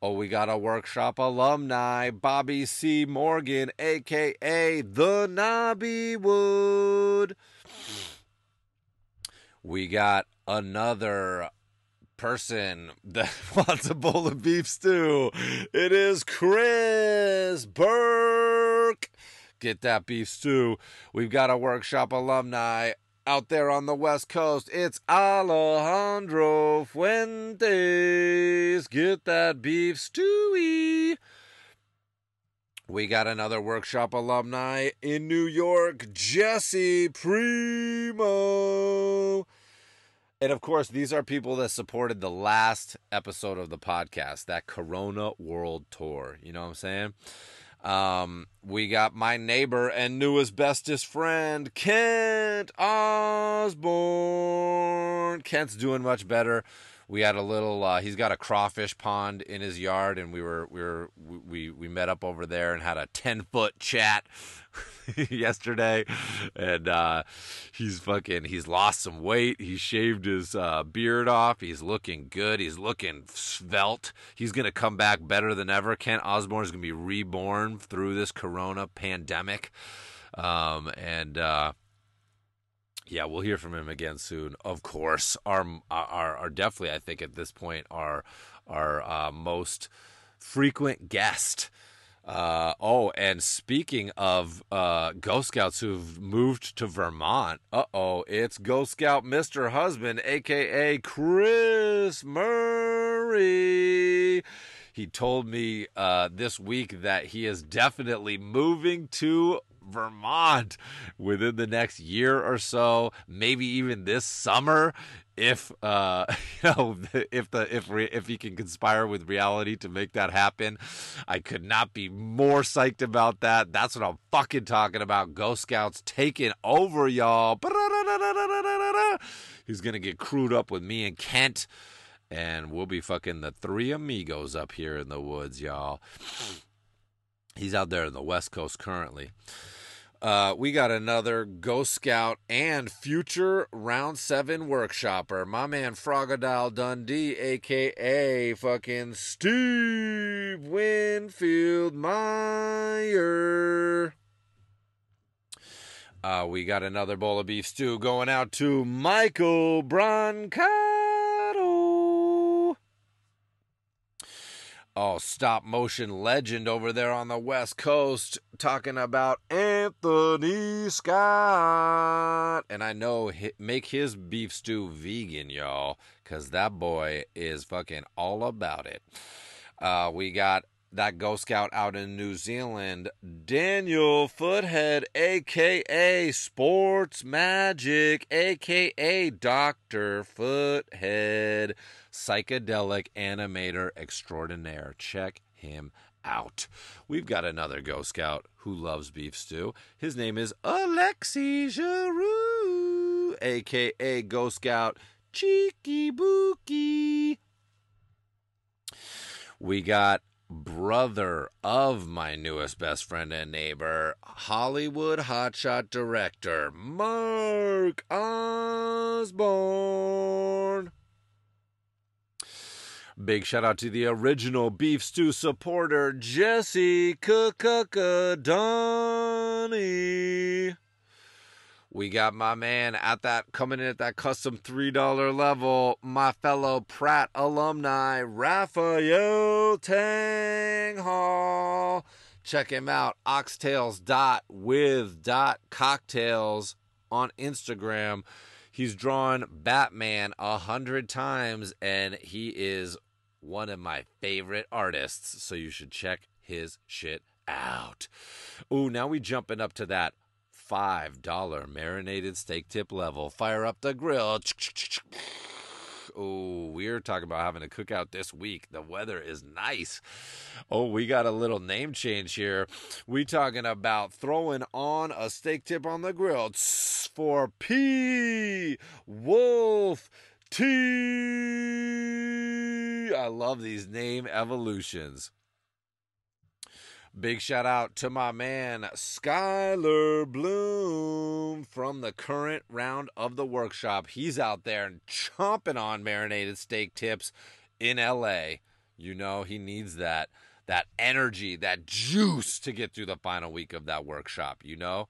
Oh, we got a workshop alumni, Bobby C. Morgan, aka the Nobby Wood. We got another person that wants a bowl of beef stew. It is Chris Burke. Get that beef stew. We've got a workshop alumni out there on the West Coast, it's Alejandro Fuentes. Get that beef stewy. We got another workshop alumni in New York, Jesse Primo. And of course, these are people that supported the last episode of the podcast, that Corona World Tour. You know what I'm saying? Um, we got my neighbor and newest bestest friend, Kent Osborne. Kent's doing much better. We had a little. Uh, he's got a crawfish pond in his yard, and we were we were we we met up over there and had a ten foot chat yesterday. And uh, he's fucking. He's lost some weight. He shaved his uh, beard off. He's looking good. He's looking svelte. He's gonna come back better than ever. Kent Osborne is gonna be reborn through this Corona pandemic. Um, and uh, yeah, we'll hear from him again soon. Of course, our our, our definitely, I think at this point, our our uh, most frequent guest. Uh, oh, and speaking of uh, Ghost Scouts who've moved to Vermont, uh oh, it's Ghost Scout Mr. Husband, aka Chris Murray. He told me uh, this week that he is definitely moving to Vermont within the next year or so, maybe even this summer if uh you know if the if re, if he can conspire with reality to make that happen i could not be more psyched about that. That's what i'm fucking talking about. Ghost scouts taking over y'all. He's gonna get crewed up with me and kent and we'll be fucking the three amigos up here in the woods y'all. He's out there in the west coast currently uh, we got another Ghost Scout and future round seven workshopper, my man Frogadile Dundee, aka fucking Steve Winfield Meyer. Uh, we got another bowl of beef stew going out to Michael Brancato. Oh, stop motion legend over there on the West Coast talking about Anthony Scott. And I know make his beef stew vegan, y'all, because that boy is fucking all about it. Uh, we got that Ghost Scout out in New Zealand, Daniel Foothead, aka Sports Magic, aka Dr. Foothead, psychedelic animator extraordinaire. Check him out. We've got another Ghost Scout who loves beef stew. His name is Alexi Giroux, aka Ghost Scout Cheeky Bookie. We got brother of my newest best friend and neighbor, Hollywood hotshot director Mark Osborne. Big shout out to the original Beef Stew supporter, Jesse Donnie. We got my man at that coming in at that custom $3 level, my fellow Pratt alumni, Raphael Tanghall. Check him out, oxtails.with.cocktails on Instagram. He's drawn Batman a hundred times, and he is one of my favorite artists. So you should check his shit out. Ooh, now we jumping up to that five dollar marinated steak tip level. Fire up the grill. Oh, we're talking about having a cookout this week. The weather is nice. Oh, we got a little name change here. We talking about throwing on a steak tip on the grill for P Wolf T. I love these name evolutions. Big shout out to my man Skyler Bloom from the current round of the workshop. He's out there and chomping on marinated steak tips in LA. You know, he needs that that energy, that juice to get through the final week of that workshop, you know?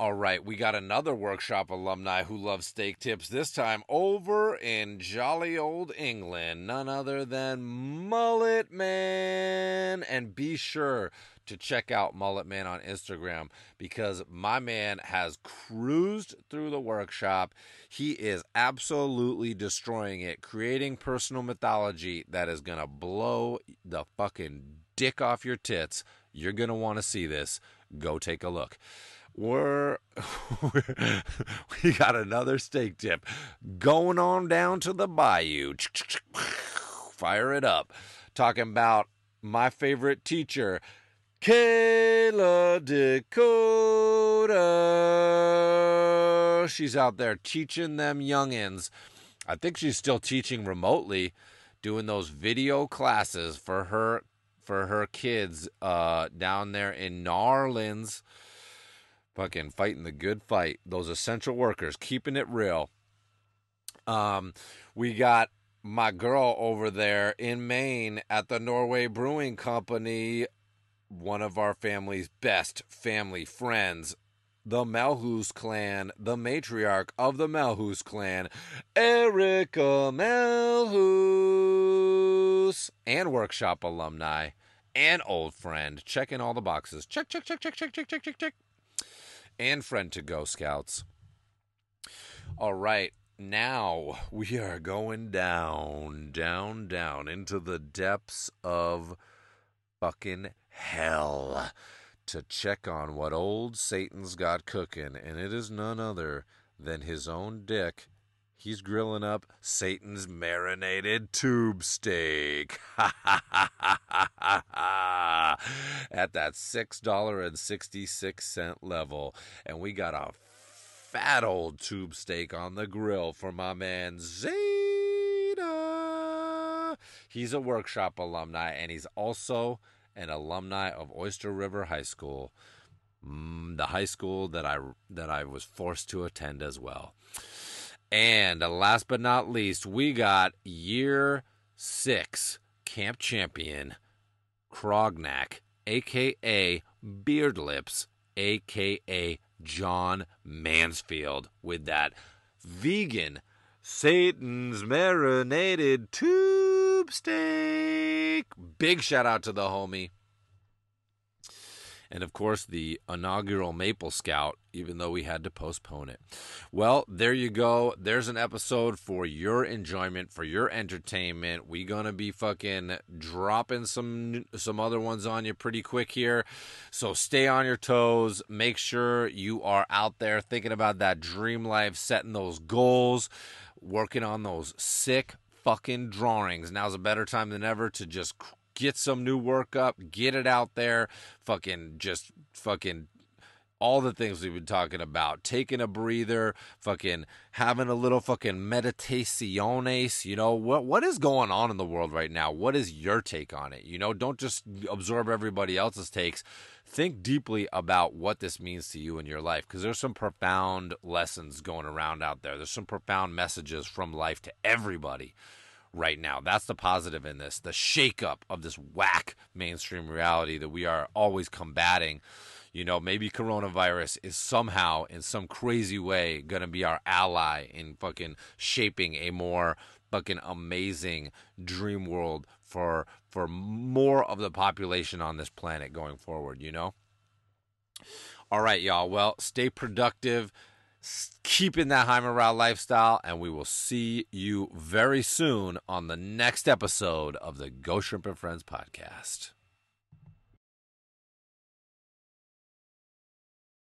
All right, we got another workshop alumni who loves steak tips, this time over in jolly old England. None other than Mullet Man. And be sure to check out Mullet Man on Instagram because my man has cruised through the workshop. He is absolutely destroying it, creating personal mythology that is going to blow the fucking dick off your tits. You're going to want to see this. Go take a look. We're we got another steak tip going on down to the bayou. Fire it up. Talking about my favorite teacher, Kayla Dakota. She's out there teaching them youngins. I think she's still teaching remotely, doing those video classes for her for her kids uh, down there in Narlands. Fucking fighting the good fight. Those essential workers keeping it real. Um, we got my girl over there in Maine at the Norway Brewing Company, one of our family's best family friends, the Melhus clan, the matriarch of the Melhus clan, Erica Melhus, and workshop alumni and old friend, checking all the boxes. Check, check, check, check, check, check, check, check, check. And friend to Ghost Scouts. All right, now we are going down, down, down into the depths of fucking hell to check on what old Satan's got cooking, and it is none other than his own dick. He's grilling up Satan's marinated tube steak at that $6.66 level. And we got a fat old tube steak on the grill for my man Zeta. He's a workshop alumni and he's also an alumni of Oyster River High School, mm, the high school that I that I was forced to attend as well. And last but not least, we got year six camp champion Krognak, aka Beard Lips, aka John Mansfield, with that vegan Satan's marinated tube steak. Big shout out to the homie. And of course, the inaugural Maple Scout, even though we had to postpone it. Well, there you go. There's an episode for your enjoyment, for your entertainment. We gonna be fucking dropping some some other ones on you pretty quick here. So stay on your toes. Make sure you are out there thinking about that dream life, setting those goals, working on those sick fucking drawings. Now's a better time than ever to just get some new work up, get it out there, fucking just fucking all the things we've been talking about, taking a breather, fucking having a little fucking meditaciones, you know, what what is going on in the world right now? What is your take on it? You know, don't just absorb everybody else's takes. Think deeply about what this means to you in your life because there's some profound lessons going around out there. There's some profound messages from life to everybody right now. That's the positive in this. The shakeup of this whack mainstream reality that we are always combating. You know, maybe coronavirus is somehow, in some crazy way, going to be our ally in fucking shaping a more fucking amazing dream world for for more of the population on this planet going forward, you know? All right, y'all. Well, stay productive keeping that high morale lifestyle, and we will see you very soon on the next episode of the Ghostshrimp and Friends podcast.